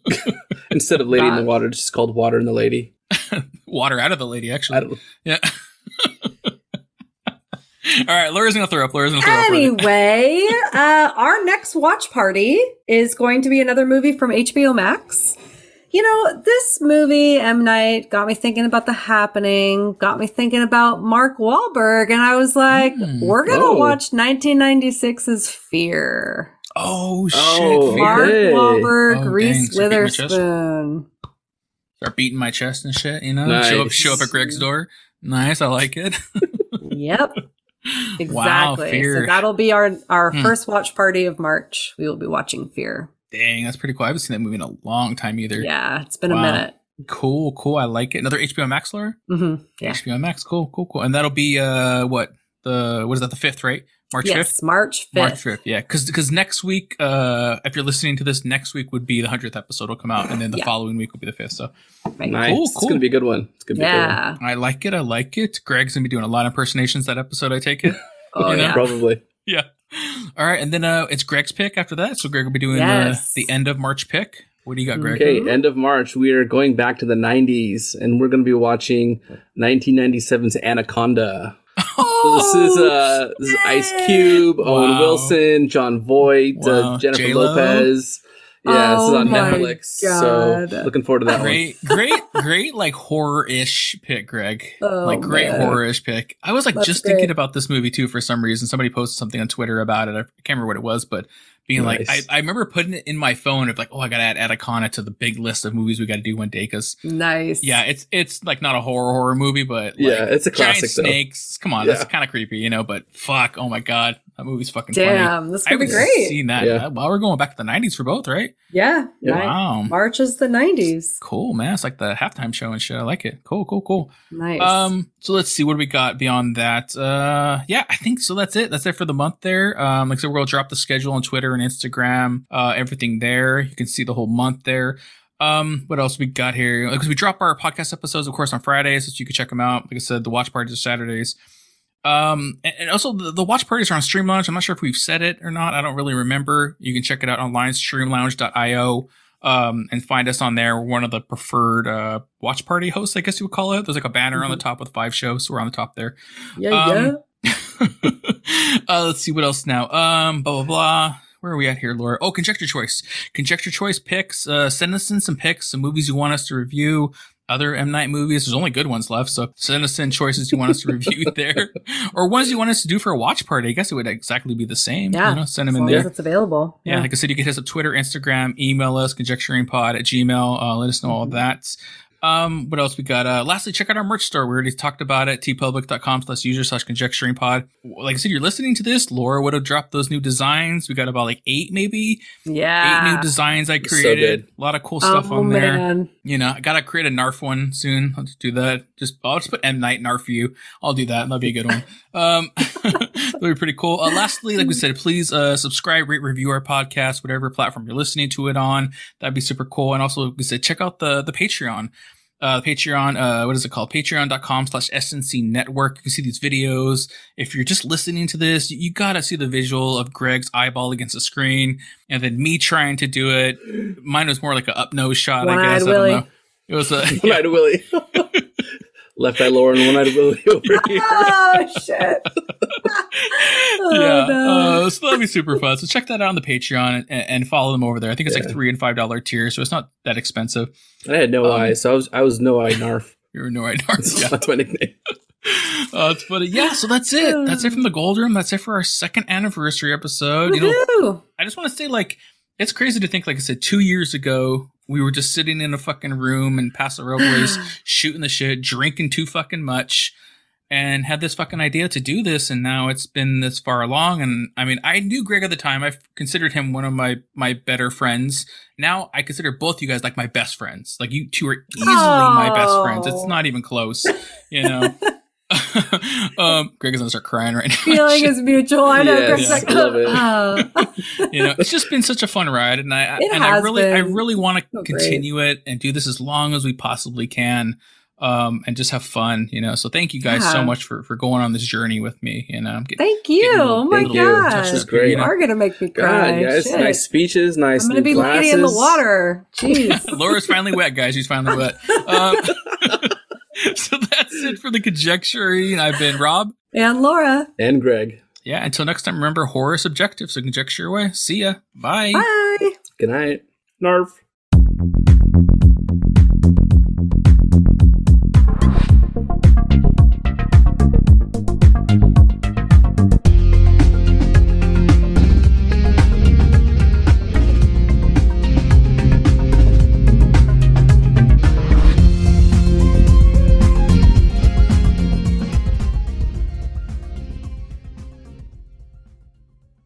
Instead of Lady in the Water, it's just called Water in the Lady. Water out of the lady, I actually. don't, Yeah. All right, Laura's gonna throw up. Laura's gonna throw up. already. Anyway, uh, our next watch party is going to be another movie from HBO Max. You know, this movie, M. Night, got me thinking about The Happening, got me thinking about Mark Wahlberg, and I was like, Hmm. we're going to Oh. watch 1996's Fear. Oh shit! Oh, Mark Hey. Wahlberg, Oh, dang, Reese so beat my chest. Witherspoon. Start beating my chest and shit. You know, Nice. show up, show up at Greg's door. Nice, I like it. Yep. Wow, Exactly. Fear. so that'll be our, our Hmm. first watch party of March. We will be watching Fear. Dang, that's pretty cool. I haven't seen that movie in a long time either. Yeah, it's been Wow. a minute. Cool, cool. I like it. Another HBO Max, Laura. hmm Yeah. HBO Max. Cool, cool, cool. And that'll be uh what the what is that? The fifth, right? March yes, fifth. March 5th. March fifth. Yeah, because because next week, uh, if you're listening to this, next week would be the hundredth episode will come out, and then the Yeah. following week will be the fifth. So Right. nice. Cool, It's gonna be a good one. It's gonna be a good one. Yeah. I like it. I like it. Greg's gonna be doing a lot of impersonations that episode. I take it. Oh, You know? yeah. Probably. yeah. All right, and then uh, it's Greg's pick after that. So Greg will be doing Yes. the the end of March pick. What do you got, Greg? Okay, end of March, we are going back to the 90s and we're going to be watching 1997's Anaconda. So this is uh this is Ice Cube, Owen Wilson, Jon Voight, Wow. uh, Jennifer J-Lo? Lopez. Yeah, this is Oh on my Netflix. God. So looking forward to that Great, great, great, like horror ish pick, Greg. Oh, like great man. horror ish pick. I was like That's just thinking about this movie too for some reason. Somebody posted something on Twitter about it. I can't remember what it was, but being like, I, I remember putting it in my phone of like, oh, I got to add Anaconda to the big list of movies we got to do one day because Nice. yeah, it's it's like not a horror horror movie, but like, Yeah, it's a giant classic, though. snakes. Come on, that's kind of creepy, you know. But fuck, oh my god, that movie's fucking funny. Damn, this I could be haven't great. seen that. Yeah. Well, we're going back to the '90s for both, right? Yeah. Yeah. Wow. March is the 90s. Cool, man. It's like the halftime show and shit. I like it. Cool, cool, cool. Nice. Um, so let's see what do we got beyond that. Uh, yeah, I think so. That's it. That's it for the month there. Um, like I said, we'll drop the schedule on Twitter and Instagram. Uh, everything there. You can see the whole month there. Um, what else we got here? Because we drop our podcast episodes, of course, on Fridays, so you can check them out. Like I said, the watch parties are Saturdays. Um, and, also the, the watch parties are on Stream Lounge. I'm not sure if we've said it or not. I don't really remember. You can check it out online, streamlounge.io. Um, and find us on there. We're one of the preferred uh, watch party hosts, I guess you would call it. There's like a banner on the top with five shows, so we're on the top there. yeah, um, yeah. uh, let's see what else now. Um, blah blah blah. Where are we at here, Laura? Oh, conjecture choice. Conjecture choice picks. Uh, send us in some picks, some movies you want us to review. Other M Night movies. There's only good ones left, so send us in choices you want us to review there, or ones you want us to do for a watch party. I guess it would exactly be the same. Yeah. you know, send them in there. as it's available. Yeah, like I said, you can hit us up Twitter, Instagram, email us, conjecturingpod at gmail. Uh, let us know all that. Um, what else we got? Uh, lastly, check out our merch store. We already talked about it. teepublic.com slash user slash conjecturing pod. Like I said, you're listening to this. Laura would have dropped those new designs. We got about like eight, maybe Yeah. eight new designs I created. good. a lot of cool stuff oh, on there. man. You know, I gotta create a Narf one soon. I'll just do that. Just I'll just put M Night Narf you. I'll do that. That'll be a good one. Um, That'd be pretty cool. Uh, lastly, like we said, please uh, subscribe, rate, review our podcast, whatever platform you're listening to it on. That'd be super cool. And also, like we said, check out the the Patreon. Uh, Patreon, uh, what is it called? Patreon.com slash SNC network. You can see these videos. If you're just listening to this, you gotta see the visual of Greg's eyeball against the screen and then me trying to do it. Mine was more like a up nose shot, I guess. One-eyed I don't know. It was a, One eyed Willie. Left eye Lauren, one eyed Willie over here. oh shit! Oh, yeah, no. uh, so that'd be super fun. So check that out on the Patreon and, and follow them over there. I think it's Yeah. like three and five dollar tiers, so it's not that expensive. I had no Um, eyes, so I was I was no eye Narf. You're no idea. Yeah. That's my nickname. Uh, it's funny. Yeah, so that's it. That's it from the Gold Room. That's it for our second anniversary episode. You know, I just want to say, like, it's crazy to think, like I said, two years ago, we were just sitting in a fucking room in Paso Robles, shooting the shit, drinking too fucking much, and had this fucking idea to do this. And now it's been this far along. And I mean, I knew Greg at the time. I considered him one of my my better friends. Now I consider both you guys like my best friends. Like you two are easily my best friends. It's Oh. not even close, you know. um, Greg is gonna start crying right now. Feeling is mutual. I know. Yes, Greg's like, love it. oh. you know, it's just been such a fun ride, and I It and I has really, I really want to So great. continue it and do this as long as we possibly can, um, and just have fun. You know, so thank you guys so much for for going on this journey with me. You know, get- Thank you. little- Oh my getting a little god, touched This is great. you You know. are gonna make me cry. God, yes, Shit. nice speeches, nice I'm gonna new be glasses. lady in the water. Jeez. Laura's finally wet, guys. She's finally wet. Um, so that's it for the conjecturing. I've been Rob. and Laura. And Greg. Yeah. Until next time, remember horror is subjective. So conjecture away. See ya. Bye. Bye. Good night. Narf.